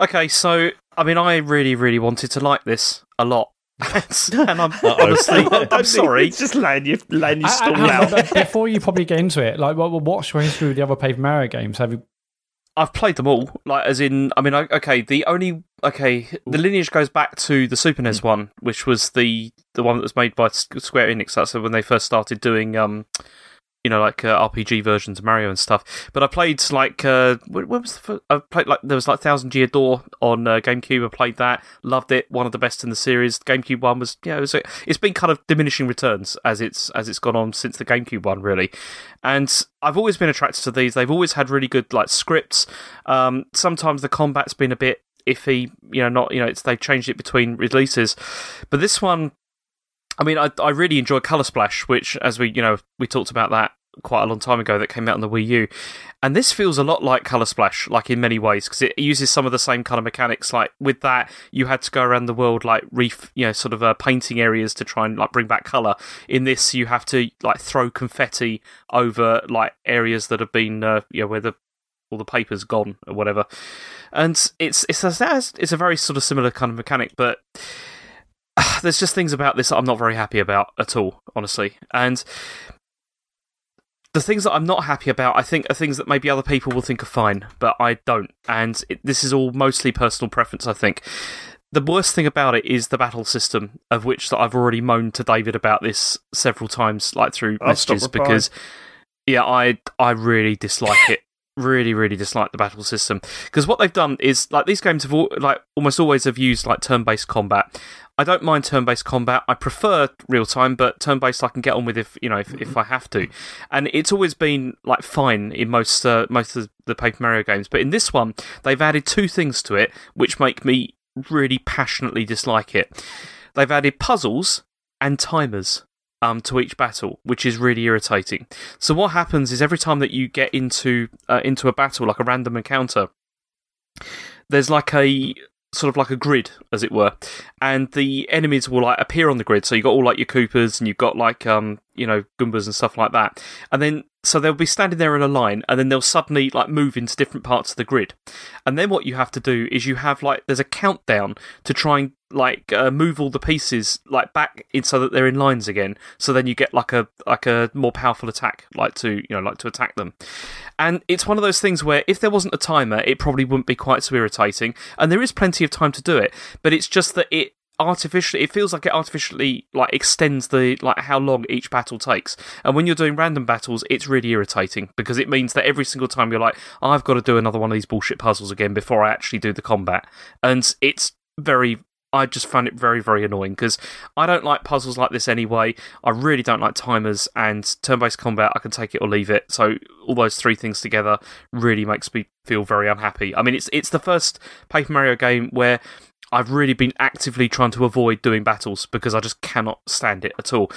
Okay, so I mean, I really, really wanted to like this a lot, and I'm Uh-oh. honestly, Don't I'm sorry. It's just laying you, laying you I- I- stall out. before you probably get into it, like, what, what's your history with the other Paper Mario games? Have you? I've played them all. Like, as in, I mean, okay, the only okay, the lineage goes back to the Super NES one, which was the the one that was made by Square Enix. That's when they first started doing, um, you know, like uh, RPG versions of Mario and stuff. But I played like, uh, what was the first? I played like there was like Thousand Year Door on uh, GameCube. I played that, loved it. One of the best in the series. GameCube one was, yeah, it it's been kind of diminishing returns as it's as it's gone on since the GameCube one, really. And I've always been attracted to these. They've always had really good like scripts. Um, sometimes the combat's been a bit iffy. You know, not you know, it's they've changed it between releases, but this one. I mean, I I really enjoy Color Splash, which, as we you know, we talked about that quite a long time ago. That came out on the Wii U, and this feels a lot like Color Splash, like in many ways, because it uses some of the same kind of mechanics. Like with that, you had to go around the world like reef, you know, sort of uh, painting areas to try and like bring back color. In this, you have to like throw confetti over like areas that have been, uh, you know, where the all the paper's gone or whatever. And it's it's a, it's a very sort of similar kind of mechanic, but there's just things about this that I'm not very happy about at all, honestly. And the things that I'm not happy about, I think, are things that maybe other people will think are fine, but I don't. And it, this is all mostly personal preference, I think. The worst thing about it is the battle system, of which that I've already moaned to David about this several times, like through I'll messages, because yeah, I I really dislike it. Really, really dislike the battle system because what they've done is like these games have all, like almost always have used like turn-based combat. I don't mind turn-based combat. I prefer real time, but turn-based I can get on with if you know if, if I have to. And it's always been like fine in most uh, most of the Paper Mario games, but in this one they've added two things to it which make me really passionately dislike it. They've added puzzles and timers um, to each battle, which is really irritating. So what happens is every time that you get into uh, into a battle, like a random encounter, there's like a sort of like a grid, as it were, and the enemies will like appear on the grid. So you've got all like your Koopas and you've got like um you know Goombas and stuff like that, and then so they'll be standing there in a line, and then they'll suddenly like move into different parts of the grid, and then what you have to do is you have like there's a countdown to try and like uh, move all the pieces like back in so that they're in lines again. So then you get like a like a more powerful attack, like to you know like to attack them. And it's one of those things where if there wasn't a timer, it probably wouldn't be quite so irritating. And there is plenty of time to do it, but it's just that it artificially it feels like it artificially like extends the like how long each battle takes and when you're doing random battles it's really irritating because it means that every single time you're like i've got to do another one of these bullshit puzzles again before i actually do the combat and it's very I just found it very, very annoying because I don't like puzzles like this anyway. I really don't like timers and turn based combat. I can take it or leave it. So, all those three things together really makes me feel very unhappy. I mean, it's, it's the first Paper Mario game where I've really been actively trying to avoid doing battles because I just cannot stand it at all.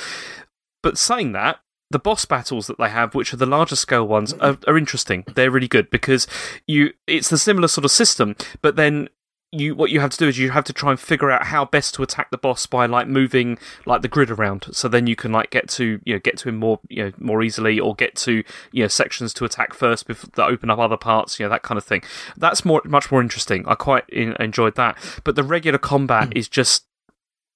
But saying that, the boss battles that they have, which are the larger scale ones, are, are interesting. They're really good because you it's the similar sort of system, but then you what you have to do is you have to try and figure out how best to attack the boss by like moving like the grid around. So then you can like get to you know get to him more you know more easily or get to you know sections to attack first before that open up other parts you know that kind of thing. That's more much more interesting. I quite in, enjoyed that. But the regular combat hmm. is just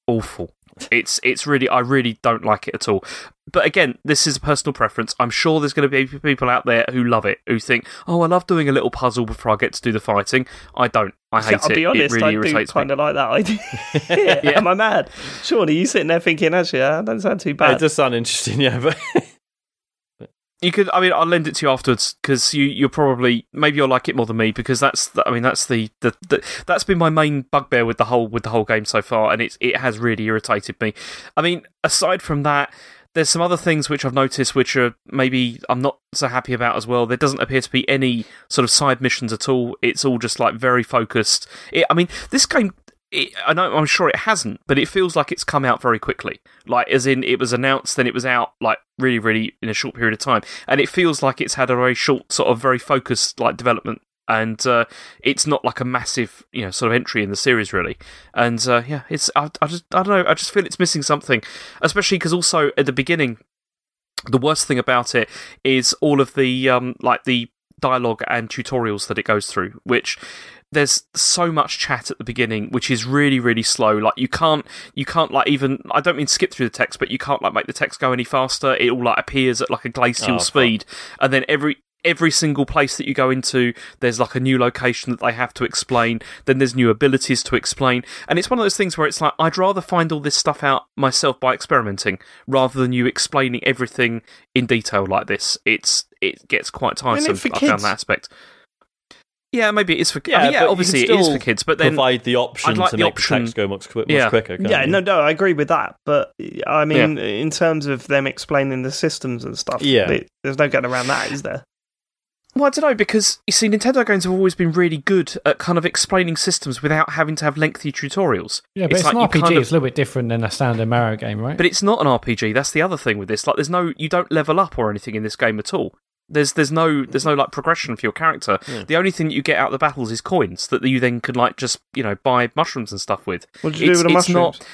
awful it's it's really I really don't like it at all. But again, this is a personal preference. I'm sure there's going to be people out there who love it, who think, "Oh, I love doing a little puzzle before I get to do the fighting." I don't. I hate I'll it. be honest, it really I do irritates kind me. of like that idea. Yeah. Am I mad? Surely you sitting there thinking, actually, that doesn't sound too bad. It does sound interesting, yeah. But You could. I mean, I'll lend it to you afterwards because you you're probably maybe you'll like it more than me because that's. The, I mean, that's the, the the that's been my main bugbear with the whole with the whole game so far, and it's it has really irritated me. I mean, aside from that. There's some other things which I've noticed which are maybe I'm not so happy about as well. There doesn't appear to be any sort of side missions at all. It's all just like very focused. It, I mean, this game it, I know I'm sure it hasn't, but it feels like it's come out very quickly. Like as in it was announced, then it was out like really, really in a short period of time, and it feels like it's had a very short, sort of very focused like development. And uh, it's not like a massive, you know, sort of entry in the series, really. And uh, yeah, it's I, I just I don't know. I just feel it's missing something, especially because also at the beginning, the worst thing about it is all of the um, like the dialogue and tutorials that it goes through, which there's so much chat at the beginning which is really really slow. Like you can't you can't like even i don't mean skip through the text but you can't like make the text go any faster. It all like appears at like a glacial Oh, speed. And then every every single place that you go into there's like a new location that they have to explain. Then there's new abilities to explain. And it's one of those things where it's like i'd rather find all this stuff out myself by experimenting rather than you explaining everything in detail like this. It's it gets quite tiresome i found that aspect yeah maybe it is for yeah, I mean, yeah obviously it is for kids but then provide the option I'd like to the make option- the text go much, quick, much Yeah. quicker. yeah, you? no, no, I agree with that. But I mean, in terms of them explaining the systems and stuff, Yeah. it- there's no getting around that, is there? Well, I don't know because you see, Nintendo games have always been really good at kind of explaining systems without having to have lengthy tutorials. Yeah, but it's, like an RPG. kind of- It's a little bit different than a standard Mario game, right? but it's not an RPG. That's the other thing with this. Like, there's no, you don't level up or anything in this game at all. There's, there's no, there's no like progression for your character. The only thing that you get out of the battles is coins that you then can like just, you know, buy mushrooms and stuff with. What did you It's- do with the it's mushrooms? not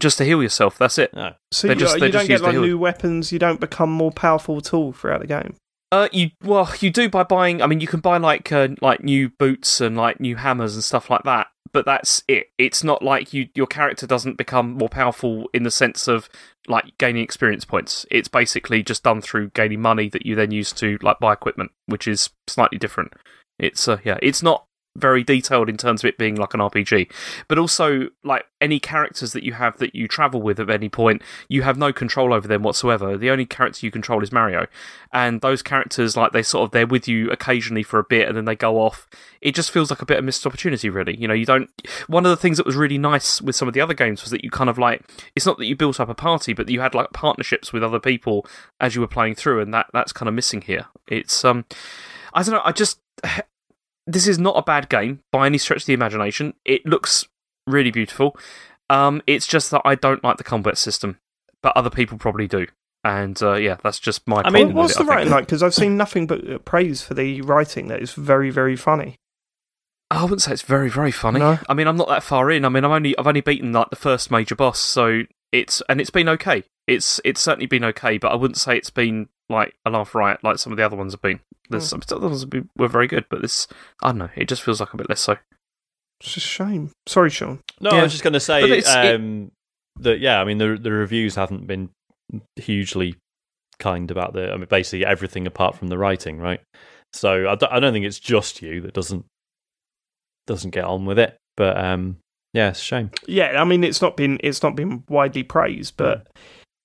just to heal yourself. That's it. No. so they're you, just- you don't just get like new weapons. You don't become more powerful at all throughout the game. Uh, you well, you do by buying. I mean, you can buy like uh, like new boots and like new hammers and stuff like that. But that's it. It's not like you your character doesn't become more powerful in the sense of like gaining experience points. It's basically just done through gaining money that you then use to like buy equipment, which is slightly different. It's uh, yeah, it's not very detailed in terms of it being like an RPG. But also, like any characters that you have that you travel with at any point, you have no control over them whatsoever. The only character you control is Mario, and those characters, like they sort of they're with you occasionally for a bit and then they go off. It just feels like a bit of missed opportunity, really. You know, you don't. One of the things that was really nice with some of the other games was that you kind of like it's not that you built up a party, but you had like partnerships with other people as you were playing through, and that that's kind of missing here. It's um. I don't know. I just this is not a bad game by any stretch of the imagination. It looks really beautiful. Um, it's just that I don't like the combat system, but other people probably do. And uh, yeah, that's just my. I mean, what's the writing like? Because I've seen nothing but praise for the writing. That is very, very funny. I wouldn't say it's very, very funny. No. I mean, I'm not that far in. I mean, I'm only I've only beaten like the first major boss, so it's and it's been okay. It's it's certainly been okay, but I wouldn't say it's been like a laugh riot like some of the other ones have been. There's some other ones were very good, but this I don't know. It just feels like a bit less so. It's a shame. Sorry, Sean. No, Yeah. I was just going to say it's- it- um, that yeah, I mean the the reviews haven't been hugely kind about the. I mean, basically everything apart from the writing, right? So I don't, I don't think it's just you that doesn't doesn't get on with it, but um, yeah, it's a shame. Yeah, I mean, it's not been it's not been widely praised, but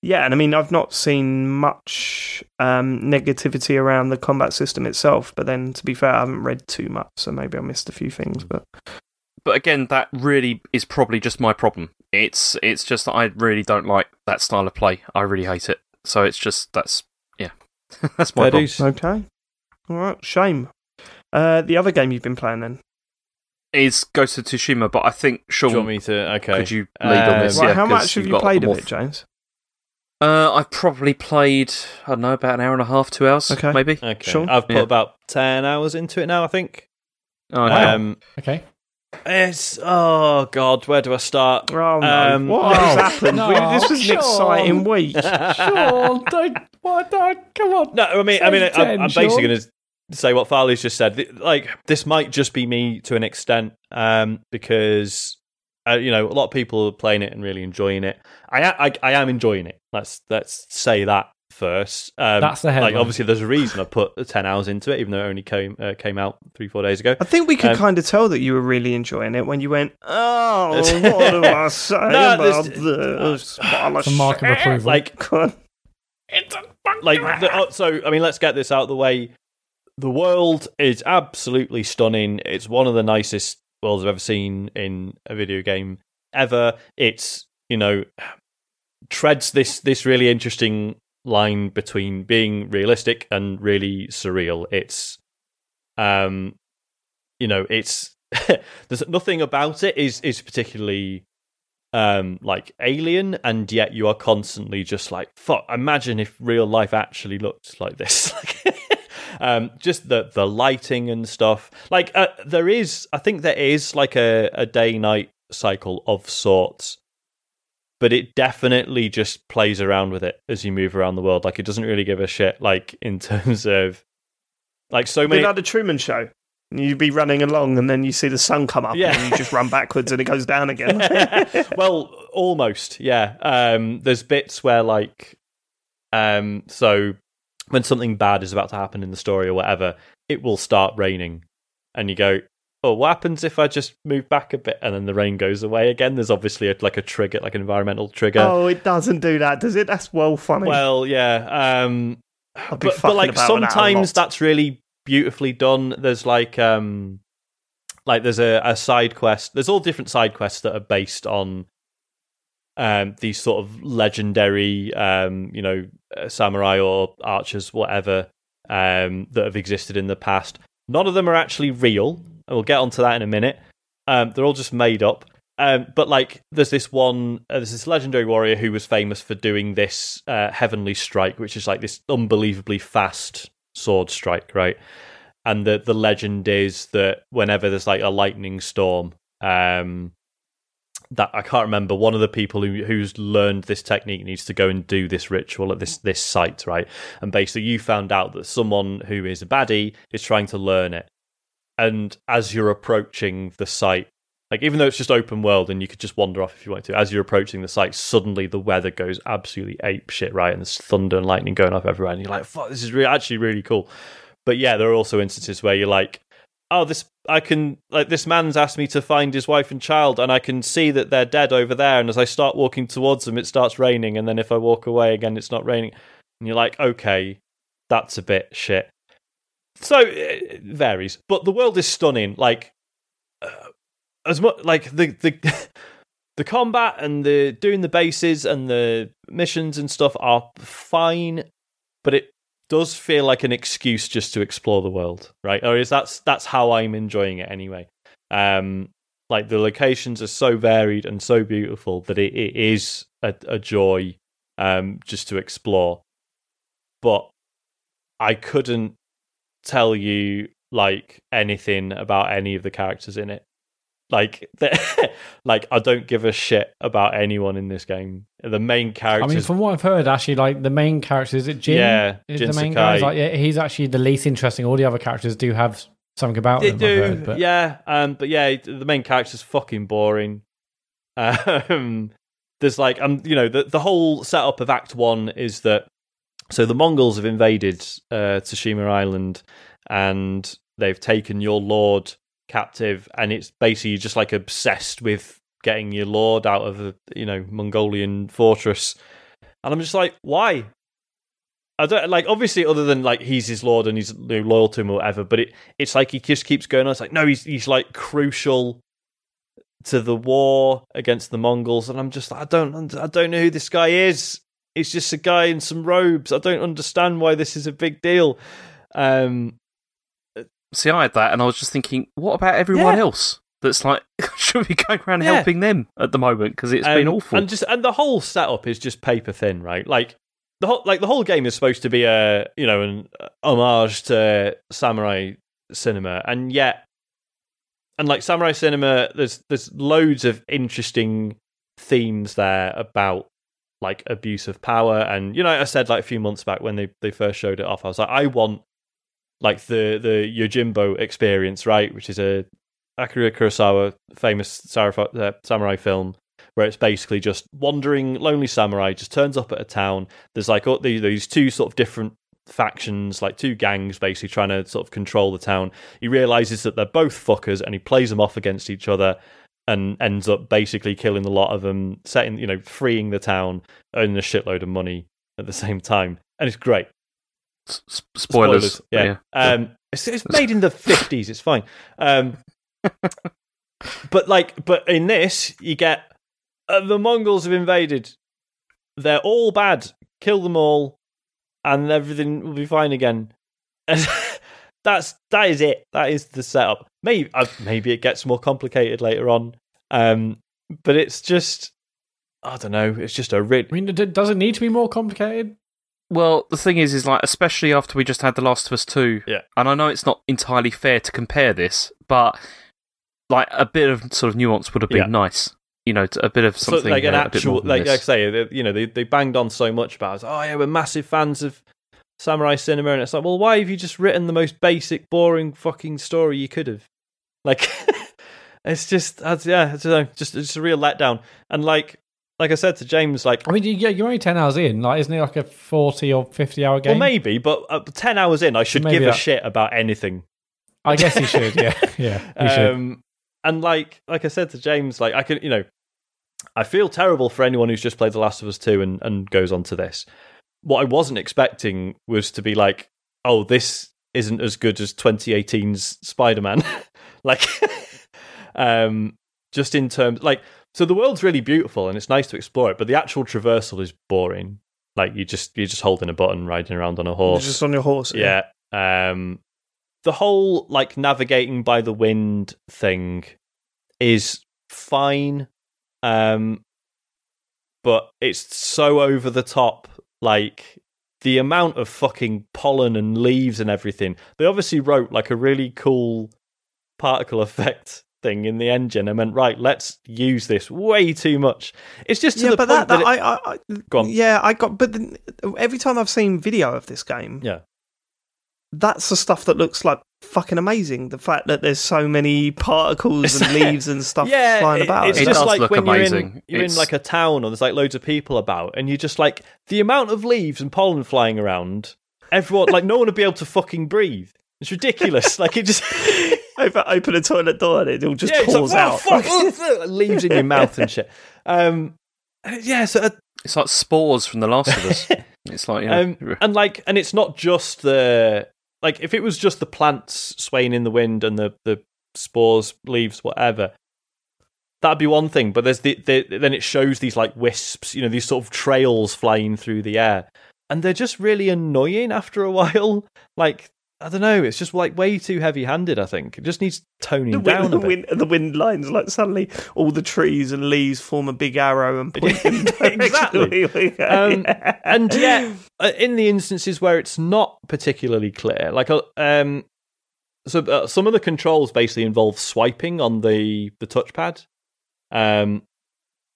yeah, and I mean, I've not seen much um, negativity around the combat system itself. But then, to be fair, I haven't read too much, so maybe I missed a few things. But But again, that really is probably just my problem. It's it's just that I really don't like that style of play. I really hate it. So it's just that's yeah, that's my Fair problem. dues. okay, all right, shame. Uh, the other game you've been playing then? Is Ghost of Tsushima, but I think Do you want me to? Okay. could you lead on this? Um, Right, yeah, how 'cause much have you've you played of it, James? Uh, I've probably played I don't know about an hour and a half, two hours, Okay. maybe. Okay. Sean? I've put Yeah. about ten hours into it now. I think. Oh, okay. Wow. Um, Okay. it's oh god, where do I start? Oh no! Um, what has happened? no, this was an Sean. exciting week. Sean, don't, what, don't, come on. No, I mean, I mean, Says I'm, I'm basically going to say what Farley's just said. Like, this might just be me to an extent, um, because uh, you know a lot of people are playing it and really enjoying it. I, I am enjoying it. Let's let's say that first. Um, That's the like. Obviously, there's a reason I put ten hours into it, even though it only came uh, came out three four days ago. I think we could Um, kind of tell that you were really enjoying it when you went, "Oh, what do I say No, about this- this?" Well, It's a mark of approval. Like, God. like the, oh, so i mean let's get this out of the way the world is absolutely stunning it's one of the nicest worlds i've ever seen in a video game ever. It's you know treads this this really interesting line between being realistic and really surreal. It's um you know it's there's nothing about it is is particularly um like alien and yet you are constantly just like fuck imagine if real life actually looked like this um just the the lighting and stuff like uh, there is i think there is like a, a day night cycle of sorts but it definitely just plays around with it as you move around the world like it doesn't really give a shit like in terms of like so many like the Truman Show. You'd be running along, and then you see the sun come up, Yeah. and you just run backwards, and it goes down again. well, almost, yeah. Um, there's bits where, like, um, so when something bad is about to happen in the story or whatever, it will start raining, and you go, "Oh, what happens if I just move back a bit?" And then the rain goes away again. There's obviously a, like a trigger, like an environmental trigger. oh, it doesn't do that, does it? That's well funny. Well, yeah. Um, but, but like about with that sometimes that's really beautifully done. There's like um like there's a, a side quest. There's all different side quests that are based on um these sort of legendary um you know uh, samurai or archers whatever um that have existed in the past. None of them are actually real. And we'll get onto that in a minute. Um they're all just made up. Um, but like, there's this one, uh, there's this legendary warrior who was famous for doing this uh, heavenly strike, which is like this unbelievably fast sword strike, right? And the the legend is that whenever there's like a lightning storm, um, that I can't remember. One of the people who who's learned this technique needs to go and do this ritual at this this site, right? And basically, you found out that someone who is a baddie is trying to learn it. And as you're approaching the site, like even though it's just open world and you could just wander off if you want to, as you're approaching the site, suddenly the weather goes absolutely ape shit, right? And there's thunder and lightning going off everywhere, and you're like, "Fuck, this is actually really cool." But yeah, there are also instances where you're like, "Oh, this I can like this man's asked me to find his wife and child, and I can see that they're dead over there." And as I start walking towards them, it starts raining, and then if I walk away again, it's not raining, and you're like, "Okay, that's a bit shit." So it varies, but the world is stunning. Like uh, as much like the the the combat and the doing the bases and the missions and stuff are fine, but it does feel like an excuse just to explore the world, right? Or is that's that's how I'm enjoying it anyway. Um, like the locations are so varied and so beautiful that it, it is a, a joy um, just to explore. But I couldn't tell you like anything about any of the characters in it. Like, like I don't give a shit about anyone in this game. The main character. I mean, from what I've heard, actually, like the main character is it Jin? Yeah, is Jin the main Sakai. guy. Like, yeah, he's actually the least interesting. All the other characters do have something about They them. Do, heard, but yeah. Um, but yeah, the main character's fucking boring. Um, there's like, um, you know, the the whole setup of Act One is that so the Mongols have invaded uh, Tsushima Island and they've taken your lord captive, and it's basically just like obsessed with getting your lord out of the you know Mongolian fortress. And I'm just like, why? I don't like obviously other than like he's his lord and he's loyal to him or whatever, but it it's like he just keeps going on. It's like no, he's he's like crucial to the war against the Mongols, and I'm just like I don't I don't know who this guy is. It's just a guy in some robes. I don't understand why this is a big deal. Um, See, I had that, and I was just thinking, what about everyone Yeah. else? That's like should be going around Yeah. helping them at the moment because it's been Um, awful. And just and the whole setup is just paper thin, right? Like the whole like the whole game is supposed to be a you know an homage to samurai cinema, and yet and like samurai cinema, there's there's loads of interesting themes there about like abuse of power, and you know I said like a few months back when they they first showed it off, I was like I want like the the Yojimbo experience, right? Which is a Akira Kurosawa famous samurai, uh, film where it's basically just wandering lonely samurai just turns up at a town. There's like all the- these two sort of different factions, like two gangs, basically trying to sort of control the town. He realizes that they're both fuckers, and he plays them off against each other, and ends up basically killing a lot of them, setting you know freeing the town, earning a shitload of money at the same time, and it's great. S- s- spoilers. yeah. Um, it's, it's made in the fifties. It's fine. Um, but like, but in this, you get uh, the Mongols have invaded. They're all bad. Kill them all, and everything will be fine again. And that's that is it. That is the setup. Maybe uh, maybe it gets more complicated later on. Um, but it's just I don't know. It's just a rid. I mean, d- does it need to be more complicated? Well, the thing is, is like, especially after we just had The Last of Us 2, Yeah. and I know it's not entirely fair to compare this, but like a bit of sort of nuance would have been Yeah. nice. You know, a bit of So, something like an uh, actual, like, like I say, they, you know, they they banged on so much about, it. oh yeah, we're massive fans of samurai cinema, and it's like, well, why have you just written the most basic, boring fucking story you could have? Like, it's just, that's, yeah, it's uh, just just a real letdown. And like, like I said to James, like, I mean, you, yeah, you're only ten hours in. Like, isn't it like a forty or fifty hour game? well, maybe, but uh, ten hours in, I should Maybe give a shit about anything. I guess you should. Yeah, yeah, you should. um, and like like I said to James, like I can, you know, I feel terrible for anyone who's just played The Last of Us two and and goes on to this. What I wasn't expecting was to be like, oh, this isn't as good as 2018's Spider Man, like, um, just in terms like. So the world's really beautiful and it's nice to explore it, but the actual traversal is boring. Like you just you're just holding a button, riding around on a You're horse. just on your horse. Yeah. Um the whole like navigating by the wind thing is fine. Um but it's so over the top like the amount of fucking pollen and leaves and everything. They obviously wrote like a really cool particle effect thing in the engine and went right. Let's use this way too much. It's just to yeah, the but point that, that, that it- I, I, I Go on. yeah, I got. But then, every time I've seen video of this game, yeah. that's the stuff that looks like fucking amazing. The fact that there's so many particles and leaves and stuff yeah, flying it- about. It's It just does like look when you're in amazing. you're in like a town or there's like loads of people about, and you're just like the amount of leaves and pollen flying around. Everyone like no one would be able to fucking breathe. It's ridiculous. like it just Open, open a toilet door and it all just yeah, pours like, out. "Whoa, oh, fuck," leaves in your mouth and shit. Um, yeah, so uh, It's like spores from The Last of Us. It's like, yeah. Um, and like, and it's not just the like. If it was just the plants swaying in the wind and the the spores, leaves, whatever, that'd be one thing. But there's the, the then it shows these like wisps, you know, these sort of trails flying through the air, and they're just really annoying after a while. Like. I don't know. It's just like way too heavy-handed. I think it just needs toning the down wind, a the, bit. wind, the wind lines, like suddenly all the trees and leaves form a big arrow and point in the Exactly. Um, and yet, uh, in the instances where it's not particularly clear, like uh, um, so uh, some of the controls basically involve swiping on the the touchpad. Um,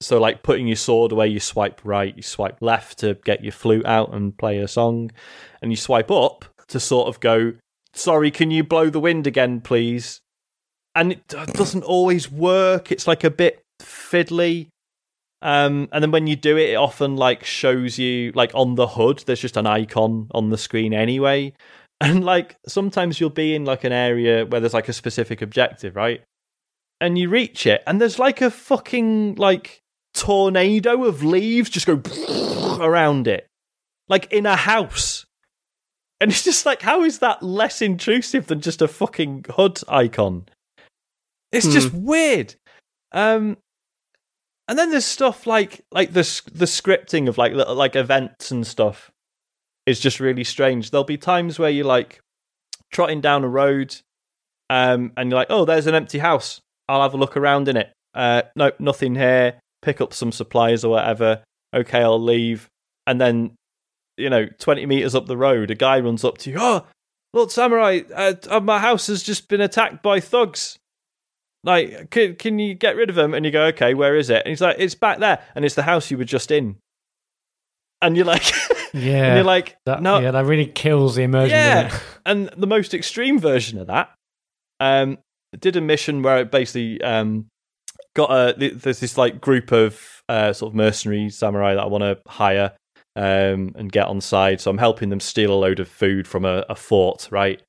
so like putting your sword away, you swipe right, you swipe left to get your flute out and play a song, and you swipe up to sort of go. Sorry, can you blow the wind again, please? And it doesn't always work. It's like a bit fiddly. Um, and then when you do it, it often like shows you like on the HUD. There's just an icon on the screen anyway, and like sometimes you'll be in like an area where there's like a specific objective, right? And you reach it, and there's like a fucking like tornado of leaves just go around it, like in a house. And it's just like, how is that less intrusive than just a fucking HUD icon? It's just weird. Um, and then there's stuff like like the the scripting of like little like events and stuff is just really strange. There'll be times where you're like trotting down a road, um, and you're like, oh, there's an empty house. I'll have a look around in it. Uh, nope, nothing here. Pick up some supplies or whatever. Okay, I'll leave. And then, you know, 20 meters up the road, a guy runs up to you. Oh, look, samurai, uh, uh, my house has just been attacked by thugs. Like, can, can you get rid of them? And you go, okay, where is it? And he's like, it's back there. And it's the house you were just in. And you're like, Yeah. and you're like, that, no, yeah, that really kills the immersion. Yeah. and the most extreme version of that um did a mission where it basically um got a there's this like group of uh sort of mercenary samurai that I want to hire um and get on side so I'm helping them steal a load of food from a, a fort right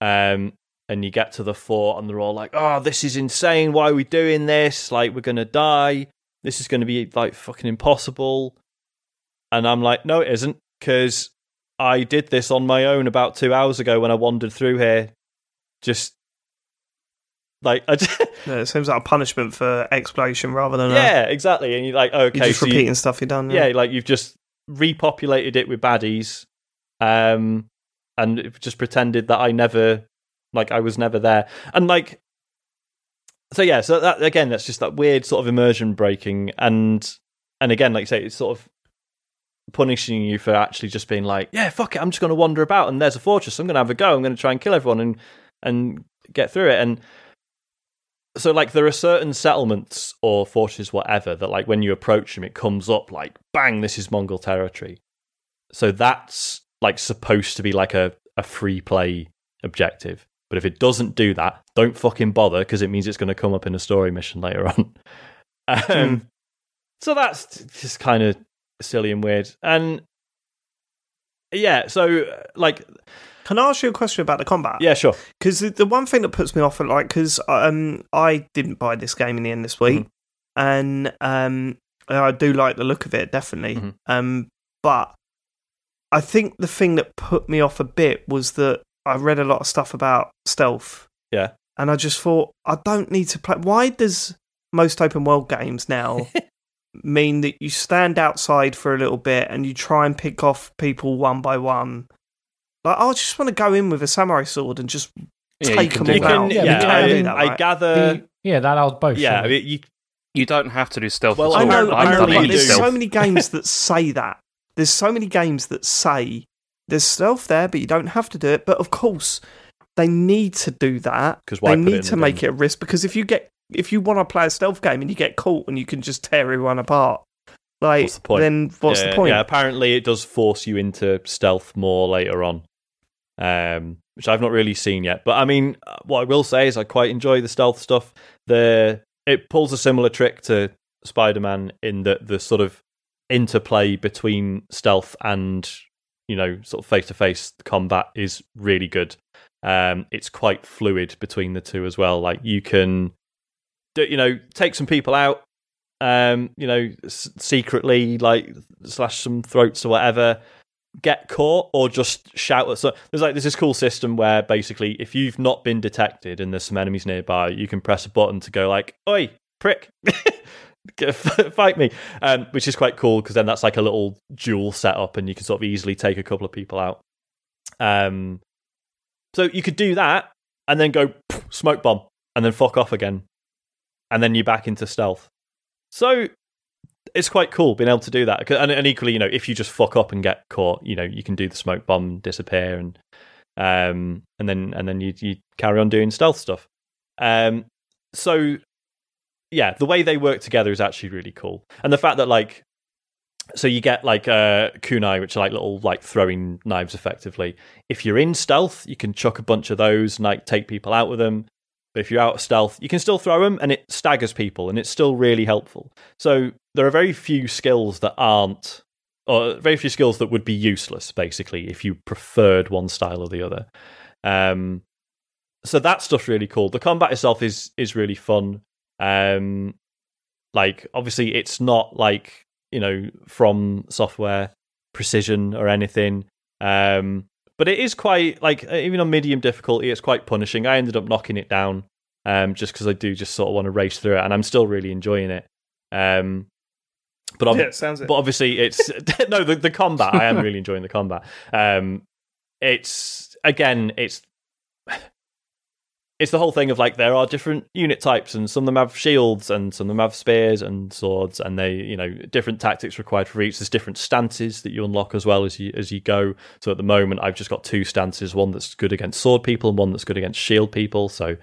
um and you get to the fort and they're all like oh this is insane why are we doing this like we're gonna die this is gonna be like fucking impossible and I'm like no it isn't because I did this on my own about two hours ago when I wandered through here. Just like I just, Yeah, it seems like a punishment for exploration rather than yeah, exactly. And you're like, okay, you're just so you- repeating stuff you've done. yeah, like you've just repopulated it with baddies, um, and just pretended that I never, like, I was never there, and like, so yeah, so that again, that's just that weird sort of immersion breaking, and and again, like you say, it's sort of punishing you for actually just being like, yeah, fuck it, I'm just going to wander about, and there's a fortress, I'm going to have a go, I'm going to try and kill everyone and and get through it, and so like there are certain settlements or fortresses whatever that like when you approach them it comes up like bang this is mongol territory. So that's like supposed to be like a, a free play objective. But if it doesn't do that don't fucking bother because it means it's going to come up in a story mission later on. Um, so that's just kind of silly and weird. And yeah so like Can I ask you a question about the combat? yeah sure Because the, the one thing that puts me off, like, because um, I didn't buy this game in the end this week, Mhm. and um, I do like the look of it, definitely. Mhm. Um, but I think the thing that put me off a bit was that I read a lot of stuff about stealth. Yeah. And I just thought, I don't need to play. Why does most open world games now mean that you stand outside for a little bit and you try and pick off people one by one? Like, I just want to go in with a samurai sword and just Yeah, take them do all that. out. yeah, Yeah, I, we can mean, do that, I right? gather The- yeah, that allows both. yeah I you You don't have to do stealth. Well, at I know, apparently I know, done you but there's so many games that say that. There's so many games that say there's stealth there, but you don't have to do it. But of course, they need to do that. 'Cause why they need to the make game? it a risk because if you get if you want to play a stealth game and you get caught and you can just tear everyone apart, like What's the point? then what's yeah, the point? Yeah, apparently it does force you into stealth more later on, um, which I've not really seen yet. But I mean, what I will say is I quite enjoy the stealth stuff. The it pulls a similar trick to Spider-Man in that the sort of interplay between stealth and you know sort of face-to-face combat is really good. Um, it's quite fluid between the two as well. Like you can, you know, take some people out um, you know, s- secretly like slash some throats or whatever, get caught or just shout at. So there's like there's this cool system where basically if you've not been detected and there's some enemies nearby, you can press a button to go like, "Oi, prick." Fight me, um, which is quite cool because then that's like a little duel setup, and you can sort of easily take a couple of people out. Um, so you could do that, and then go smoke bomb, and then fuck off again, and then you're back into stealth. So it's quite cool being able to do that. And, and equally, you know, if you just fuck up and get caught, you know, you can do the smoke bomb, disappear, and um, and then and then you you carry on doing stealth stuff. Um, so yeah, the way they work together is actually really cool, and the fact that like. So you get like uh, kunai, which are like little like throwing knives, effectively. If you're in stealth, you can chuck a bunch of those and like take people out with them. But if you're out of stealth, you can still throw them and it staggers people and it's still really helpful. So there are very few skills that aren't, or very few skills that would be useless, basically, if you preferred one style or the other. Um, so that stuff's really cool. The combat itself is is really fun. Um, like obviously, it's not like you know FromSoftware precision or anything. Um, but it is quite like even on medium difficulty, it's quite punishing. I ended up knocking it down um, just because I do just sort of want to race through it, and I'm still really enjoying it. Um, but ob- yeah, it but obviously it's no the, the combat. I am really enjoying the combat. Um, it's again, it's it's the whole thing of like there are different unit types, and some of them have shields, and some of them have spears and swords, and they you know different tactics required for each. There's different stances that you unlock as well as you as you go. So at the moment, I've just got two stances: one that's good against sword people, and one that's good against shield people. So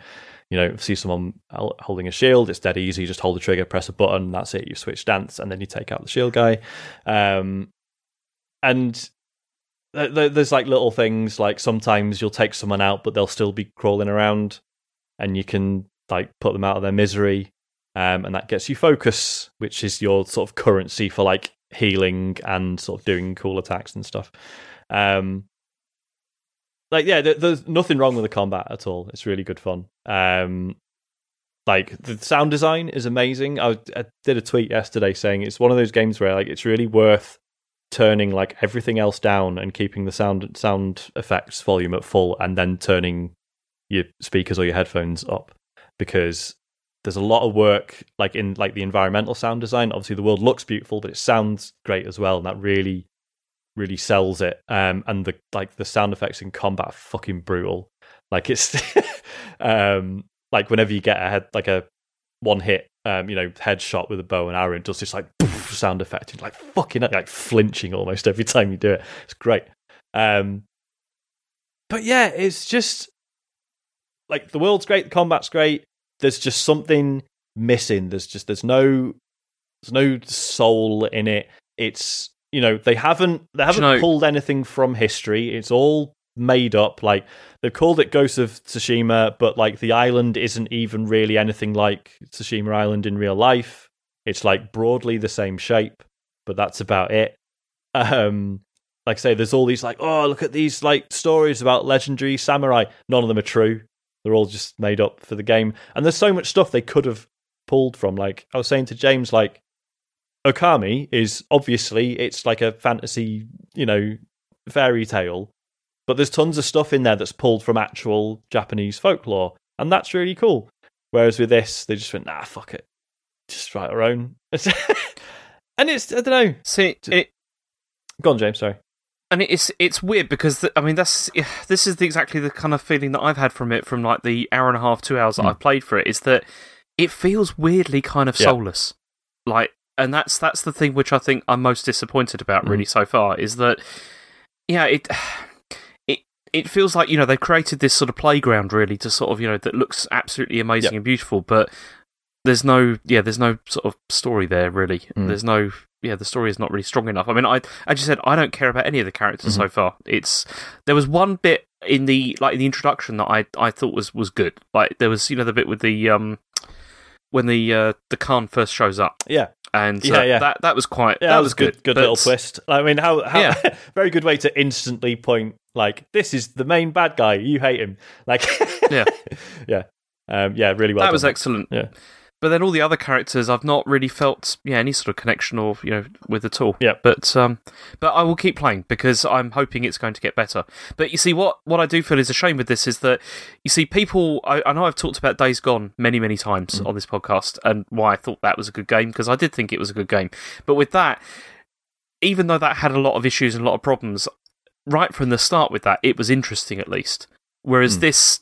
you know, see someone holding a shield, it's dead easy. You just hold the trigger, press a button, that's it. You switch stance, and then you take out the shield guy. Um, and th- th- there's like little things like sometimes you'll take someone out, but they'll still be crawling around, and you can like put them out of their misery, um, and that gets you focus, which is your sort of currency for like healing and sort of doing cool attacks and stuff. Um, like yeah, there, there's nothing wrong with the combat at all. It's really good fun. Um, like the sound design is amazing. I, I did a tweet yesterday saying it's one of those games where like it's really worth turning like everything else down and keeping the sound sound effects volume at full, and then turning your speakers or your headphones up because there's a lot of work like in like the environmental sound design. Obviously, the world looks beautiful, but it sounds great as well, and that really really sells it. Um, and the like the sound effects in combat are fucking brutal. Like it's um like whenever you get a head like a one hit um, you know, headshot with a bow and arrow and does this like poof sound effect and like fucking like flinching almost every time you do it. It's great. Um but yeah, it's just like the world's great, the combat's great. There's just something missing. There's just there's no there's no soul in it. It's you know, they haven't they haven't know- pulled anything from history. It's all made up. Like they've called it Ghost of Tsushima, but like the island isn't even really anything like Tsushima Island in real life. It's like broadly the same shape, but that's about it. Um like I say, there's all these like, oh, look at these like stories about legendary samurai. None of them are true. They're all just made up for the game. And there's so much stuff they could have pulled from. Like I was saying to James, like Okami is obviously it's like a fantasy, you know, fairy tale, but there's tons of stuff in there that's pulled from actual Japanese folklore, and that's really cool. Whereas with this, they just went, nah, fuck it, just write our own. and it's I don't know. See, it, Go on, James. Sorry. And it's it's weird because th- I mean that's this is the, exactly the kind of feeling that I've had from it from like the hour and a half, two hours that Hmm. I've played for it. Is that it feels weirdly kind of Yeah. soulless, like, and that's that's the thing which I think I'm most disappointed about Hmm. really so far is that yeah it it it feels like you know they've created this sort of playground really to sort of you know that looks absolutely amazing and beautiful, but there's no yeah there's no sort of story there really. Mm. There's no yeah the story is not really strong enough. I mean, I as you said, I don't care about any of the characters Mm-hmm. so far. It's there was one bit in the like in the introduction that I I thought was was good. Like there was you know the bit with the um when the uh, the Khan first shows up Yeah, and Yeah, uh, yeah. that that was quite yeah, that, was good. Good but- little twist. I mean, how, how Yeah. very good way to instantly point like this is the main bad guy. You hate him. Like, Yeah. yeah, um, yeah, really well. that was excellent. Yeah. But then all the other characters, I've not really felt yeah any sort of connection or you know with at all. Yeah. But um, but I will keep playing because I'm hoping it's going to get better. But you see, what what I do feel is a shame with this is that you see people. I, I know I've talked about Days Gone many many times on this podcast and why I thought that was a good game because I did think it was a good game. But with that, even though that had a lot of issues and a lot of problems, right from the start with that, it was interesting at least. Whereas Hmm. this,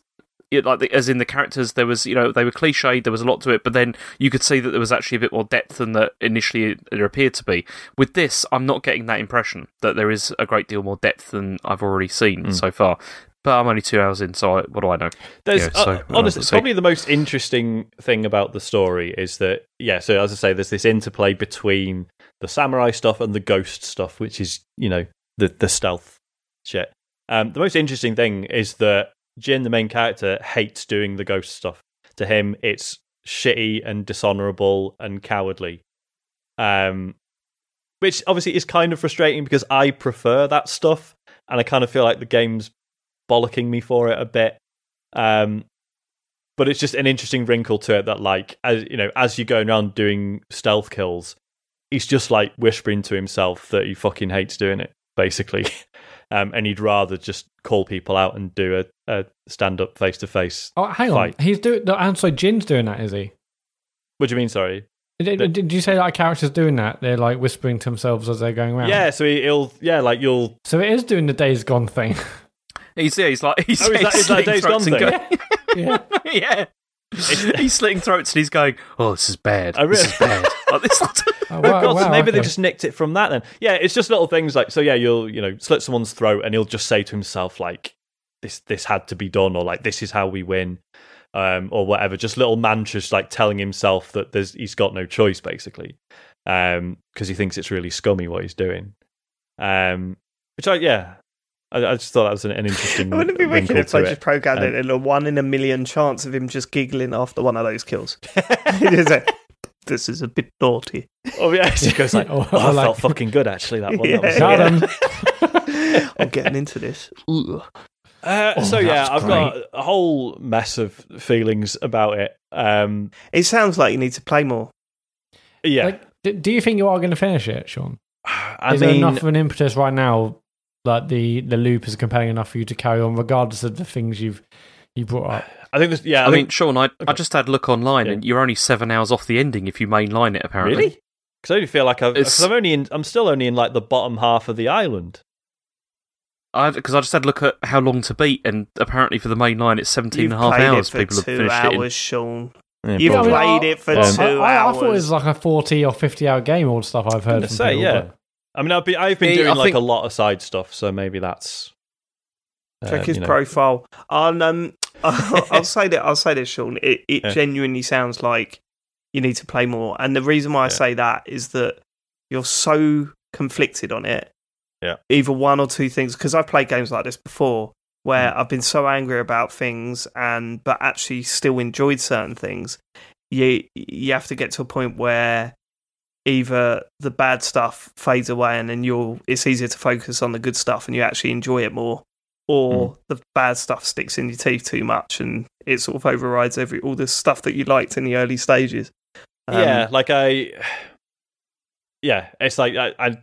it, like the, as in the characters, there was you know they were cliched, there was a lot to it, but then you could see that there was actually a bit more depth than that initially it, appeared to be. With this, I'm not getting that impression that there is a great deal more depth than I've already seen Hmm. so far. But I'm only two hours in, so I, what do I know? There's Yeah, so, uh, honestly, probably the most interesting thing about the story is that yeah. So as I say, there's this interplay between the samurai stuff and the ghost stuff, which is you know the the stealth shit. Um, the most interesting thing is that Jin, the main character, hates doing the ghost stuff. To him, it's shitty and dishonorable and cowardly. Um, which obviously is kind of frustrating because I prefer that stuff, and I kind of feel like the game's bollocking me for it a bit. Um, but it's just an interesting wrinkle to it that, like, as you know, as you're going around doing stealth kills, he's just like whispering to himself that he fucking hates doing it, basically. Um, and he'd rather just call people out and do a, a stand up face to face. Oh, hang on. Fight. He's doing. No, and so Jin's doing that, is he? What do you mean? Sorry. Did, The- did you say like characters doing that? They're like whispering to themselves as they're going around. Yeah, so he, he'll yeah, like you'll So it is doing the Days Gone thing. He's yeah, he's like he's, Oh, is that- he's is that Days Gone thing? going- yeah. yeah. he's slitting throats and he's going, "Oh, this is bad. I really- This is bad." Like, this- Oh, Oh, wow, God, so wow, maybe they just nicked it from that then. Yeah, it's just little things like so. Yeah, you'll you know slit someone's throat, and he'll just say to himself like, "This this had to be done," or like, "This is how we win," um, or whatever. Just little mantras like telling himself that there's he's got no choice basically, um, because he thinks it's really scummy what he's doing. Um, which I yeah, I, I just thought that was an, an interesting. Wouldn't it be wicked if I just programmed Um, it in a one in a million chance of him just giggling after one of those kills? Like, this is a bit naughty. Oh yeah, he goes like, Or- oh, I like- felt fucking good actually that one. That was Yeah. Got him. I'm getting into this. Ugh. Uh, Oh, so yeah, I've got a whole mess of feelings about it. Um, It sounds like you need to play more. yeah, Like, do, do you think you are going to finish it, Sean? I is mean, there enough of an impetus right now that the the loop is compelling enough for you to carry on, regardless of the things you've you brought up? I think this. Yeah, I, I, mean, think Sean, I, I just had a look online, Yeah. and you're only seven hours off the ending if you mainline it. Apparently, really because I only feel like I've, cause I'm only in. I'm still only in like the bottom half of the island. I because I, just had a look at how long to beat, and apparently for the main line, it's 17 You've and a half hours. for People have two finished hours, it. In. Sean. Yeah, You've probably. played it for Um, two I, I, I thought it was like a forty or fifty hour game. All the stuff I've heard from say, people, yeah. but- I mean, I've been. I've been Yeah, doing I like think- a lot of side stuff, so maybe that's. uh, Check his you know. profile. I'll, um, I'll, I'll say that. I'll say this, Sean. It, it Yeah. genuinely sounds like you need to play more, and the reason why I Yeah. say that is that you're so conflicted on it. Yeah. Either one or two things, because I've played games like this before, where Mm. I've been so angry about things, and but actually still enjoyed certain things. You you have to get to a point where either the bad stuff fades away and then you're it's easier to focus on the good stuff and you actually enjoy it more or the bad stuff sticks in your teeth too much and it sort of overrides every all the stuff that you liked in the early stages Um, yeah, like I. Yeah, it's like I, I,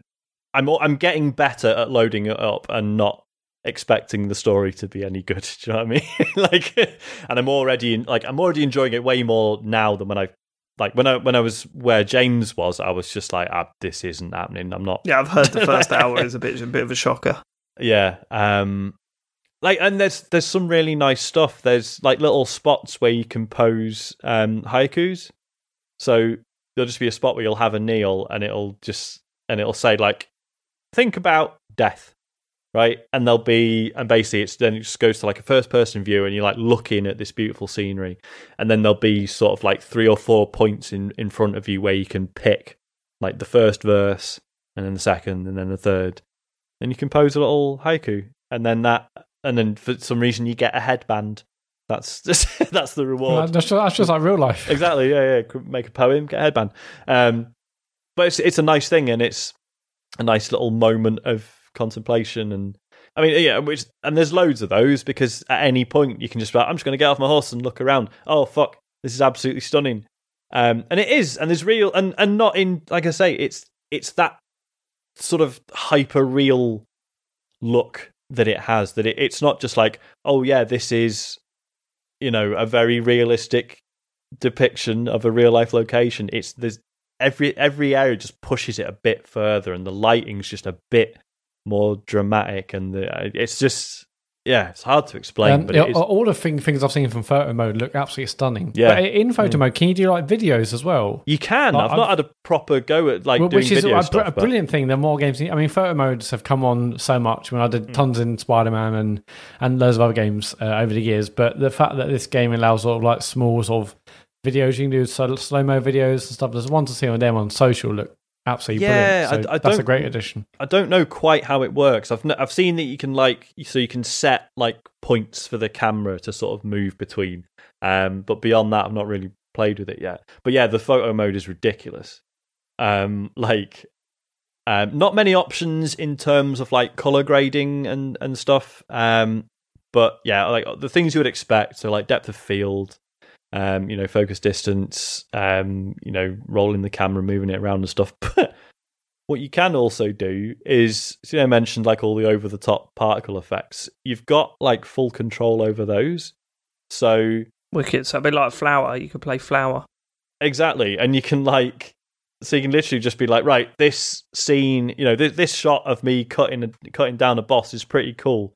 I'm I'm getting better at loading it up and not expecting the story to be any good. Do you know what I mean? like, and I'm already like I'm already enjoying it way more now than when I like when I when I was where James was. I was just like, ah, this isn't happening. I'm not. yeah i've heard the first hour is a bit a bit of a shocker Yeah. Um like and there's there's some really nice stuff. There's like little spots where you compose um haikus. So there'll just be a spot where you'll have a kneel and it'll just and it'll say like think about death. Right? And they'll be, and basically, it's then it just goes to like a first person view, and you're like looking at this beautiful scenery, and then there'll be sort of like three or four points in in front of you where you can pick like the first verse, and then the second, and then the third, and you compose a little haiku, and then that, and then for some reason you get a headband. That's just that's the reward. That's just, that's just like real life. exactly. Yeah, yeah. Make a poem, get a headband. Um, but it's it's a nice thing, and it's a nice little moment of contemplation. And I mean, yeah, which and there's loads of those because at any point you can just like, I'm just going to get off my horse and look around. Oh fuck, this is absolutely stunning. Um, and it is, and there's real, and and not in like I say, it's it's that sort of hyper real look that it has. That it, it's not just like, oh yeah, this is you know a very realistic depiction of a real life location. It's there's every every area just pushes it a bit further, and the lighting's just a bit more dramatic, and the, it's just yeah, it's hard to explain. Um, but yeah, it is, all the thing, things I've seen from photo mode look absolutely stunning. Yeah. But in photo mode, can you do like videos as well? you can. Like, I've not had a proper go at like Well, doing which is a, stuff. a but- brilliant thing. The more games, I mean, photo modes have come on so much. When I did Hmm. tons in Spider Man and and loads of other games uh, over the years, but the fact that this game allows sort of like small sort of videos you can do, slow mo videos and stuff. There's one to see on them on social look absolutely Yeah, brilliant. So I- I that's a don't- great addition. I don't know quite how it works. I've I've seen that you can like so you can set like points for the camera to sort of move between. Um, but beyond that, I've not really played with it yet. But yeah, the photo mode is ridiculous. Um, like, um, not many options in terms of like color grading and and stuff. Um, but yeah, like the things you would expect. So like depth of field. Um, you know, focus distance, um, you know, rolling the camera, moving it around and stuff. But what you can also do is, see, I mentioned like all the over the top particle effects. You've got like full control over those. So Wicked. So a bit like Flower. You could play Flower. exactly, and you can like, so you can literally just be like, right, this scene, you know, this, this shot of me cutting cutting down a boss is pretty cool,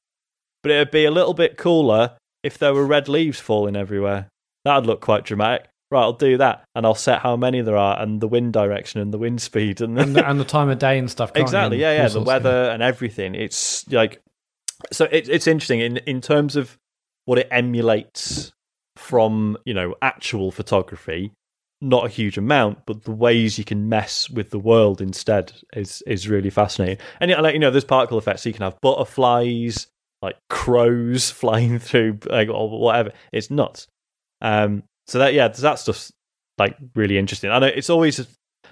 but it'd be a little bit cooler if there were red leaves falling everywhere. That'd look quite dramatic. Right, I'll do that, and I'll set how many there are, and the wind direction, and the wind speed, and, And the, and the time of day and stuff. can't you? exactly yeah yeah the weather and everything it's like so it, it's interesting in in terms of what it emulates from you know actual photography not a huge amount but the ways you can mess with the world instead is is really fascinating and yeah, like you know there's particle effects so you can have butterflies like crows flying through like or whatever it's nuts um so that yeah that stuff's like really interesting i know it's always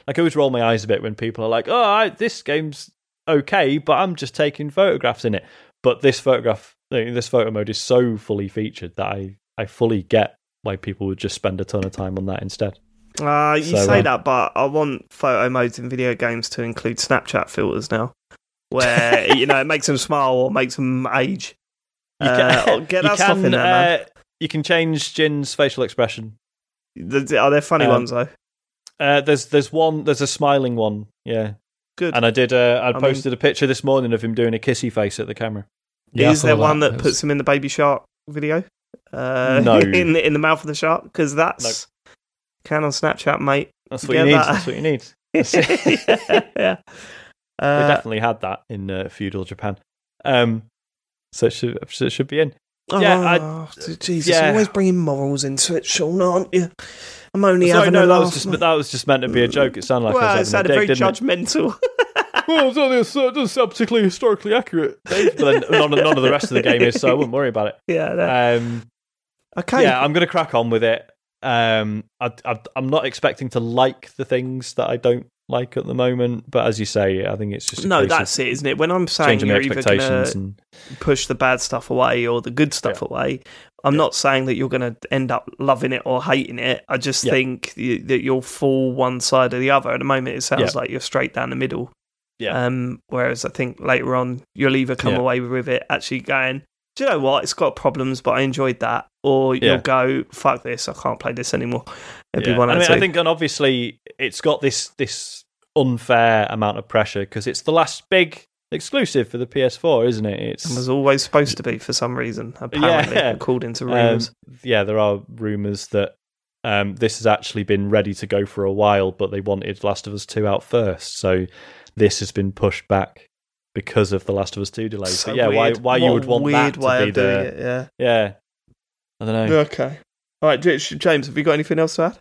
like I always roll my eyes a bit when people are like, "Oh, I, this game's okay, but I'm just taking photographs in it." But this photograph, this photo mode is so fully featured that I I fully get why people would just spend a ton of time on that instead. Uh, you So, say uh, that, but I want photo modes in video games to include Snapchat filters now, where you know it makes them smile or makes them age. You Uh, can, get you that stuff can, in there, man. You can change Jin's facial expression. Th- Are there funny Um, ones though? Uh, there's there's one there's a smiling one, yeah. Good. And I did uh, I mean- posted a picture this morning of him doing a kissy face at the camera. Yeah, I Is saw there one that It's- puts him in the baby shark video? Uh, No. in in the mouth of the shark because that's can on Snapchat, mate. That's what Get you need. that. That's what you need. yeah. we Uh, definitely had that in uh, feudal Japan. Um, so it should so it should be in. Yeah, I- oh, Jesus, yeah. always bringing morals into it, Sean, aren't you? I'm only Sorry, having no, a that laugh. was just that was just meant to be a joke. It sounded like well, I it was having sounded a very didn't it? judgmental. well, it's only, it doesn't sound particularly historically accurate. But then none, none of the rest of the game is, so I wouldn't worry about it. yeah. that- Um, okay. yeah, I'm going to crack on with it. Um, I, I, I'm not expecting to like the things that I don't like at the moment, but as you say, I think it's just no, that's it, isn't it? When I'm saying you're either going to and push the bad stuff away or the good stuff away, I'm Yeah. not saying that you're going to end up loving it or hating it. I just Yeah. think that you'll fall one side or the other. At the moment, it sounds Yeah. like you're straight down the middle. Yeah. Um, whereas I think later on, you'll either come Yeah. away with it actually going, do you know what? It's got problems, but I enjoyed that. Or you'll go, fuck this, I can't play this anymore. It'd Yeah. be one I mean, I think, and obviously, it's got this this unfair amount of pressure because it's the last big exclusive for the PS4, isn't it? It's It was always supposed to be for some reason, apparently, Yeah. according to Um, rumours. yeah, there are rumours that um, this has actually been ready to go for a while, but they wanted Last of Us 2 out first. So this has been pushed back because of the Last of Us Two delays. So but yeah, weird. why why What you would want weird that way to be of doing the it? Yeah. yeah. I don't know. Okay. All right, James, have you got anything else to add?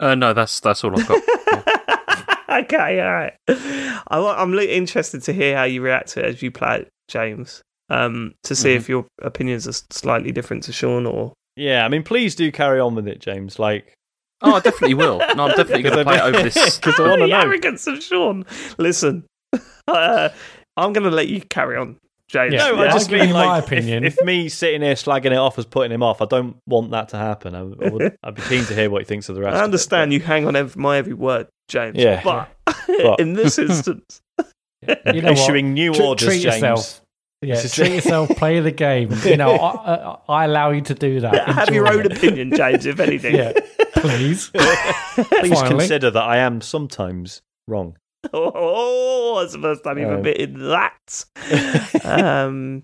Uh, no, that's that's all I've got. okay, all right. I, wa- I'm interested to hear how you react to it as you play it, James. Um, to see Mhm. if your opinions are slightly different to Sean or. Yeah, I mean, please do carry on with it, James. Like, oh, I definitely will. No, I'm definitely going to play it over this. because I want to the know. arrogance of Sean. Listen, uh, I'm going to let you carry on, James. Yeah. No, I I'll just give mean you like, my opinion. If, me sitting here slagging it off as putting him off, I don't want that to happen. I, I would, I'd be keen to hear what he thinks of the rest. I of it, understand you hang on every, my every word, James. Yeah. but, But- in this instance, You know what? issuing new Tr- orders, treat James. yourself. Yeah, This treat yourself. Play the game. You know, I, I, I allow you to do that. have Enjoy your own it. opinion, James. If anything, Yeah, please. Please Finally. consider that I am sometimes wrong. Oh, it's the first time you've Um, admitted that. um,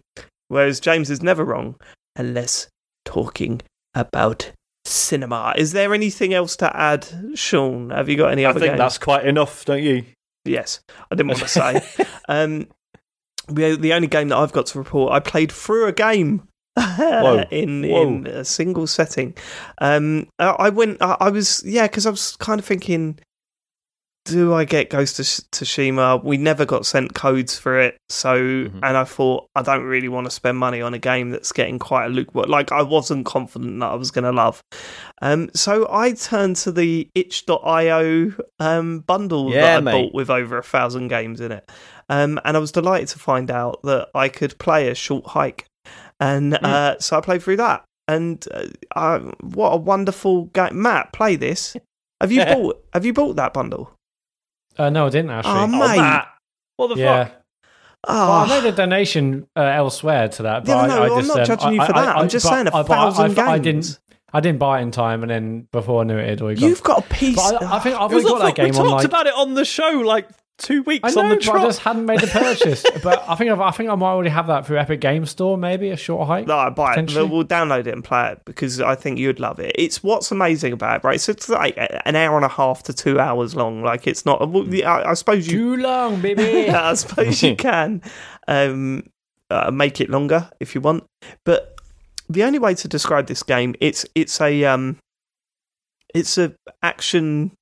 whereas James is never wrong unless talking about cinema. Is there anything else to add, Sean? Have you got any I other think games? that's quite enough, don't you? Yes, I didn't want to say. um, we, the only game that I've got to report, I played through a game. Whoa. in Whoa. in a single setting, um, I, I went. I, I was yeah, because I was kind of thinking, do I get Ghost of Sh- Tsushima? We never got sent codes for it, so Mhm. and I thought I don't really want to spend money on a game that's getting quite a lukewarm. Like I wasn't confident that I was going to love. Um, so I turned to the itch.io um, bundle Yeah, that I mate. bought with over a thousand games in it. Um, and I was delighted to find out that I could play a short hike. And uh, so I played through that. And uh, uh, what a wonderful game. Mat, play this. Have you bought have you bought that bundle? Uh, no, I didn't actually. Oh, Oh, Mate. Mat, what the yeah. fuck? Oh, Well, I made a donation uh, elsewhere to that. But Yeah, I, no, I I'm just, not um, judging you for I- that. I- I'm just saying a I- but I- thousand I, I didn't. I didn't buy it in time, and then before I knew it, it had already gone. You've got a piece. But I, I think I've What already got that fuck? We game on talked like. about it on the show like two I weeks know, on the but I trot. just hadn't made the purchase. but I think I've, I think I might already have that through Epic Game Store, maybe a short hike. No, I buy it. We'll download it and play it because I think you'd love it. It's what's amazing about it, right? So it's like an hour and a half to two hours long. Like it's not. I, I suppose you. Too long, baby. I suppose you can um, uh, make it longer if you want, but the only way to describe this game it's it's a um, it's a action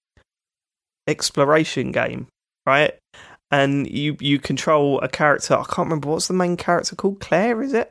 exploration game, right? And you you control a character. I can't remember what's the main character called. Claire, is it?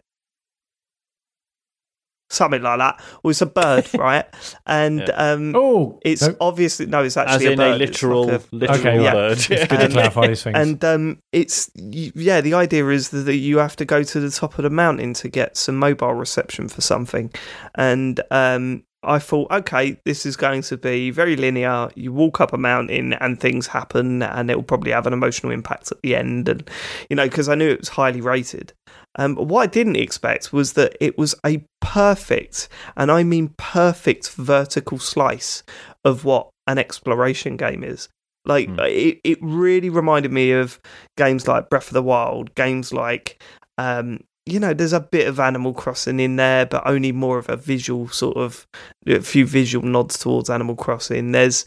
Something like that. Well, it's a bird, right? And Yeah. um, oh, it's nope. obviously no, it's As actually in a a bird. It's literal, like a- literal Okay, yeah. bird. It's good to clarify these things. and um, it's y- yeah, the idea is that you have to go to the top of the mountain to get some mobile reception for something, and um, I thought, okay, this is going to be very linear. You walk up a mountain and things happen, and it will probably have an emotional impact at the end, and you know, because I knew it was highly rated. Um, what I didn't expect was that it was a perfect, and I mean perfect, vertical slice of what an exploration game is. Like Hmm. it, it really reminded me of games like Breath of the Wild, games like um, you know, there's a bit of Animal Crossing in there, but only more of a visual sort of a few visual nods towards Animal Crossing. There's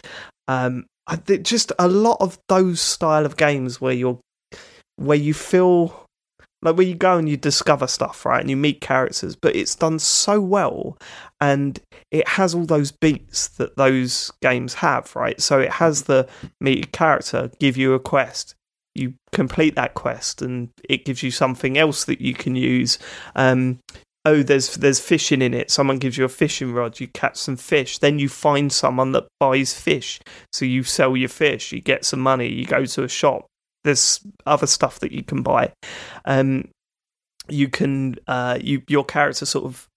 um, just a lot of those style of games where you're where you feel like where you go and you discover stuff, right, and you meet characters, but it's done so well, and it has all those beats that those games have, right? So it has the meet a character, give you a quest, you complete that quest, and it gives you something else that you can use. Um, oh, there's there's fishing in it. Someone gives you a fishing rod, you catch some fish. Then you find someone that buys fish, so you sell your fish, you get some money, you go to a shop. There's other stuff that you can buy. Um, you can uh, you your character sort of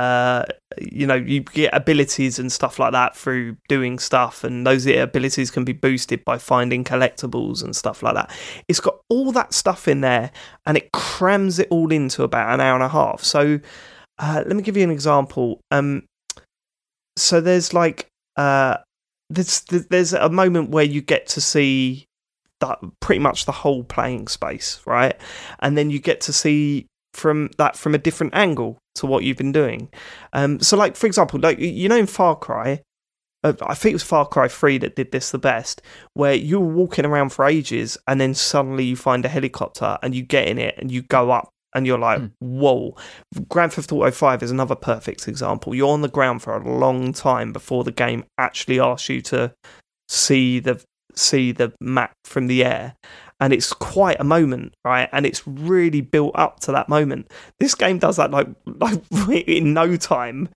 uh, you know you get abilities and stuff like that through doing stuff, and those abilities can be boosted by finding collectibles and stuff like that. It's got all that stuff in there, and it crams it all into about an hour and a half. So uh, let me give you an example. Um, so there's like uh, there's there's a moment where you get to see that pretty much the whole playing space, right? And then you get to see from that from a different angle to what you've been doing. Um, so, like for example, like you know in Far Cry, uh, I think it was Far Cry 3 that did this the best, where you were walking around for ages and then suddenly you find a helicopter and you get in it and you go up and you're like, Mm. whoa. Grand Theft Auto 5 is another perfect example. You're on the ground for a long time before the game actually asks you to see the see the map from the air. And it's quite a moment, right? And it's really built up to that moment. This game does that like like in no time.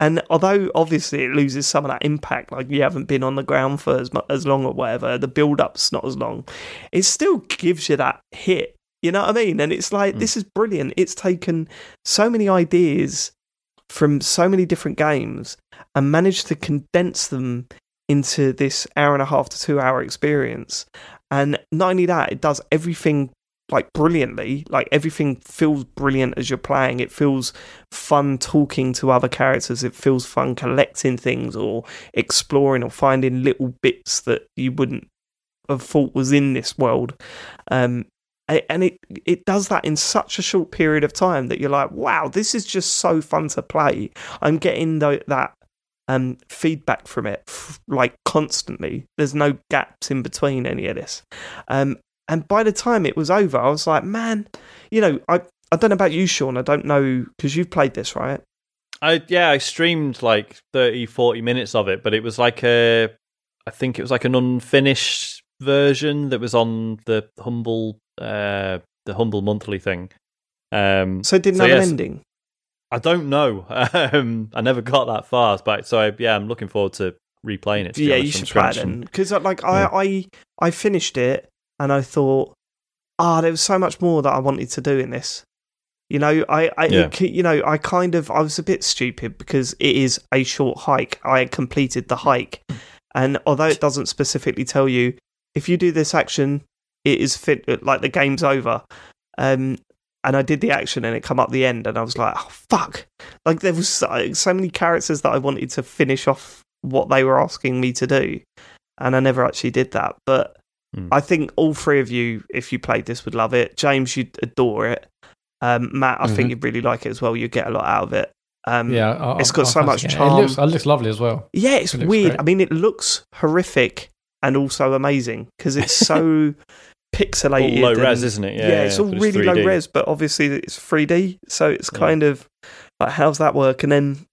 And although obviously it loses some of that impact, like you haven't been on the ground for as as long or whatever, the build up's not as long. It still gives you that hit. You know what I mean? And it's like Mm. this is brilliant. It's taken so many ideas from so many different games and managed to condense them into this hour and a half to two hour experience. And not only that, it does everything like brilliantly. Like everything feels brilliant as you're playing. It feels fun talking to other characters. It feels fun collecting things or exploring or finding little bits that you wouldn't have thought was in this world. Um, and it it does that in such a short period of time that you're like, wow, this is just so fun to play. I'm getting tho- that um, feedback from it f- like constantly. There's no gaps in between any of this. Um, and by the time it was over, I was like, man, you know, I I don't know about you, Sean. I don't know because you've played this, right? I yeah, I streamed like 30, 40 minutes of it, but it was like a, I think it was like an unfinished version that was on the humble, uh, the humble monthly thing. Um, So it didn't So, have yes. an ending. I don't know. Um, I never got that far, but so I, yeah, I'm looking forward to replaying it. to yeah, honest, you should play it scratch then and- because like Yeah. I, I I finished it and I thought, ah, there was so much more that I wanted to do in this. You know, I, I Yeah. it- you know, I kind of I was a bit stupid because it is a short hike. I completed the hike, and although it doesn't specifically tell you if you do this action, it is fit like the game's over. Um, and I did the action and it come up the end, and I was like, oh fuck! Like there was so, so many characters that I wanted to finish off what they were asking me to do, and I never actually did that. But Hmm. I think all three of you, if you played this, would love it. James, you'd adore it. Um, Mat, I think Mhm. you'd really like it as well. You'd get a lot out of it. Um, yeah, I- it's got I so much it. charm. It looks, it looks lovely as well. yeah, it's It weird. great. I mean, it looks horrific and also amazing because it's so all pixelated. low and- res, isn't it? yeah, Yeah, it's all but really low res, but obviously it's 3D, so it's Yeah. kind of like how's that work? And then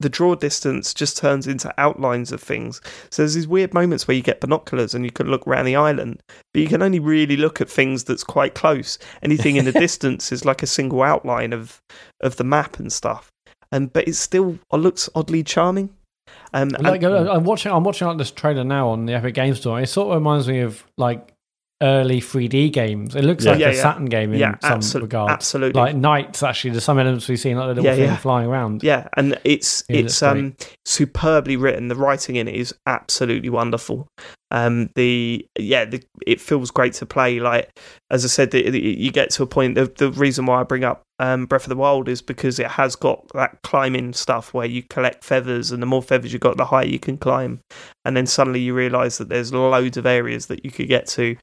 the draw distance just turns into outlines of things. So there's these weird moments where you get binoculars and you can look around the island, but you can only really look at things that's quite close. Anything in the distance is like a single outline of of the map and stuff. And but it still it looks oddly charming. Um, and- Like uh, I'm watching, I'm watching like this trailer now on the Epic Games Store. It sort of reminds me of like early 3D games. It looks Yeah. like Yeah, a yeah. Saturn game in some absolutely, regards. absolutely. Like NiGHTS, actually, there's some elements we've seen, like the little thing flying around. Yeah, and it's it's um superbly written. The writing in it is absolutely wonderful. Um, the yeah, the, it feels great to play. Like as I said, the, the, you get to a point. The, the reason why I bring up um, Breath of the Wild is because it has got that climbing stuff where you collect feathers, and the more feathers you've got, the higher you can climb. And then suddenly you realise that there's loads of areas that you could get to.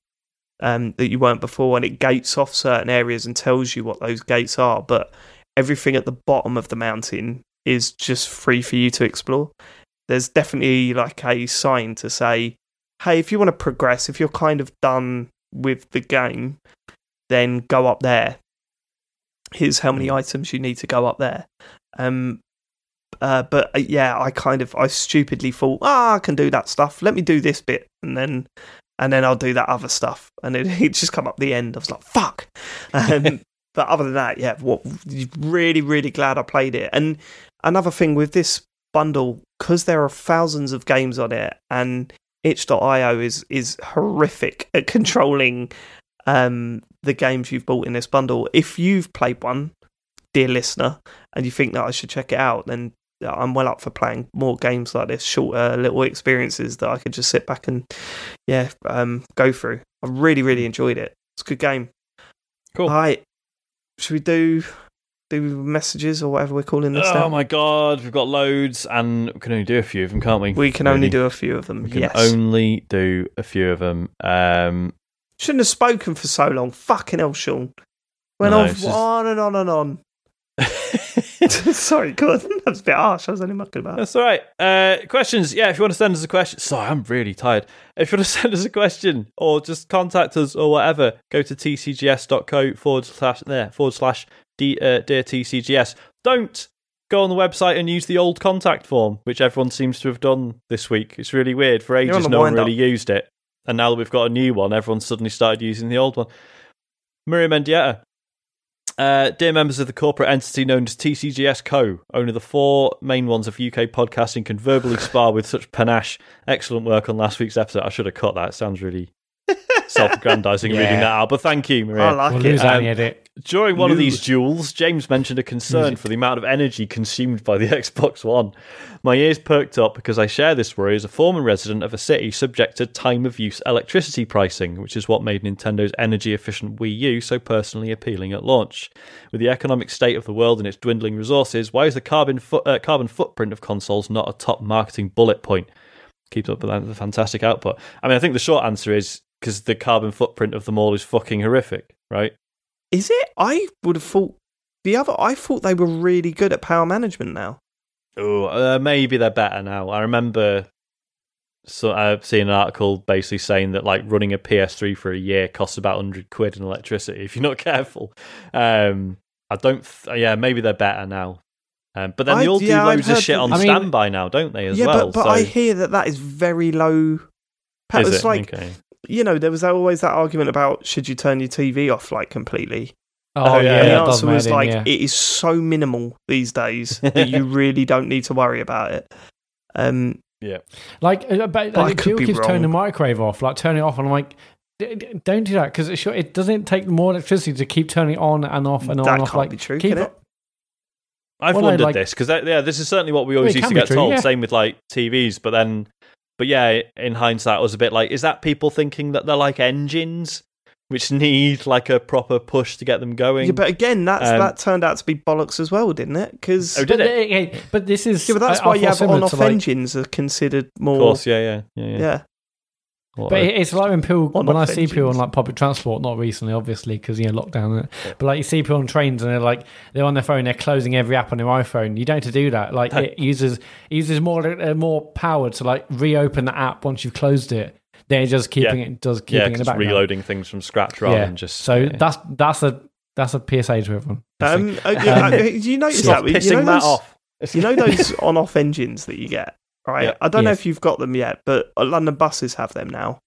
Um, that you weren't before, and it gates off certain areas and tells you what those gates are. But everything at the bottom of the mountain is just free for you to explore. There's definitely like a sign to say, hey, if you want to progress, if you're kind of done with the game, then go up there. Here's how many items you need to go up there. Um, uh, but uh, yeah, I kind of I stupidly thought, ah, I can do that stuff. Let me do this bit, and then and then I'll do that other stuff, and it, it just come up the end. I was like, fuck. Um, but other than that, yeah, what really really glad I played it. And another thing with this bundle, because there are thousands of games on it, and itch.io is is horrific at controlling um, the games you've bought in this bundle. If you've played one, dear listener, and you think that I should check it out, then I'm well up for playing more games like this, shorter little experiences that I could just sit back and yeah, um, go through. I really really enjoyed it. It's a good game. Cool. All right, should we do do messages or whatever we're calling this? Oh now? my god, we've got loads, and we can only do a few of them, can't we? We can only do a few of them. We can yes. only do a few of them. Um, Shouldn't have spoken for so long. Fucking hell, Sean. Went No, on just- on and on and on. Sorry, God, that was a bit harsh. I was only mucking about. That's all right. Uh, questions? Yeah, if you want to send us a question. Sorry, I'm really tired. If you want to send us a question or just contact us or whatever, go to tcgs.co forward slash there forward slash D, uh, dear tcgs. Don't go on the website and use the old contact form, which everyone seems to have done this week. It's really weird. For ages, no one really used it, and now that we've got a new one, everyone suddenly started using the old one. Miriam Mendieta. Uh, dear members of the corporate entity known as TCGS Co., only the four main ones of UK podcasting can verbally spar with such panache. Excellent work on last week's episode. I should have cut that. It sounds really self-aggrandizing Yeah. reading that out, but thank you, Maria. I like We'll it. lose out Um, the edit. During one of these duels, James mentioned a concern for the amount of energy consumed by the Xbox One. My ears perked up because I share this worry as a former resident of a city subject to time of use electricity pricing, which is what made Nintendo's energy efficient Wii U so personally appealing at launch. With the economic state of the world and its dwindling resources, why is the carbon, fo- uh, carbon footprint of consoles not a top marketing bullet point? Keep up with that- the fantastic output. I mean, I think the short answer is because the carbon footprint of them all is fucking horrific, right? Is it? I would have thought the other. I thought they were really good at power management now. Oh, uh, maybe they're better now. I remember so I've seen an article basically saying that like running a PS3 for a year costs about hundred quid in electricity if you're not careful. Um, I don't. Th- yeah, maybe they're better now. Um, but then I- they all yeah, do loads of shit that- on I mean- standby now, don't they? As yeah, well. but but so, I hear that that is very low. power. is It's it? like Okay. You know, there was always that argument about should you turn your TV off like completely. Oh, Oh, yeah, yeah, and the answer was mad in, like yeah. it is so minimal these days that you really don't need to worry about it. Um, yeah, Like, uh, but, But I like, could Jill be keeps turning the microwave off, like turn it off, and I'm like, "D- d- don't do that because it, sure, it doesn't take more electricity to keep turning it on and off and on that and off. can't Like, be true, keep can it? I've Well, wondered like- this because yeah, this is certainly what we always it used to get true, told. yeah. Same with like TVs, but then, but yeah, in hindsight, I was a bit like, is that people thinking that they're like engines, which need like a proper push to get them going? Yeah, but again, that's Um, that turned out to be bollocks as well, didn't it? Because Oh, did but, it? but this is yeah, but that's I- I why you have on-off like- engines are considered more. of course, yeah, yeah, yeah, yeah. yeah. What But a- it's like when people, when I off see people on like public transport, not recently, obviously, because you know lockdown. and- But like you see people on trains and they're like they're on their phone, they're closing every app on their iPhone. You don't have to do that. Like No. it uses it uses more uh, more power to like reopen the app once you've closed it. Then just keeping it does keeping yeah, it in the background. reloading things from scratch rather yeah. than just so yeah. that's that's a that's a PSA to everyone. Um, uh, yeah, Um, uh, you notice that? pissing you know that those, off. You know those on-off engines that you get, right? Yeah. I don't know if you've got them yet, but uh, London buses have them now,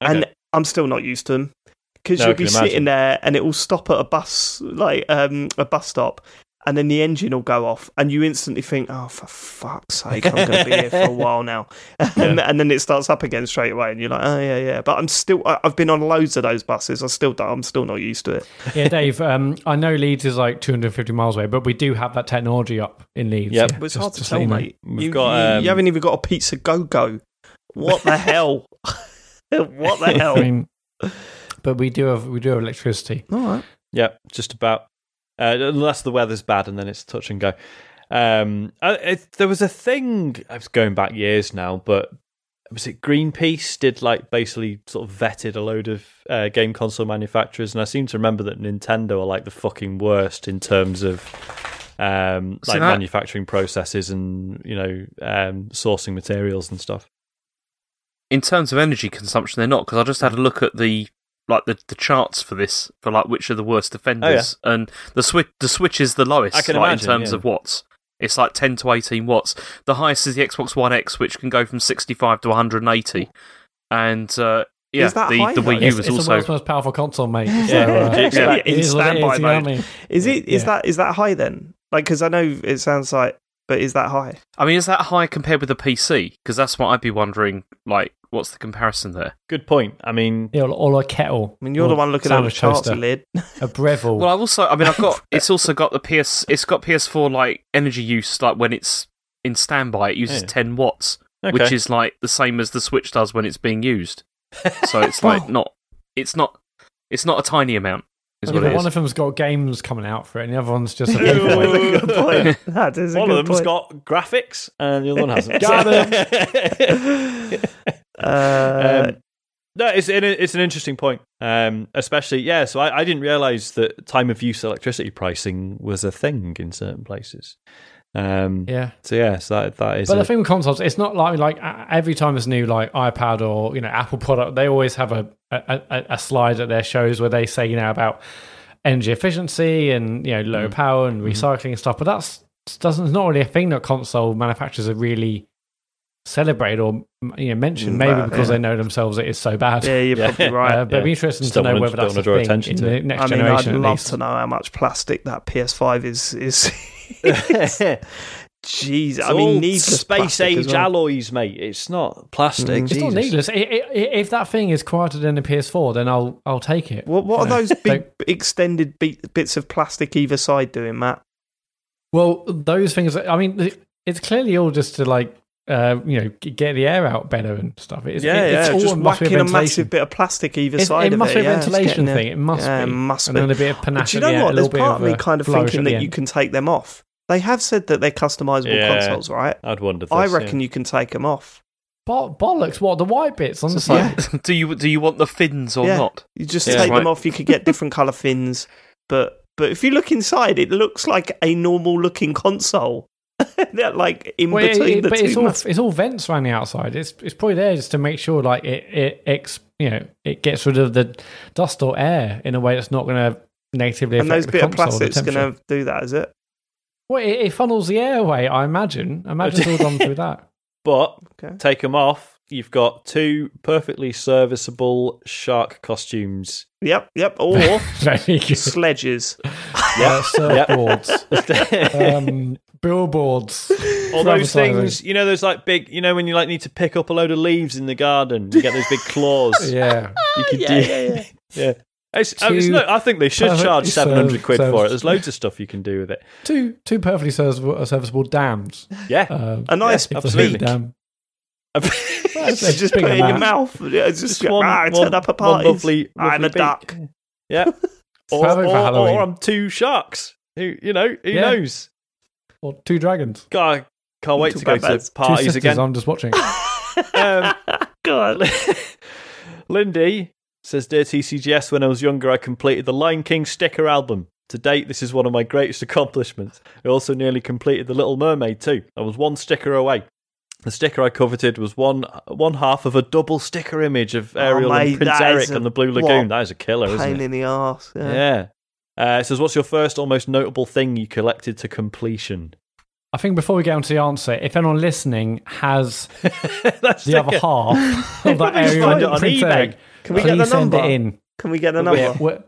and I'm still not used to them because No, you'll be can sitting imagine. there and it will stop at a bus, like um, a bus stop, and then the engine will go off, and you instantly think, "Oh, for fuck's sake, I'm going to be here for a while now," and, and then it starts up again straight away, and you're like, "Oh yeah, yeah." But I'm still, I- I've been on loads of those buses. I still, I'm still not used to it. yeah, Dave. Um, I know Leeds is like 250 miles away, but we do have that technology up in Leeds. Yep. yeah, But it's just- hard to just tell, let you know. mate. We've you, got, you- um, you haven't even got a pizza go go. What the hell? what the hell? I mean, but we do have we do have electricity. All right. Yeah, just about. Uh, unless the weather's bad, and then it's touch and go. Um, it, there was a thing. I was going back years now, but was it Greenpeace did like basically sort of vetted a load of uh, game console manufacturers, and I seem to remember that Nintendo are like the fucking worst in terms of um, like that- manufacturing processes and you know um, sourcing materials and stuff. in terms of energy consumption, they're not because I just had a look at the like the, the charts for this for like which are the worst offenders, and the switch the switch is the lowest. I can like, imagine, in terms yeah. of watts. It's like ten to eighteen watts. The highest is the Xbox One X, which can go from sixty five to one hundred and eighty. And uh, yeah, Is that the high, the? Wii U It's, was it's the also world's most powerful console, mate. So, Yeah. uh, Yeah, it in is standby is, you know what I mode. Is it? Is Yeah. that? Is that high then? Like, because I know it sounds like, but is that high? I mean, is that high compared with the PC? Because that's what I'd be wondering. Like, what's the comparison there? Good point. I mean, Yeah, or, or a kettle. I mean, you're the one looking at the sandwich charts, toaster, lid. A Breville. Well, I've also, I mean, I've got. It's also got the PS. It's got PS4 like energy use. Like when it's in standby, it uses Yeah. ten watts, okay. which is like the same as the Switch does when it's being used. So it's like not. It's not. It's not a tiny amount. Is what it one is. of them's got games coming out for it, and the other one's just a Ooh. paperweight. good point. That is a one good of them's point. got graphics and the other one hasn't. Got him. Uh, Um, No, it's an, it's an interesting point. Um, especially yeah. So I, I didn't realize that time of use electricity pricing was a thing in certain places. Um, Yeah. So yeah, so that that is. But a- the thing with consoles, it's not like like a- every time there's new like iPad or you know Apple product, they always have a a, a, a slide at their shows where they say you know about energy efficiency and you know Mm. low power and Mm-hmm. recycling and stuff. But that's doesn't it's not really a thing that console manufacturers are really celebrated or you know mentioned. Mm, Maybe because yeah. they know themselves it is so bad. Yeah, you're Yeah. probably right. Uh, but it'd be interesting Just to know whether that's a thing attention in to the next I mean, generation. I'd love least. to know how much plastic that PS5 is. is Jeez, I mean, needless space age well. alloys, mate. It's not plastic. Mm. It's not needless. If that thing is quieter than the PS4, then I'll I'll take it. What what are those big extended bit, bits of plastic either side doing, Mat? Well, those things. I mean, it's clearly all just to like, uh, you know, get the air out better and stuff. It's, yeah, it's yeah, all just whacking a massive bit of plastic either It's- side it of must it. be a yeah, ventilation thing. It must yeah, be. It must and be. then a bit of But panache. do you the know what? a There's part of me kind of thinking that you can take them off. They have said that they're customizable Yeah. consoles, right? I'd wonder. This, I yeah. reckon you can take them off. Bo- bollocks! What the white bits on the side? like, do you do you want the fins or Yeah. not? You just Yeah. take Right. them off. You could get different color fins, but but if you look inside, it looks like a normal looking console. They're like in Well, between it- the but two. it's all mass- it's all vents around the outside. It's it's probably there just to make sure like it it ex, you know it gets rid of the dust or air in a way that's not going to negatively and affect those the bit of console, the plastic's going to do that, is it? Well, it, it funnels the air away. I imagine. I imagine it's all done through that. But Okay. take them off. You've got two perfectly serviceable shark costumes. Yep, yep. Or sledges. Uh, surfboards, um, billboards. All those things, you know, those like big, you know, when you like need to pick up a load of leaves in the garden, you get those big claws. Yeah. You could Yeah, do, yeah, yeah. yeah. It's, I, it's Two I think they should charge seven hundred quid served- for it. There's loads of stuff you can do with it. Two two perfectly serviceable, uh, serviceable dams. Yeah, Um, A nice Yeah, absolutely. heat dam. You just big put it in your mouth. Yeah, It's just, Just one- ah, I one- turn up a one parties. lovely- I'm lovely a duck. yeah. Or, or, or I'm two sharks. Who you know? Who Yeah. knows? Or two dragons. God, can't wait Two to go bad to bats. Two parties sisters, again. I'm just watching. Um, God. Lindy says, Dear TCGS, when I was younger, I completed the Lion King sticker album. To date, this is one of my greatest accomplishments. I also nearly completed The Little Mermaid, too. I was one sticker away. The sticker I coveted was one one half of a double sticker image of Ariel mate, and Prince Eric is a- on the Blue Lagoon. That is a killer, isn't Pain it? in the arse. Yeah. Yeah. Uh, it says, What's your first, almost notable thing you collected to completion? I think before we get on to the answer, if anyone listening has That's the other half of that Probably just area find it of on Prince eBay. Eric, Can we please get the send number? it in. Can we get a number? Yeah. We're-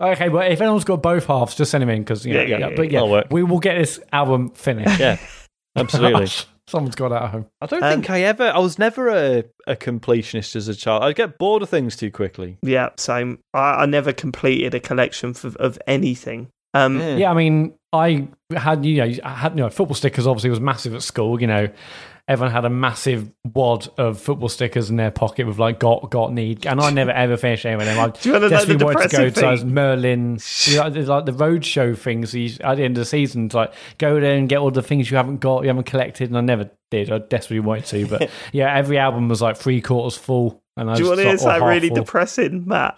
Okay, but if anyone's got both halves, just send them in because Yeah, yeah, yeah, yeah, yeah, But yeah, that'll work. we will get this album finished. Yeah, absolutely. Someone's got that at home. I don't Um, think I ever. I was never a, a completionist as a child. I'd get bored of things too quickly. Yeah, same. I, I never completed a collection for, of anything. Um, Yeah, I mean, I had you know, I had you know, football stickers. Obviously, was massive at school. You know, everyone had a massive wad of football stickers in their pocket with like got got need, and I never ever finished any of them. I you the desperately wanted to go depressing to those? Merlin, you know, there's like the roadshow things you- at the end of the season. To like go there and get all the things you haven't got, you haven't collected, and I never did. I desperately wanted to, but yeah, every album was like three quarters full. And I Do you want just to hear something really full. depressing, Mat?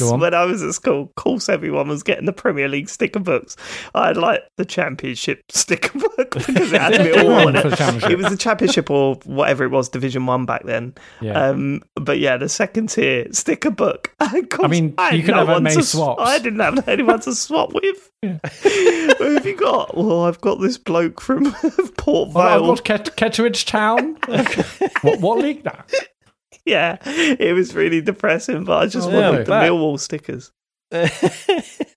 When I was at school, of course, everyone was getting the Premier League sticker books. I had like the Championship sticker book because it had it all on it. It was the Championship or whatever it was, Division One back then. Yeah. Um, but yeah, the second tier sticker book. Course, I mean, had you could no have many to, swaps. I didn't have anyone to swap with. Who have you got? Well, I've got this bloke from Port Well, I've Vale. got Ket- Kettering Town. what, what league that? Yeah, it was really depressing, but I just Oh, yeah, wanted the I bet. Millwall stickers.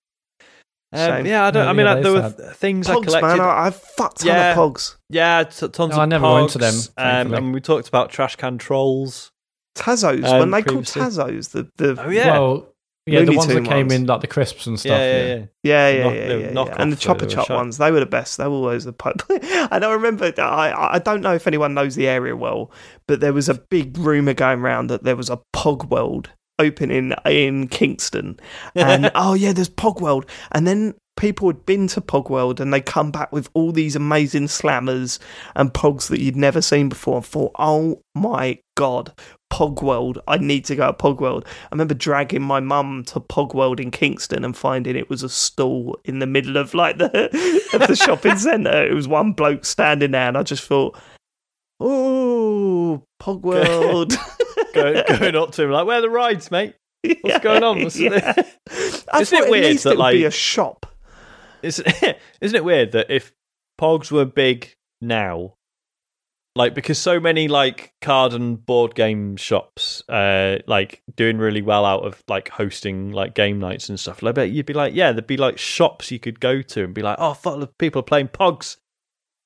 Um, Shame. yeah, I don't. Yeah, I mean, yeah, like, there that were is th- things I collected. man, I, I've fucked ton Yeah. of pogs. yeah, t- tons No, of. I never pogs, went to them, Um, and we talked about trash can trolls. Tazos, Um, when they called. Tazos, the the Oh yeah, Well, yeah, the Looney ones that came ones. in like the crisps and stuff. yeah, yeah, yeah. Yeah, yeah, knock- yeah, they yeah, yeah. And the though, chopper chop shite. ones, they were the best. They were always the pipe. and I remember, that I I don't know if anyone knows the area well, but there was a big rumor going around that there was a Pog World opening in Kingston, and oh yeah, there's Pog World, and then. People had been to Pog World and they come back with all these amazing slammers and pogs that you'd never seen before and thought, oh my God, Pogworld. I need to go to Pogworld. I remember dragging my mum to Pogworld in Kingston and finding it was a stall in the middle of like the of the shopping centre. It was one bloke standing there, and I just thought, oh, Pogworld. Go, going up to him like, "Where are the rides, mate? What's Yeah, going on?" What's- yeah. Isn't it weird that, it would be like- a shop? Isn't isn't it weird that if Pogs were big now, like because so many like card and board game shops, uh, like doing really well out of like hosting like game nights and stuff. Like, but you'd be like, yeah, there'd be like shops you could go to and be like, oh, fuck, look, people are playing Pogs,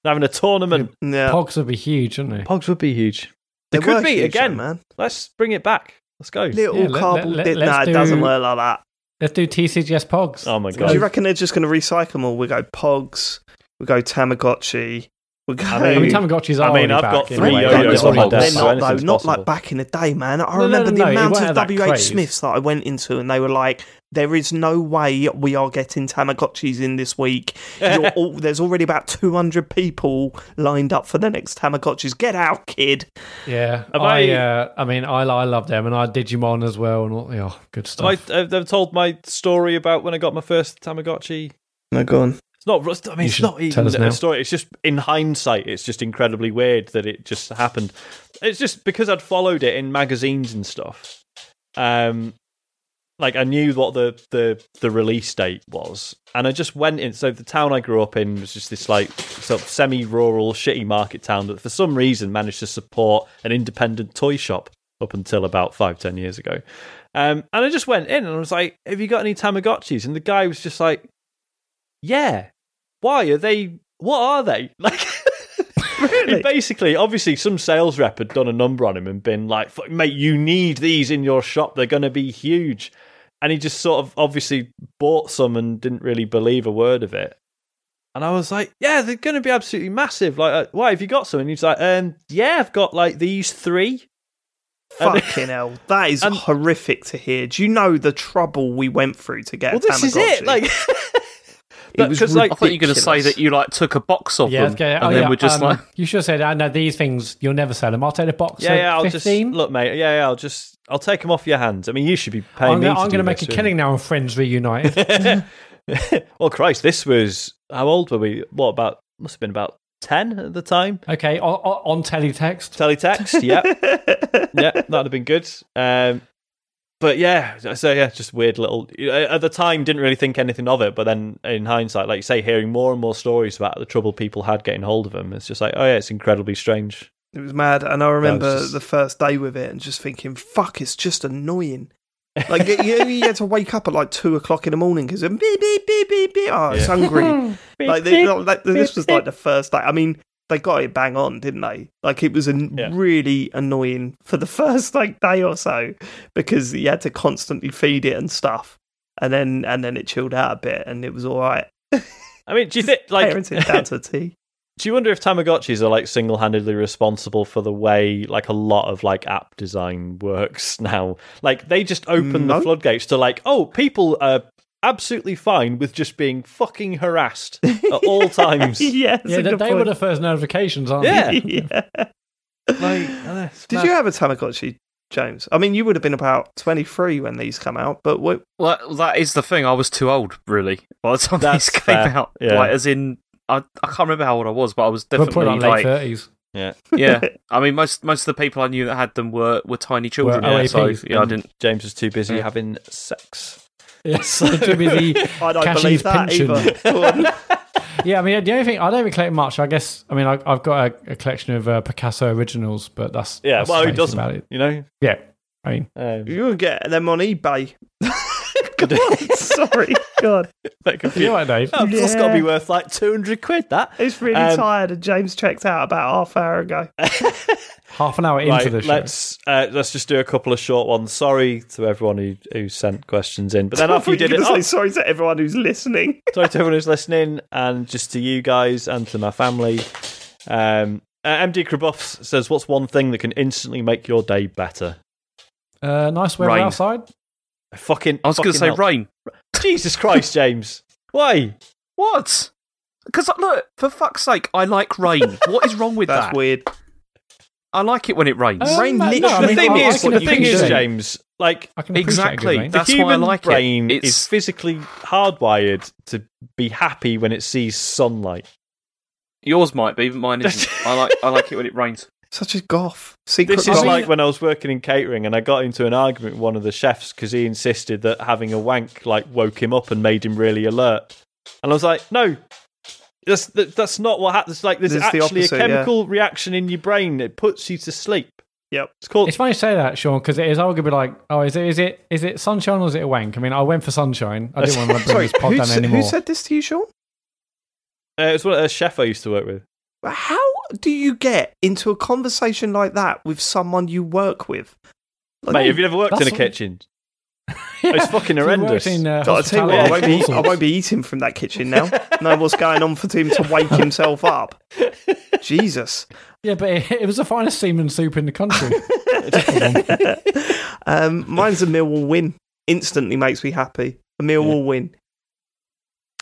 They're having a tournament. Yeah, Pogs would be huge, wouldn't they? Pogs would be huge. They, They could be huge, again. though, man. Let's bring it back. Let's go. Little Yeah, let- cardboard. let- di- let's nah, it do- doesn't work like that. Let's do TCGS Pogs. Oh my God. Do you reckon they're just going to recycle them all? We go Pogs, we go Tamagotchi, we go. I I mean, mean, Tamagotchis are I mean, already I've back got three a way. yo-yos They're on my desk, They're not though, not possible. like back in the day, man. I no, remember no, the no, you amount of WH. Smiths that I went into, and they were like, "There is no way we are getting Tamagotchis in this week. You're all, there's already about 200 people lined up for the next Tamagotchis. Get out, kid." Yeah, Have I, I- uh, I mean, I, I love them, and I Digimon as well, and all, yeah, good stuff. Have I, have told my story about when I got my first Tamagotchi? No, go on. It's not. I mean, You it's not even a story. It's just in hindsight, it's just incredibly weird that it just happened. It's just because I'd followed it in magazines and stuff. Um, like I knew what the the the release date was, and I just went in. So the town I grew up in was just this like sort of semi-rural, shitty market town that for some reason managed to support an independent toy shop up until about five ten years ago. Um, and I just went in and I was like, "Have you got any Tamagotchis?" And the guy was just like, "Yeah." Why are they? What are they like? Really? Basically, obviously, some sales rep had done a number on him and been like, "Mate, you need these in your shop. They're going to be huge." And he just sort of obviously bought some and didn't really believe a word of it. And I was like, "Yeah, they're going to be absolutely massive. Like, uh, why have you got some?" And he's like, "Um, yeah, I've got like these three. Fucking hell, that is and- horrific to hear. Do you know the trouble we went through to get Well, this is it. Like, It was like, I thought you were going to say that you like took a box of yeah, them okay. and oh, then yeah, we're just um, like, you should have said, "I know these things. You'll never sell them. I'll take the box. yeah, yeah, I'll 15. just look, mate. Yeah, yeah, I'll just, I'll take them off your hands. I mean, you should be paying I'm me. gonna, I'm gonna make this, a really. killing now on Friends Reunited. well, Christ, this was how old were we? What about? Must have been about ten at the time. okay, on, on on teletext. Teletext, yeah, yeah, that'd have been good. Um, but yeah, so yeah, just weird little. Uh, at the time, didn't really think anything of it, but then in hindsight, like you say, hearing more and more stories about the trouble people had getting hold of them, it's just like, oh yeah, it's incredibly strange. It was mad, and I remember just- the first day with it and just thinking, "Fuck, it's just annoying." Like you, you had to wake up at like two o'clock in the morning because beep beep beep beep beep. Oh, it's hungry. like, they, like this was like the first day. I mean, they got it bang on, didn't they? Like it was an Yeah. really annoying for the first like day or so because you had to constantly feed it and stuff, and then and then it chilled out a bit and it was all right. I mean, do you think like Parenting down to a T. Do you wonder if Tamagotchis are like single-handedly responsible for the way like a lot of like app design works now? Like they just open No. the floodgates to like, oh, people are absolutely fine with just being fucking harassed at all times. yeah, Yeah, they, they were the first notifications, aren't Yeah. they? yeah. Like, uh, Did you have a Tamagotchi, James? I mean, you would have been about 23 when these come out, but what, well, that is the thing. I was too old, really, by the time That's these came fair, out. yeah. Like, as in, I, I can't remember how old I was, but I was We're definitely putting on late like, thirties. Yeah, yeah. I mean, most most of the people I knew that had them were, were tiny children. Were yeah, so yeah, I didn't. James was too busy Yeah. having sex. Yes, too busy I don't cashing believe that pension. either. Yeah, I mean, the only thing I don't even collect much. I guess I mean I, I've got a, a collection of uh, Picasso originals, but that's Yeah, that's well, who doesn't? About it. You know, Yeah, I mean, um, you can get them on eBay. Go on, sorry, God. that could be. you all right, Dave? Oh, That's got to be worth like two hundred quid. That It's really Um, tired, and James checked out about half an hour ago. Half an hour into right, the show. let's uh, let's just do a couple of short ones. Sorry to everyone who, who sent questions in, but then after you did it, gonna oh, say sorry to everyone who's listening. sorry to everyone who's listening, and just to you guys and to my family. Um, uh, MD Krabuffs says, "What's one thing that can instantly make your day better?" uh, nice weather Rain. outside. Fucking, I was going to say fucking rain. Jesus Christ, James, why? What? Because look, for fuck's sake, I like rain. What is wrong with That's that? weird. I like it when it rains. Um, Rain no, literally- I the thing I- I is, can the thing is, it. James, like I can Exactly. good. That's the why I human like it. It's- is physically hardwired to be happy when it sees sunlight. Yours might be, but mine isn't. I like I like it when it rains. Such a goth. Secret This is goth. like when I was working in catering and I got into an argument with one of the chefs because he insisted that having a wank like woke him up and made him really alert. And I was like, no, that's that, that's not what happens. Like there's It's the actually opposite, a yeah. chemical reaction in your brain that puts you to sleep. Yep. It's called. It's funny to say that, Sean, because it is arguably like, oh, is it is it is it sunshine or is it a wank? I mean, I went for sunshine. I didn't want to bring this pod down said, anymore. who said this to you, Sean? uh, was one a chef I used to work with. How do you get into a conversation like that with someone you work with? Like, Mate, have you ever worked in a that's- kitchen? It's fucking horrendous. in, uh, God, I tell you what, I won't, be, I won't be eating from that kitchen now. know what's going on for him to wake himself up. Jesus. Yeah, but it, it was the finest seaman soup in the country. um, mine's a Millwall win. Instantly makes me happy. A Millwall win.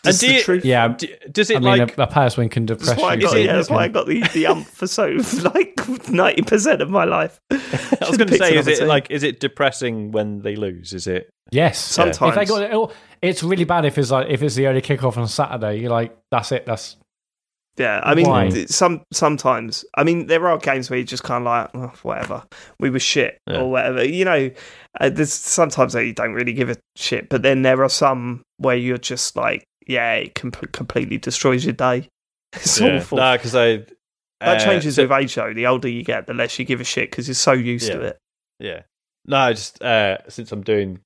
And That's do the you- truth. yeah, D- Does it I mean, like? a, a pass win can That's depress why, I you. got, Is it- yeah, that's why I got the, the ump for so like ninety percent of my life. I was going to say, is it like, is it depressing when they lose? Is it? Yes, Sometimes. If they got it, oh, it's really bad if it's like if it's the early kickoff on Saturday. You're like, that's it. That's Yeah, I mean, Why? th- some sometimes. I mean, there are games where you just kind of like, oh, whatever, we were shit Yeah. or whatever. You know, uh, there's sometimes that you don't really give a shit, but then there are some where you're just like, yeah, it com- completely destroys your day. It's awful. No, because I. that uh, changes so- with age, though. The older you get, the less you give a shit because you're so used to it. Yeah. No, just uh, since I'm doing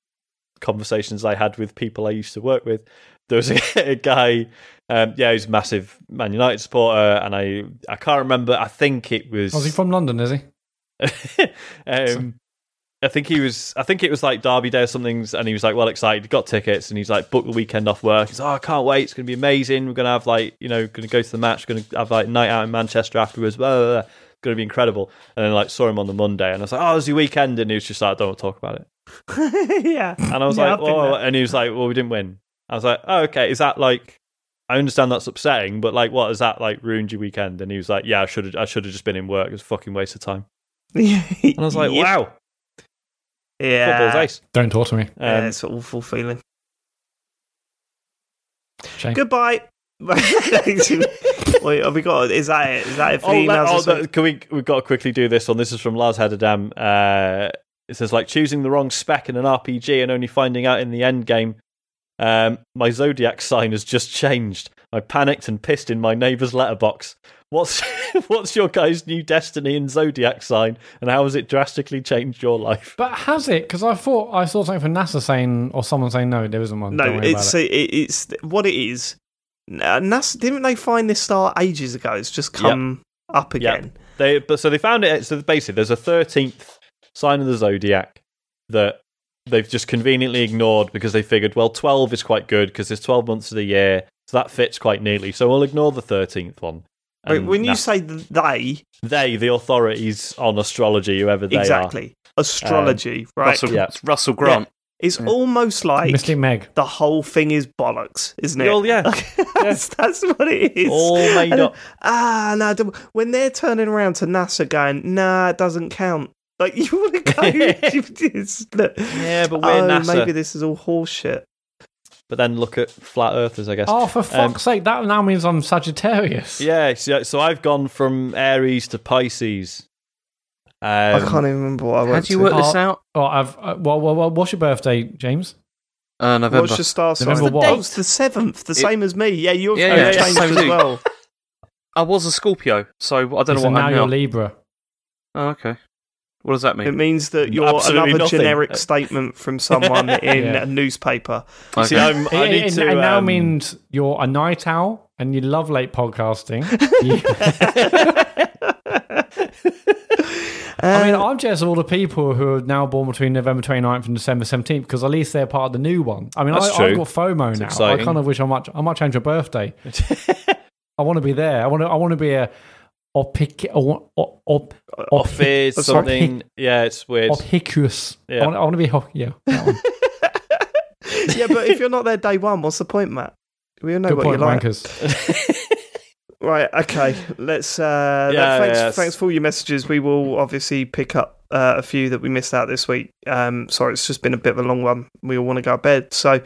conversations I had with people I used to work with, there was a, a guy. Um, yeah, he's a massive Man United supporter, and I I can't remember. I think it was. was he from London? Is he? um, I think he was. I think it was like Derby Day or something, and he was like well excited. He got tickets, and he's like booked the weekend off work. He's like, oh, I can't wait. It's going to be amazing. We're going to have like you know, going to go to the match. Going to have like night out in Manchester afterwards. Blah, blah, blah. It's going to be incredible. And then like saw him on the Monday, and I was like, oh, it was your weekend, and he was just like, I don't want to talk about it. yeah, And I was Yeah, like, oh, and he was like, well, we didn't win. I was like, oh, okay. Is that like? I understand that's upsetting, but like, what has that like ruined your weekend? And he was like, yeah, I should have, I should have just been in work. It was a fucking waste of time. and And I was like, wow, yeah, football's ace. Don't talk to me. yeah, Um, it's an awful feeling. Shame. Goodbye. Wait, have we got? Is that it? Is that it for Oh, the let- emails? oh, this week? that- can we? We've got to quickly do this one. This is from Lars Hederdam. Uh, it says like choosing the wrong spec in an RPG and only finding out in the end game. Um, my zodiac sign has just changed. I panicked and pissed in my neighbour's letterbox. What's what's your guys' new destiny and zodiac sign, and how has it drastically changed your life? But has it? Because I thought I saw something from NASA saying, or someone saying, no, there isn't one. No, it's it. it, it's what it is. Uh, NASA, didn't they find this star ages ago? It's just come up again. They but so they found it. So basically, there's a thirteenth sign of the zodiac that they've just conveniently ignored because they figured, well, twelve is quite good because there's twelve months of the year, so that fits quite neatly. So we'll ignore the thirteenth one. But And when you na- say they, they, the authorities on astrology, whoever they are. exactly astrology, right? Russell, Yeah. Russell Grant. It's almost like Mystic Meg. the whole thing is bollocks, isn't it? Well, yeah. that's, that's what it is. All made And, up. Ah, no. don't- When they're turning around to NASA, going, "Nah, it doesn't count." Like you want to go? Yeah, but we're oh, NASA. maybe this is all horseshit. But then look at flat earthers, I guess. Oh, for fuck's sake, that now means I'm Sagittarius. Yeah, so, so I've gone from Aries to Pisces. Um, I can't even remember what I How went do you to. work this Oh, out? Oh, I've. Uh, well, well, well, what's your birthday, James? Uh, November. What's your star sign? November what? Oh, it's the seventh, the same as me. Yeah, you've Yeah, yeah, yeah, changed same as as well. I was a Scorpio, so I don't so know what now I'm you're. Libra. Oh, okay. What does that mean? It means that you're Absolutely another nothing. generic statement from someone in Yeah. a newspaper. You See, I'm, I It, need it- to. it now um, means you're a night owl and you love late podcasting. You- I mean, I'm jealous of all the people who are now born between November 29th and December 17th because at least they're part of the new one. I mean, I, I've got FOMO It's now. exciting. I kind of wish I might, I might change your birthday. I want to be there. I want to, I want to be a opic, or, or, or, Office, sorry. something. Yeah, it's weird. opicus. Yeah. I, want, I want to be, ho- yeah. that one. yeah, but if you're not there day one, what's the point, Mat? We all know Good what point, you like. wankers. Right. Okay. Let's. Uh, Yeah, thanks. yeah, Thanks for all your messages. We will obviously pick up uh, a few that we missed out this week. Um, sorry, it's just been a bit of a long one. We all want to go to bed. So,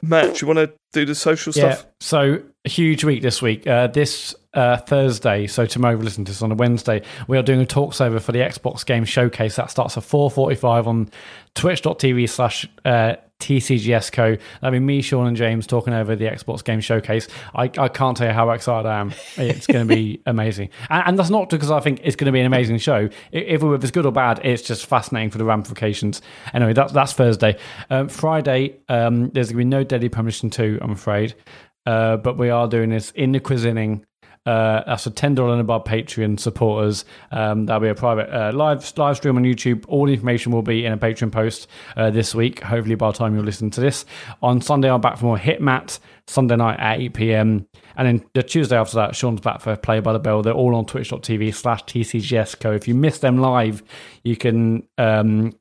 Mat, do you want to do the social Yeah. stuff? So huge week this week. Uh, this uh, Thursday, so tomorrow listen to this on a Wednesday. We are doing a talks over for the Xbox Game Showcase. That starts at four forty-five on Twitch.tv slash uh, TCGS Co. That'll be me, Sean, and James talking over the Xbox Game Showcase. I, I can't tell you how excited I am. It's going to be amazing, and, and that's not because I think it's going to be an amazing show. If if it's good or bad, it's just fascinating for the ramifications. Anyway, that's that's Thursday. Um, Friday, um, there's going to be no Deadly Premonition two. I'm afraid. Uh, but we are doing this in the quiz inning. Uh, that's a ten dollar and above Patreon supporters. Um, that'll be a private uh, live live stream on YouTube. All the information will be in a Patreon post uh, this week. Hopefully, by the time you listen to this on Sunday, I'm back for more Hitmat Sunday night at eight pm, and then the Tuesday after that, Sean's back for Play by the Bell. They're all on Twitch.tv slash TCGSco. If you miss them live, you can um,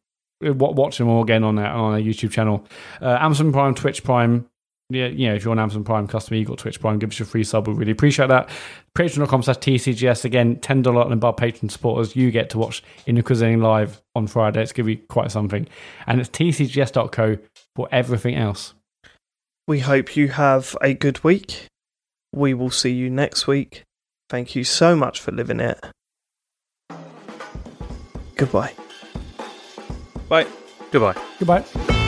watch them all again on our, on our YouTube channel. Uh, Amazon Prime, Twitch Prime, yeah, you know, if you're an Amazon Prime customer, you got Twitch Prime, give us a free sub. We really appreciate that. Patreon.com slash TCGS. Again, $10 and above patron supporters. You get to watch In the Cuisine live on Friday. It's going to be quite something. And it's TCGS.co for everything else. We hope you have a good week. We will see you next week. Thank you so much for living it. Goodbye. Bye. Goodbye. Goodbye.